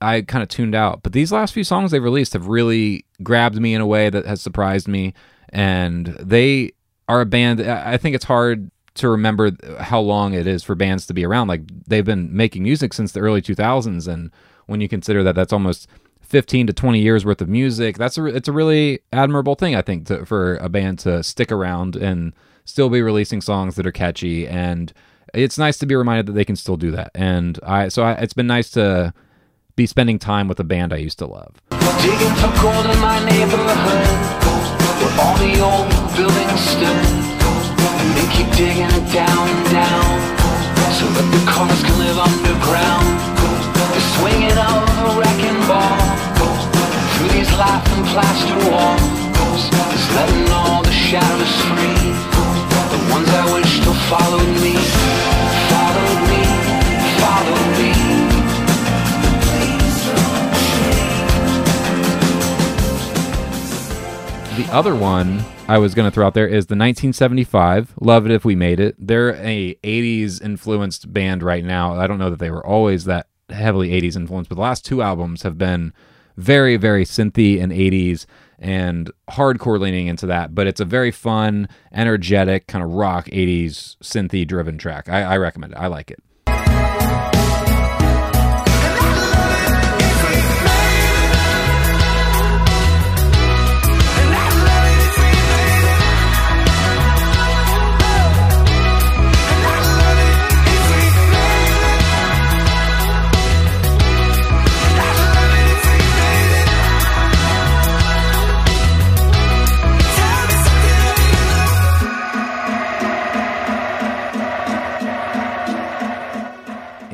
I kind of tuned out. But these last few songs they've released have really grabbed me in a way that has surprised me. And they are a band, I I think it's hard to remember how long it is for bands to be around. Like they've been making music since the early 2000s. And when you consider that that's almost 15 to 20 years worth of music, that's a, it's a really admirable thing, I think, to, for a band to stick around and still be releasing songs that are catchy. And it's nice to be reminded that they can still do that. And I, so I, it's been nice to be spending time with a band I used to love. The other one I was going to throw out there is the 1975 Love It If We Made It. They're a 80s influenced band right now. I don't know that they were always that heavily 80s influenced, but the last two albums have been very, very synthy and 80s and hardcore leaning into that. But it's a very fun, energetic, kind of rock 80s synthy driven track. I, I recommend it. I like it.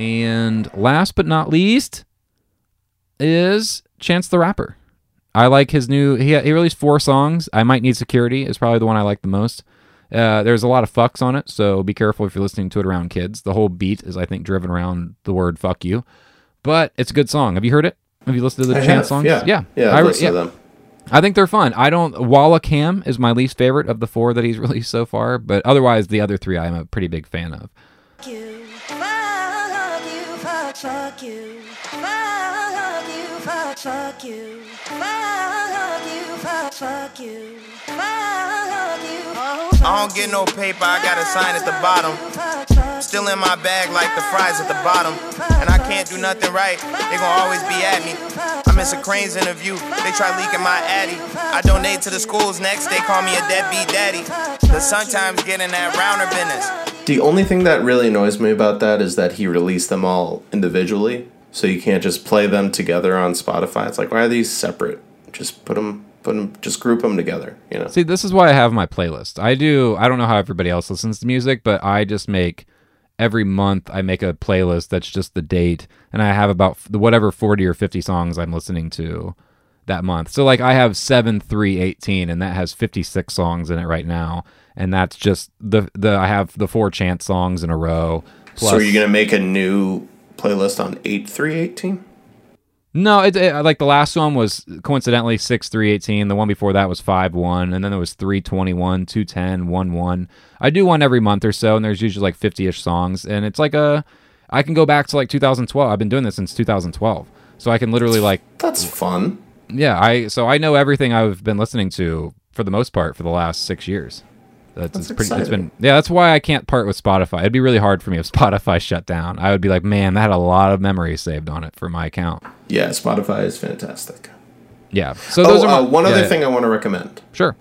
And last but not least is Chance the Rapper. I like his new. He he released four songs. I might need security is probably the one I like the most. Uh, there's a lot of fucks on it, so be careful if you're listening to it around kids. The whole beat is, I think, driven around the word "fuck you," but it's a good song. Have you heard it? Have you listened to the I Chance have, songs? yeah. yeah, Yeah, I I've re- listened to them. I think they're fun. I don't. Wala Cam is my least favorite of the four that he's released so far, but otherwise, the other three I'm a pretty big fan of. Fuck fuck, you, fuck you, fuck, fuck you, fuck you, fuck, fuck you, fuck you. I don't get no paper, I got a sign at the bottom. Still in my bag like the fries at the bottom. And I can't do nothing right, they gon' always be at me. I miss a Crane's interview, they try leaking my addy. I donate to the schools next, they call me a deadbeat daddy. But sometimes getting that rounder business. The only thing that really annoys me about that is that he released them all individually, so you can't just play them together on Spotify. It's like, why are these separate? Just put them, put them, just group them together. You know? See, this is why I have my playlist. I do. I don't know how everybody else listens to music, but I just make every month. I make a playlist that's just the date, and I have about whatever forty or fifty songs I'm listening to that month. So like I have seven three eighteen, and that has fifty six songs in it right now, and that's just the the I have the four Chance songs in a row. so are you gonna make a new playlist on eight three eighteen? No, it, it, like the last one was coincidentally six three eighteen. The one before that was five one, and then there was three twenty one, two ten, one one. I do one every month or so, and there's usually like fifty ish songs, and it's like a. I can go back to like 2012. I've been doing this since 2012, so I can literally like. That's fun. Yeah, I so I know everything I've been listening to for the most part for the last six years. That's, That's pretty. It's been yeah. That's why I can't part with Spotify. It'd be really hard for me if Spotify shut down. I would be like, man, that had a lot of memory saved on it for my account. Yeah, Spotify is fantastic. Yeah. So oh, those are my, uh, one yeah, other yeah. thing I want to recommend. Sure.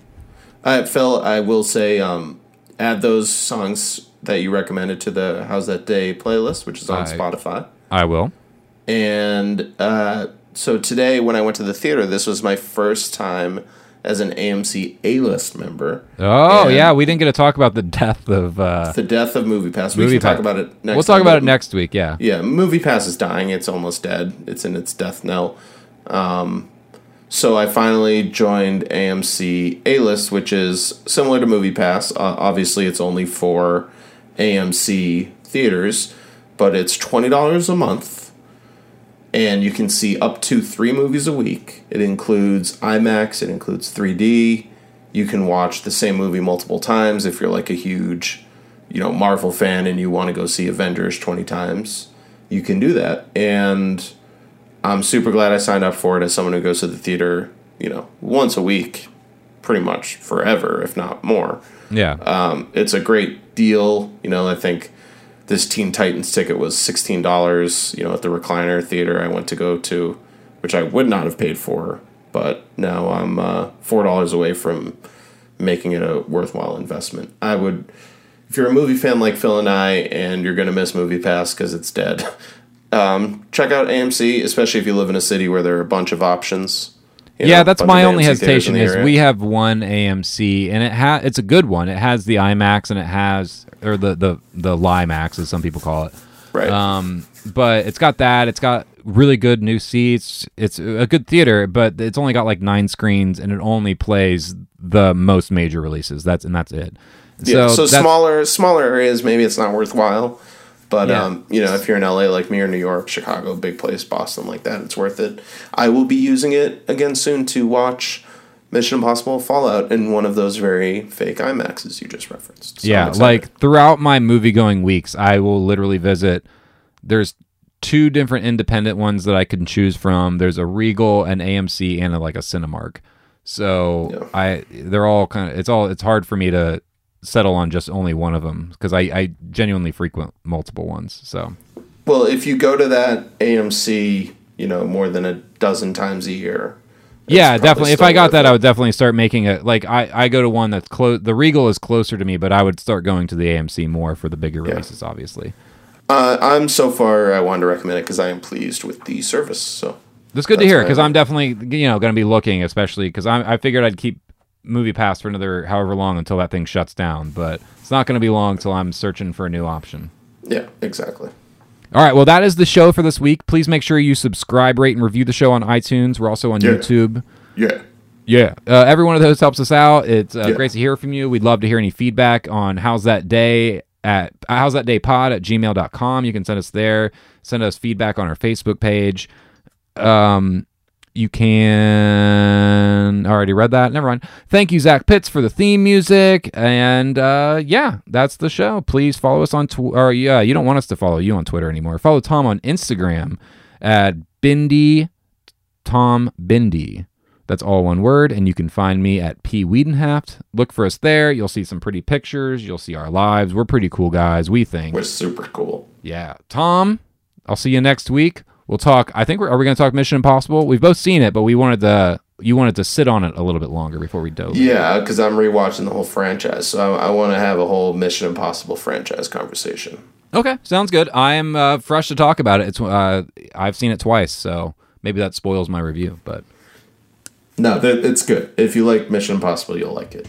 Uh, Phil, I will say, um, add those songs that you recommended to the "How's That Day" playlist, which is on I- Spotify. I will. And uh, so today, when I went to the theater, this was my first time as an AMC A list member. Oh And yeah, we didn't get to talk about the death of uh, the death of Movie Pass. We Movie can talk about it next. We'll talk time, about it next week. Yeah. Yeah, Movie Pass is dying. It's almost dead. It's in its death knell. Um, so I finally joined AMC A List, which is similar to Movie Pass. Uh, obviously, it's only for AMC theaters, but it's twenty dollars a month, and you can see up to three movies a week. It includes IMAX. It includes 3D. You can watch the same movie multiple times if you're like a huge, you know, Marvel fan and you want to go see Avengers 20 times. You can do that. And I'm super glad I signed up for it as someone who goes to the theater, you know, once a week, pretty much forever, if not more. Yeah. Um, it's a great deal. You know, I think this Teen Titans ticket was sixteen dollars. You know, at the recliner theater I went to go to, which I would not have paid for, but now I'm uh, four dollars away from making it a worthwhile investment. I would, if you're a movie fan like Phil and I, and you're gonna miss Movie Pass because it's dead. Um, check out AMC, especially if you live in a city where there are a bunch of options. Yeah, know, that's my only AMC hesitation is area. we have one AMC and it ha- it's a good one. It has the IMAX and it has or the the the LIEMAX as some people call it. Right. Um, but it's got that. It's got really good new seats. It's a good theater, but it's only got like nine screens and it only plays the most major releases. That's and that's it. Yeah, so, that's- smaller smaller areas maybe it's not worthwhile, but Yeah. um, you know if you're in LA like me or New York, Chicago, big place, Boston like that, it's worth it. I will be using it again soon to watch Mission Impossible Fallout in one of those very fake IMAXs you just referenced. So yeah, like throughout my movie going weeks, I will literally visit. There's two different independent ones that I can choose from. There's a Regal, an AMC, and a, like a Cinemark. So I, they're all kind of. It's all. It's hard for me to settle on just only one of them because I, I genuinely frequent multiple ones. So well, if you go to that AMC, you know more than a dozen times a year. yeah, definitely. If I got that, it. I would definitely start making it. Like I, I go to one that's close. The Regal is closer to me, but I would start going to the AMC more for the bigger releases, obviously. Uh, I'm so far I wanted to recommend it because I am pleased with the service. So That's good to hear because I'm definitely you know going to be looking, especially because I I figured I'd keep Movie Pass for another however long until that thing shuts down, but it's not going to be long until I'm searching for a new option. yeah, exactly. All right, well, that is the show for this week. Please make sure you subscribe, rate, and review the show on iTunes. We're also on Yeah. YouTube. Yeah. Yeah, uh, every one of those helps us out. It's uh, Yeah. great to hear from you. We'd love to hear any feedback on how's that day at how's that day pod at gmail.com. You can send us there. Send us feedback on our Facebook page. Um, you can I already read that. Never mind. Thank you, Zach Pitts, for the theme music. And uh, yeah, that's the show. Please follow us on Twitter. Or yeah, you don't want us to follow you on Twitter anymore. Follow Tom on Instagram at Bindi Tom Bindi. That's all one word, and you can find me at P Wiedenhaft. Look for us there. You'll see some pretty pictures. You'll see our lives. We're pretty cool guys. We think. We're super cool. Yeah, Tom. I'll see you next week. We'll talk. I think we're are we going to talk Mission Impossible? We've both seen it, but we wanted to. You wanted to sit on it a little bit longer before we dove. Yeah, because I'm rewatching the whole franchise, so I, I want to have a whole Mission Impossible franchise conversation. Okay, sounds good. I am uh, fresh to talk about it. It's uh, I've seen it twice, so maybe that spoils my review. But No, it's good. If you like Mission Impossible, you'll like it.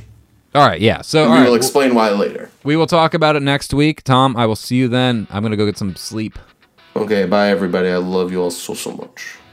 all right, yeah. So And all we'll, explain why later. we will talk about it next week. Tom, I will see you then. I'm gonna go get some sleep. Okay, bye everybody. I love you all so so much.